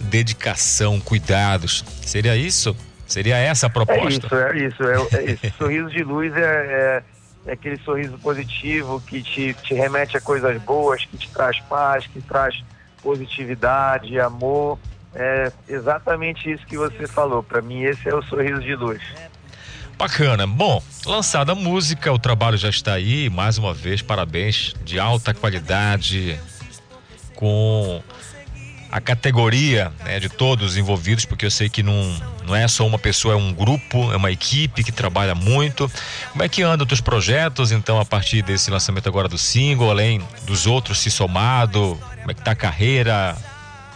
dedicação, cuidados. Seria isso? Seria essa a É proposta? isso, é isso. É, é isso. sorriso de luz é, é, aquele sorriso positivo que te, te remete a coisas boas, que te traz paz, que traz positividade, amor. É exatamente isso que você falou. Para mim, esse é o sorriso de luz. Bacana. Bom, lançada a música, o trabalho já está aí. Mais uma vez, parabéns. De alta qualidade, com a categoria né, de todos os envolvidos, porque eu sei que não, não é só uma pessoa, é um grupo, é uma equipe que trabalha muito. Como é que andam os projetos, então, a partir desse lançamento agora do single, além dos outros se somado? Como é que tá a carreira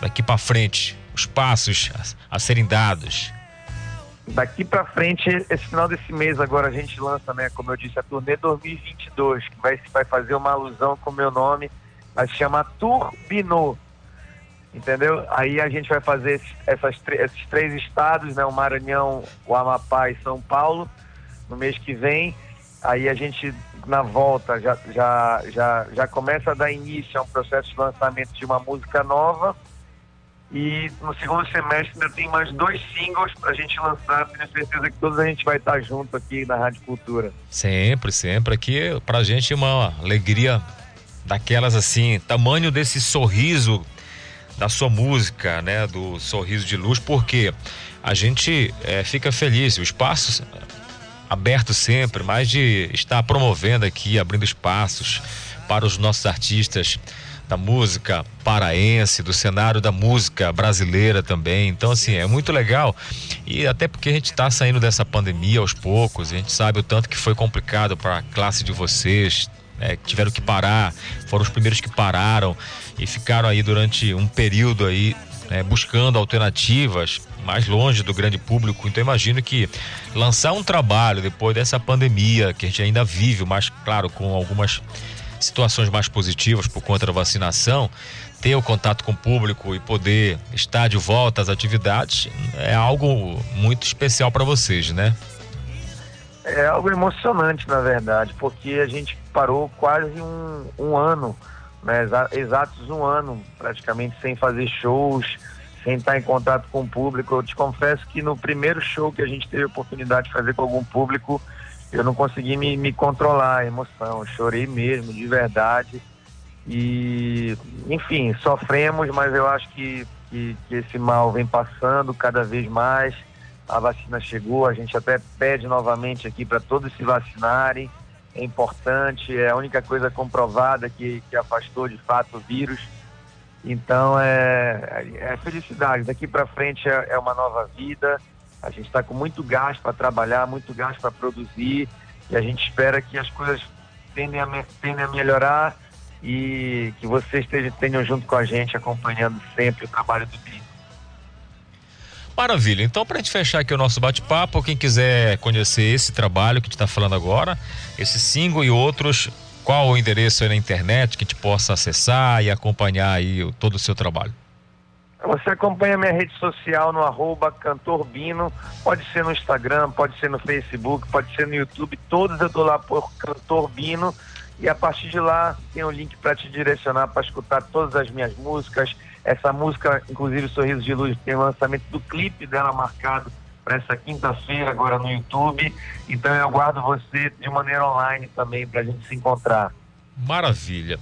daqui para frente? Os passos a, a serem dados? Daqui para frente, esse final desse mês agora a gente lança, né, como eu disse, a turnê 2022, que vai, vai fazer uma alusão com o meu nome, vai se chamar Turbino. Entendeu? Aí a gente vai fazer esses, essas, esses três estados, né? O Maranhão, o Amapá e São Paulo, no mês que vem. Aí a gente, na volta, já, já, já, já começa a dar início a um processo de lançamento de uma música nova. E no segundo semestre ainda tem mais dois singles pra gente lançar. Tenho certeza que todos a gente vai estar junto aqui na Rádio Cultura. Sempre, sempre. Aqui pra gente uma alegria daquelas assim, tamanho desse sorriso da sua música, né? Do sorriso de luz, porque a gente é, fica feliz. O espaço aberto sempre, mas de estar promovendo aqui, abrindo espaços para os nossos artistas da música paraense, do cenário da música brasileira também. Então, assim, é muito legal. E até porque a gente está saindo dessa pandemia aos poucos, a gente sabe o tanto que foi complicado para a classe de vocês, né, tiveram que parar, foram os primeiros que pararam e ficaram aí durante um período aí né, buscando alternativas mais longe do grande público. Então imagino que lançar um trabalho depois dessa pandemia que a gente ainda vive, mas claro, com algumas situações mais positivas por conta da vacinação, ter o contato com o público e poder estar de volta às atividades é algo muito especial para vocês, né? É algo emocionante, na verdade, porque a gente parou quase um, um ano, né, exatos um ano, praticamente sem fazer shows, sem estar em contato com o público. Eu te confesso que no primeiro show que a gente teve a oportunidade de fazer com algum público, eu não consegui me, me controlar a emoção, eu chorei mesmo, de verdade. E, enfim, sofremos, mas eu acho que, que, que esse mal vem passando cada vez mais. A vacina chegou, a gente até pede novamente aqui para todos se vacinarem. É importante, é a única coisa comprovada que, que afastou de fato o vírus. Então é, é felicidade. Daqui para frente é, é uma nova vida a gente está com muito gás para trabalhar, muito gás para produzir e a gente espera que as coisas tendem a, tendem a melhorar e que vocês estejam, junto com a gente, acompanhando sempre o trabalho do Bino. Maravilha. Então, para a gente fechar aqui o nosso bate-papo, quem quiser conhecer esse trabalho que a gente está falando agora, esse single e outros, qual o endereço aí na internet que a gente possa acessar e acompanhar aí todo o seu trabalho? Você acompanha minha rede social no arroba cantorbino, pode ser no Instagram, pode ser no Facebook, pode ser no YouTube, todos eu tô lá por Cantorbino e a partir de lá tem um link para te direcionar para escutar todas as minhas músicas. Essa música, inclusive Sorriso de Luz, tem o lançamento do clipe dela marcado para essa quinta-feira agora no YouTube. Então eu aguardo você de maneira online também para a gente se encontrar. Maravilha.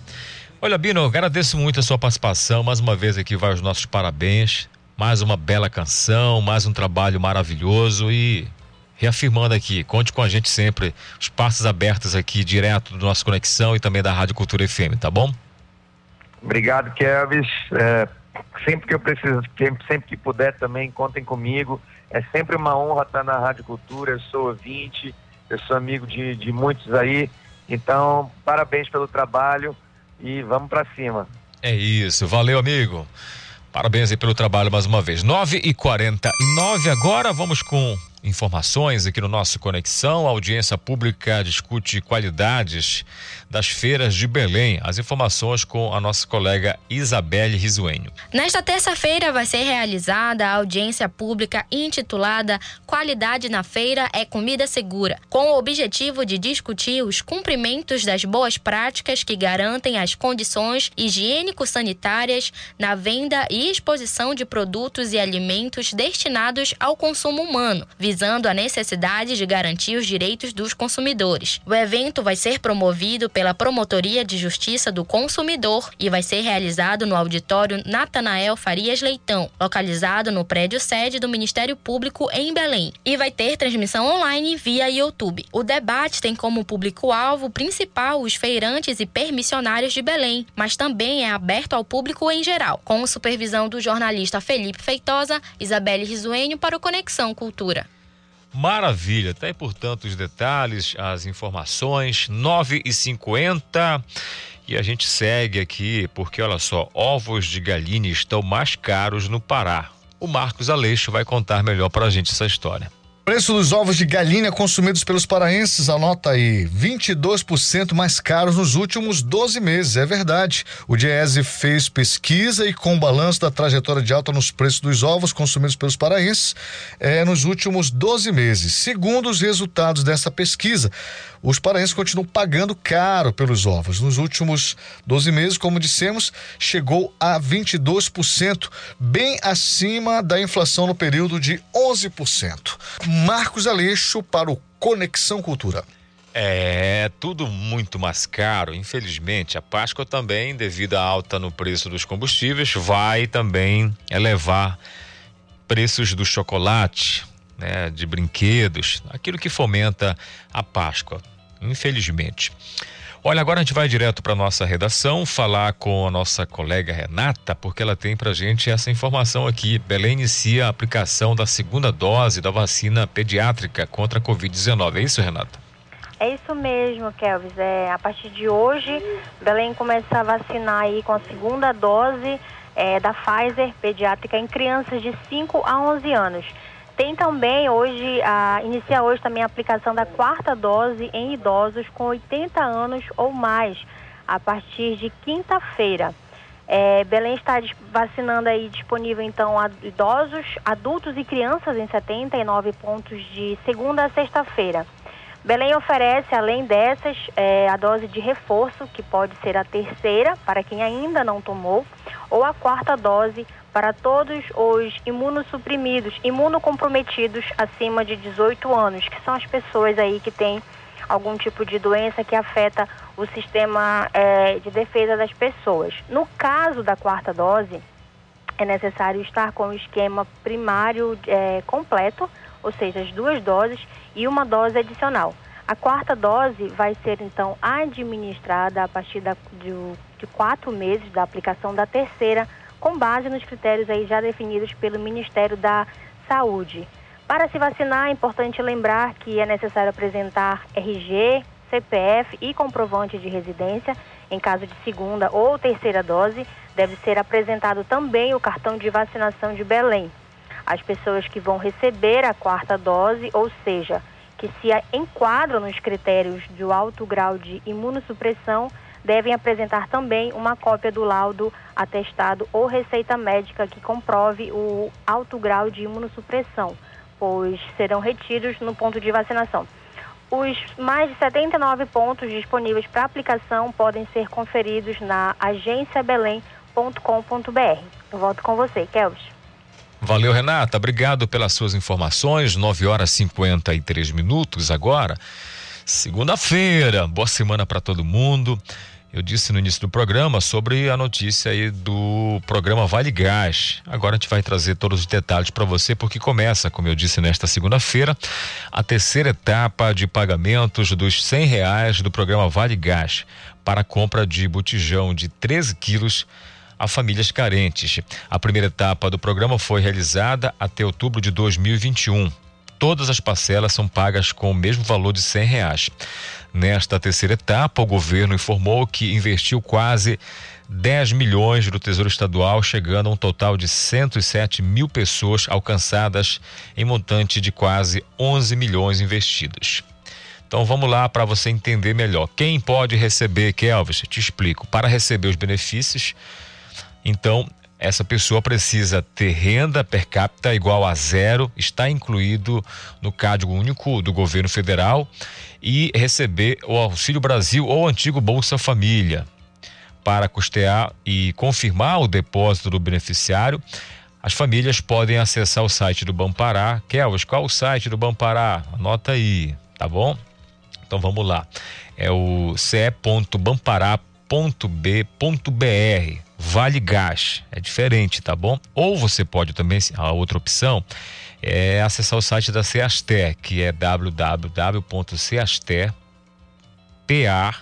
Olha, Bino, agradeço muito a sua participação. Mais uma vez aqui vai os nossos parabéns. Mais uma bela canção, mais um trabalho maravilhoso e reafirmando aqui, conte com a gente sempre, os passos abertos aqui direto do nosso Conexão e também da Rádio Cultura FM, tá bom? Obrigado, Kelvis. É, sempre que eu preciso, sempre que puder também, contem comigo. É sempre uma honra estar na Rádio Cultura, eu sou ouvinte, eu sou amigo de, de muitos aí. Então, parabéns pelo trabalho e vamos para cima. É isso, valeu amigo. Parabéns aí pelo trabalho mais uma vez. 9 e 49 agora vamos com informações aqui no nosso Conexão. A audiência pública discute qualidades das feiras de Belém. As informações com a nossa colega Isabelle Risuenho. Nesta terça-feira vai ser realizada a audiência pública intitulada Qualidade na Feira é Comida Segura, com o objetivo de discutir os cumprimentos das boas práticas que garantem as condições higiênico-sanitárias na venda e exposição de produtos e alimentos destinados ao consumo humano, visando a necessidade de garantir os direitos dos consumidores. O evento vai ser promovido pela Promotoria de Justiça do Consumidor e vai ser realizado no auditório Natanael Farias Leitão, localizado no prédio sede do Ministério Público em Belém, e vai ter transmissão online via YouTube. O debate tem como público-alvo principal os feirantes e permissionários de Belém, mas também é aberto ao público em geral, com supervisão do jornalista Felipe Feitosa, Isabelle Risuênio para o Conexão Cultura. Maravilha, tá aí portanto os detalhes, as informações, 9 e 50 e a gente segue aqui porque olha só, ovos de galinha estão mais caros no Pará. O Marcos Aleixo vai contar melhor para a gente essa história. Preço dos ovos de galinha consumidos pelos paraenses, anota aí, 22% mais caros nos últimos 12 meses, é verdade. O Diese fez pesquisa e com balanço da trajetória de alta nos preços dos ovos consumidos pelos paraenses é, nos últimos 12 meses. Segundo os resultados dessa pesquisa, os paraenses continuam pagando caro pelos ovos. Nos últimos 12 meses, como dissemos, chegou a 22%, bem acima da inflação no período de 11%. Marcos Aleixo para o Conexão Cultura. É, tudo muito mais caro. Infelizmente, a Páscoa também, devido à alta no preço dos combustíveis, vai também elevar preços do chocolate, né, de brinquedos, aquilo que fomenta a Páscoa infelizmente. Olha, agora a gente vai direto para nossa redação falar com a nossa colega Renata, porque ela tem para gente essa informação aqui. Belém inicia a aplicação da segunda dose da vacina pediátrica contra a Covid-19. É isso, Renata? É isso mesmo, Kelvis. É, a partir de hoje, Belém começa a vacinar aí com a segunda dose é, da Pfizer pediátrica em crianças de 5 a 11 anos. Tem também hoje, a, inicia hoje também a aplicação da quarta dose em idosos com 80 anos ou mais, a partir de quinta-feira. É, Belém está vacinando aí disponível então a idosos, adultos e crianças em 79 pontos de segunda a sexta-feira. Belém oferece, além dessas, é, a dose de reforço, que pode ser a terceira para quem ainda não tomou, ou a quarta dose para todos os imunossuprimidos, imunocomprometidos acima de 18 anos, que são as pessoas aí que têm algum tipo de doença que afeta o sistema é, de defesa das pessoas. No caso da quarta dose, é necessário estar com o esquema primário é, completo, ou seja, as duas doses e uma dose adicional. A quarta dose vai ser então administrada a partir da, de, de quatro meses da aplicação da terceira com base nos critérios aí já definidos pelo Ministério da Saúde. Para se vacinar, é importante lembrar que é necessário apresentar RG, CPF e comprovante de residência. Em caso de segunda ou terceira dose, deve ser apresentado também o cartão de vacinação de Belém. As pessoas que vão receber a quarta dose, ou seja, que se enquadram nos critérios do alto grau de imunossupressão, devem apresentar também uma cópia do laudo atestado ou receita médica que comprove o alto grau de imunossupressão, pois serão retidos no ponto de vacinação. Os mais de 79 pontos disponíveis para aplicação podem ser conferidos na agenciabelém.com.br. Eu volto com você, Kelvis. Valeu, Renata. Obrigado pelas suas informações. 9 horas e 53 minutos agora. Segunda-feira. Boa semana para todo mundo. Eu disse no início do programa sobre a notícia aí do programa Vale Gás. Agora a gente vai trazer todos os detalhes para você, porque começa, como eu disse nesta segunda-feira, a terceira etapa de pagamentos dos cem reais do programa Vale Gás para a compra de botijão de 13 quilos a famílias carentes. A primeira etapa do programa foi realizada até outubro de 2021. Todas as parcelas são pagas com o mesmo valor de cem reais. Nesta terceira etapa, o governo informou que investiu quase 10 milhões do Tesouro Estadual, chegando a um total de 107 mil pessoas alcançadas em montante de quase 11 milhões investidos. Então vamos lá para você entender melhor. Quem pode receber, Kelvis? Te explico. Para receber os benefícios, então essa pessoa precisa ter renda per capita igual a zero, está incluído no Código Único do Governo Federal e receber o Auxílio Brasil ou antigo Bolsa Família. Para custear e confirmar o depósito do beneficiário, as famílias podem acessar o site do Bampará. Kelvas, qual o site do Bampará? Anota aí, tá bom? Então vamos lá. É o ce.bampará.b.br. Vale Gás. É diferente, tá bom? Ou você pode também, a outra opção é acessar o site da Ceaster, que é www.ceaster.pa,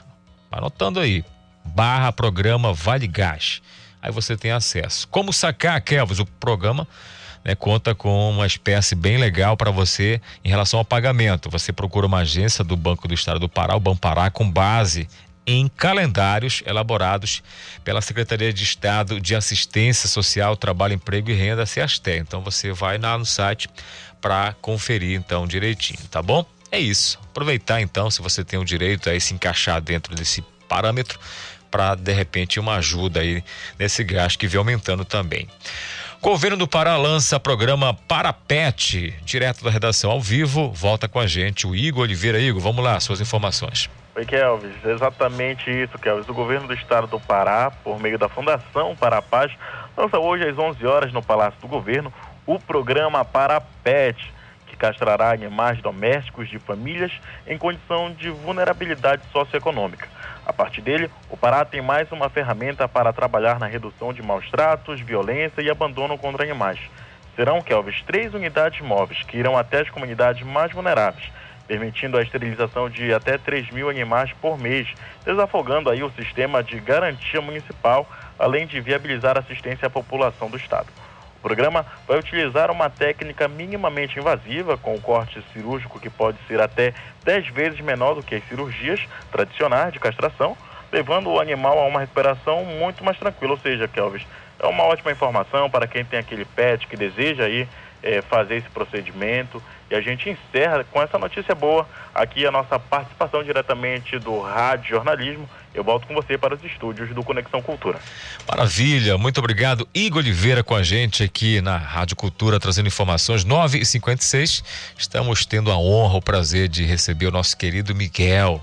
anotando aí, barra programa Vale Gás. Aí você tem acesso. Como sacar, Kelvis? O programa né, conta com uma espécie bem legal para você em relação ao pagamento. Você procura uma agência do Banco do Estado do Pará, o Banpará, com base em calendários elaborados pela Secretaria de Estado de Assistência Social, Trabalho, Emprego e Renda, CEASTE. Então você vai lá no site para conferir então direitinho, tá bom? É isso. Aproveitar então, se você tem o direito a se encaixar dentro desse parâmetro, para de repente uma ajuda aí nesse gasto que vem aumentando também. Governo do Pará lança programa Parapet, direto da redação ao vivo. Volta com a gente o Igor Oliveira. Igor, vamos lá, suas informações. Oi, Kelvis. Exatamente isso, Kelvis. O governo do estado do Pará, por meio da Fundação Para a Paz, lança hoje às 11 horas no Palácio do Governo o programa Parapet, que castrará animais domésticos de famílias em condição de vulnerabilidade socioeconômica. A partir dele, o Pará tem mais uma ferramenta para trabalhar na redução de maus tratos, violência e abandono contra animais. Serão, Kelvis, três unidades móveis que irão até as comunidades mais vulneráveis permitindo a esterilização de até 3 mil animais por mês, desafogando aí o sistema de garantia municipal, além de viabilizar assistência à população do Estado. O programa vai utilizar uma técnica minimamente invasiva, com o corte cirúrgico que pode ser até 10 vezes menor do que as cirurgias tradicionais de castração, levando o animal a uma recuperação muito mais tranquila. Ou seja, Kelvis, é uma ótima informação para quem tem aquele pet que deseja aí é, fazer esse procedimento. E a gente encerra com essa notícia boa aqui a nossa participação diretamente do Rádio Jornalismo. Eu volto com você para os estúdios do Conexão Cultura. Maravilha, muito obrigado. Igor Oliveira com a gente aqui na Rádio Cultura, trazendo informações 9 e 56 Estamos tendo a honra, o prazer de receber o nosso querido Miguel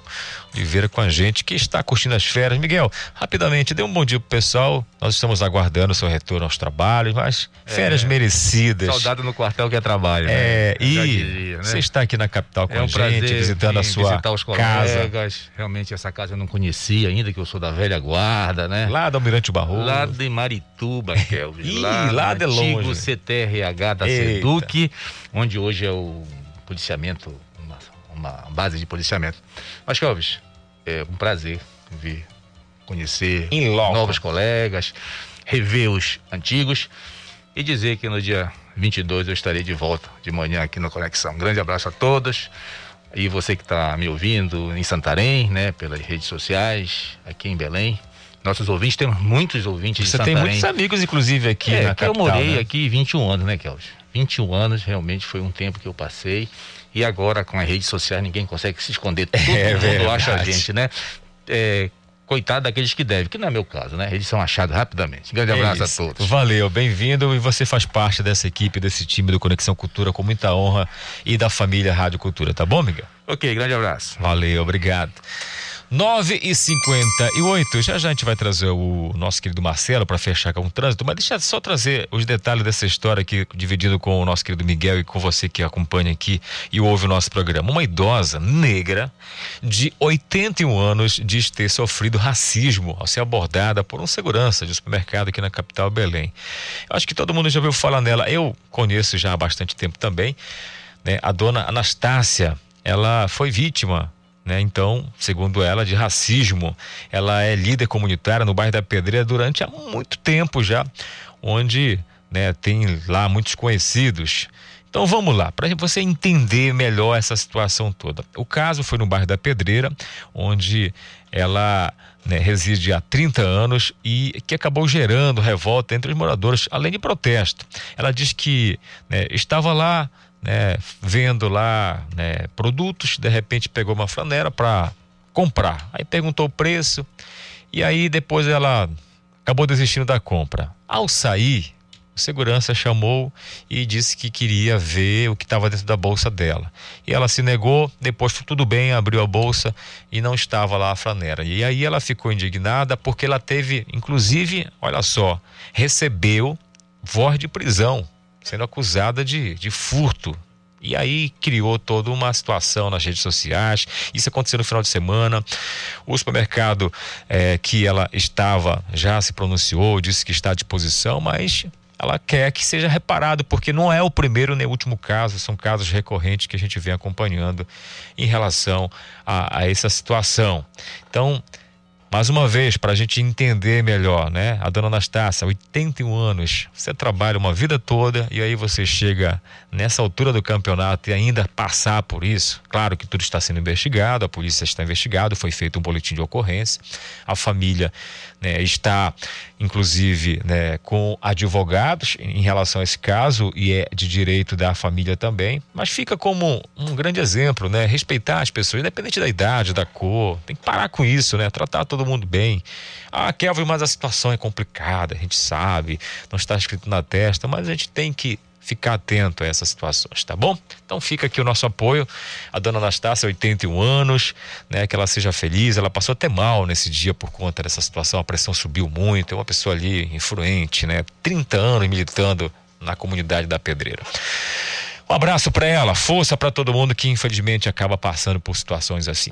Oliveira com a gente, que está curtindo as férias. Miguel, rapidamente, dê um bom dia pro pessoal. Nós estamos aguardando o seu retorno aos trabalhos, mas férias É, merecidas. Saudade no quartel que é trabalho. É, né? Eu já e dizia, né? você está aqui na capital com é um a gente, visitando a sua visitar os casa. Realmente essa casa eu não conhecia ainda, que eu sou da velha guarda, né? Lá do Almirante Barroso. Lá de Marituba, Kelvin. Ih, lá, lá de antigo longe. CTRH da Eita. SEDUC, onde hoje é o policiamento, uma, base de policiamento. Mas, Kelvis, é um prazer vir conhecer novos colegas, rever os antigos e dizer que no dia 22 eu estarei de volta de manhã aqui no Conexão. Um grande abraço a todos. E você que está me ouvindo em Santarém, né, pelas redes sociais, aqui em Belém. Nossos ouvintes, temos muitos ouvintes Você de tem Santarém. muitos amigos, inclusive, aqui é, na que eu capital. morei né? aqui 21 anos, né, Kelvin? 21 anos realmente foi um tempo que eu passei. E agora, com as redes sociais, ninguém consegue se esconder. Todo É mundo verdade. acha a gente, né? É, coitado daqueles que devem, que não é meu caso, né? Eles são achados rapidamente. Grande É abraço a todos. Valeu, bem-vindo. E você faz parte dessa equipe, desse time do Conexão Cultura com muita honra e da família Rádio Cultura, tá bom, Miguel? Ok, grande abraço. Valeu, obrigado. 9 e 58 já já a gente vai trazer o nosso querido Marcelo para fechar com o trânsito, mas deixa só trazer os detalhes dessa história aqui, dividido com o nosso querido Miguel e com você que acompanha aqui e ouve o nosso programa. Uma idosa negra de 81 anos diz ter sofrido racismo ao ser abordada por um segurança de supermercado aqui na capital Belém. Eu acho que todo mundo já ouviu falar nela. Eu conheço já há bastante tempo também. né? A dona Anastácia, ela foi vítima né? Então, segundo ela, de racismo. Ela é líder comunitária no bairro da Pedreira durante há muito tempo já, onde né, tem lá muitos conhecidos. Então vamos lá, para você entender melhor essa situação toda. O caso foi no bairro da Pedreira, onde ela né, reside há 30 anos e que acabou gerando revolta entre os moradores, além de protesto. Ela diz que né, estava lá né, vendo lá né, produtos, de repente pegou uma flanela para comprar. Aí perguntou o preço e aí depois ela acabou desistindo da compra. Ao sair, o segurança chamou e disse que queria ver o que estava dentro da bolsa dela. E ela se negou, depois tudo bem, abriu a bolsa e não estava lá a flanela. E aí ela ficou indignada porque ela teve, inclusive, olha só, recebeu voz de prisão sendo acusada de, de furto. E aí criou toda uma situação nas redes sociais. Isso aconteceu no final de semana. O supermercado eh, que ela estava já se pronunciou, disse que está à disposição, mas ela quer que seja reparado, porque não é o primeiro nem o último caso, são casos recorrentes que a gente vem acompanhando em relação a, a essa situação. Então, Mais uma vez, para a gente entender melhor, né? A dona Anastácia, 81 anos, você trabalha uma vida toda e aí você chega nessa altura do campeonato e ainda passar por isso. Claro que tudo está sendo investigado, a polícia está investigando, foi feito um boletim de ocorrência, a família né, está, inclusive, né, com advogados em relação a esse caso e é de direito da família também, mas fica como um grande exemplo, né? Respeitar as pessoas, independente da idade, da cor, tem que parar com isso, né? Tratar todo mundo bem. Ah, Kelvin, mas a situação é complicada, a gente sabe, não está escrito na testa, mas a gente tem que ficar atento a essas situações, tá bom? Então fica aqui o nosso apoio. A dona Anastácia, 81 anos, né? Que ela seja feliz. Ela passou até mal nesse dia por conta dessa situação, a pressão subiu muito. É uma pessoa ali influente, né? 30 anos militando na comunidade da Pedreira. Um abraço para ela, força para todo mundo que infelizmente acaba passando por situações assim.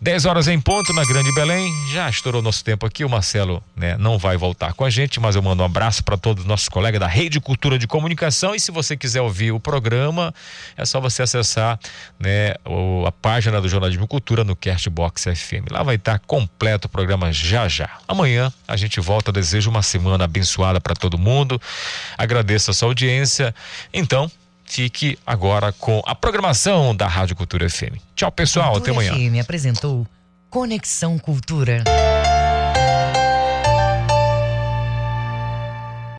10 horas em ponto na Grande Belém. Já estourou nosso tempo aqui. O Marcelo né, não vai voltar com a gente, mas eu mando um abraço para todos os nossos colegas da Rede Cultura de Comunicação. E se você quiser ouvir o programa, é só você acessar né, a página do Jornalismo Cultura no Castbox FM. Lá vai estar completo o programa já já. Amanhã a gente volta. Desejo uma semana abençoada para todo mundo. Agradeço a sua audiência. Então, fique agora com a programação da Rádio Cultura FM. Tchau, pessoal. Cultura até amanhã. FM apresentou Conexão Cultura.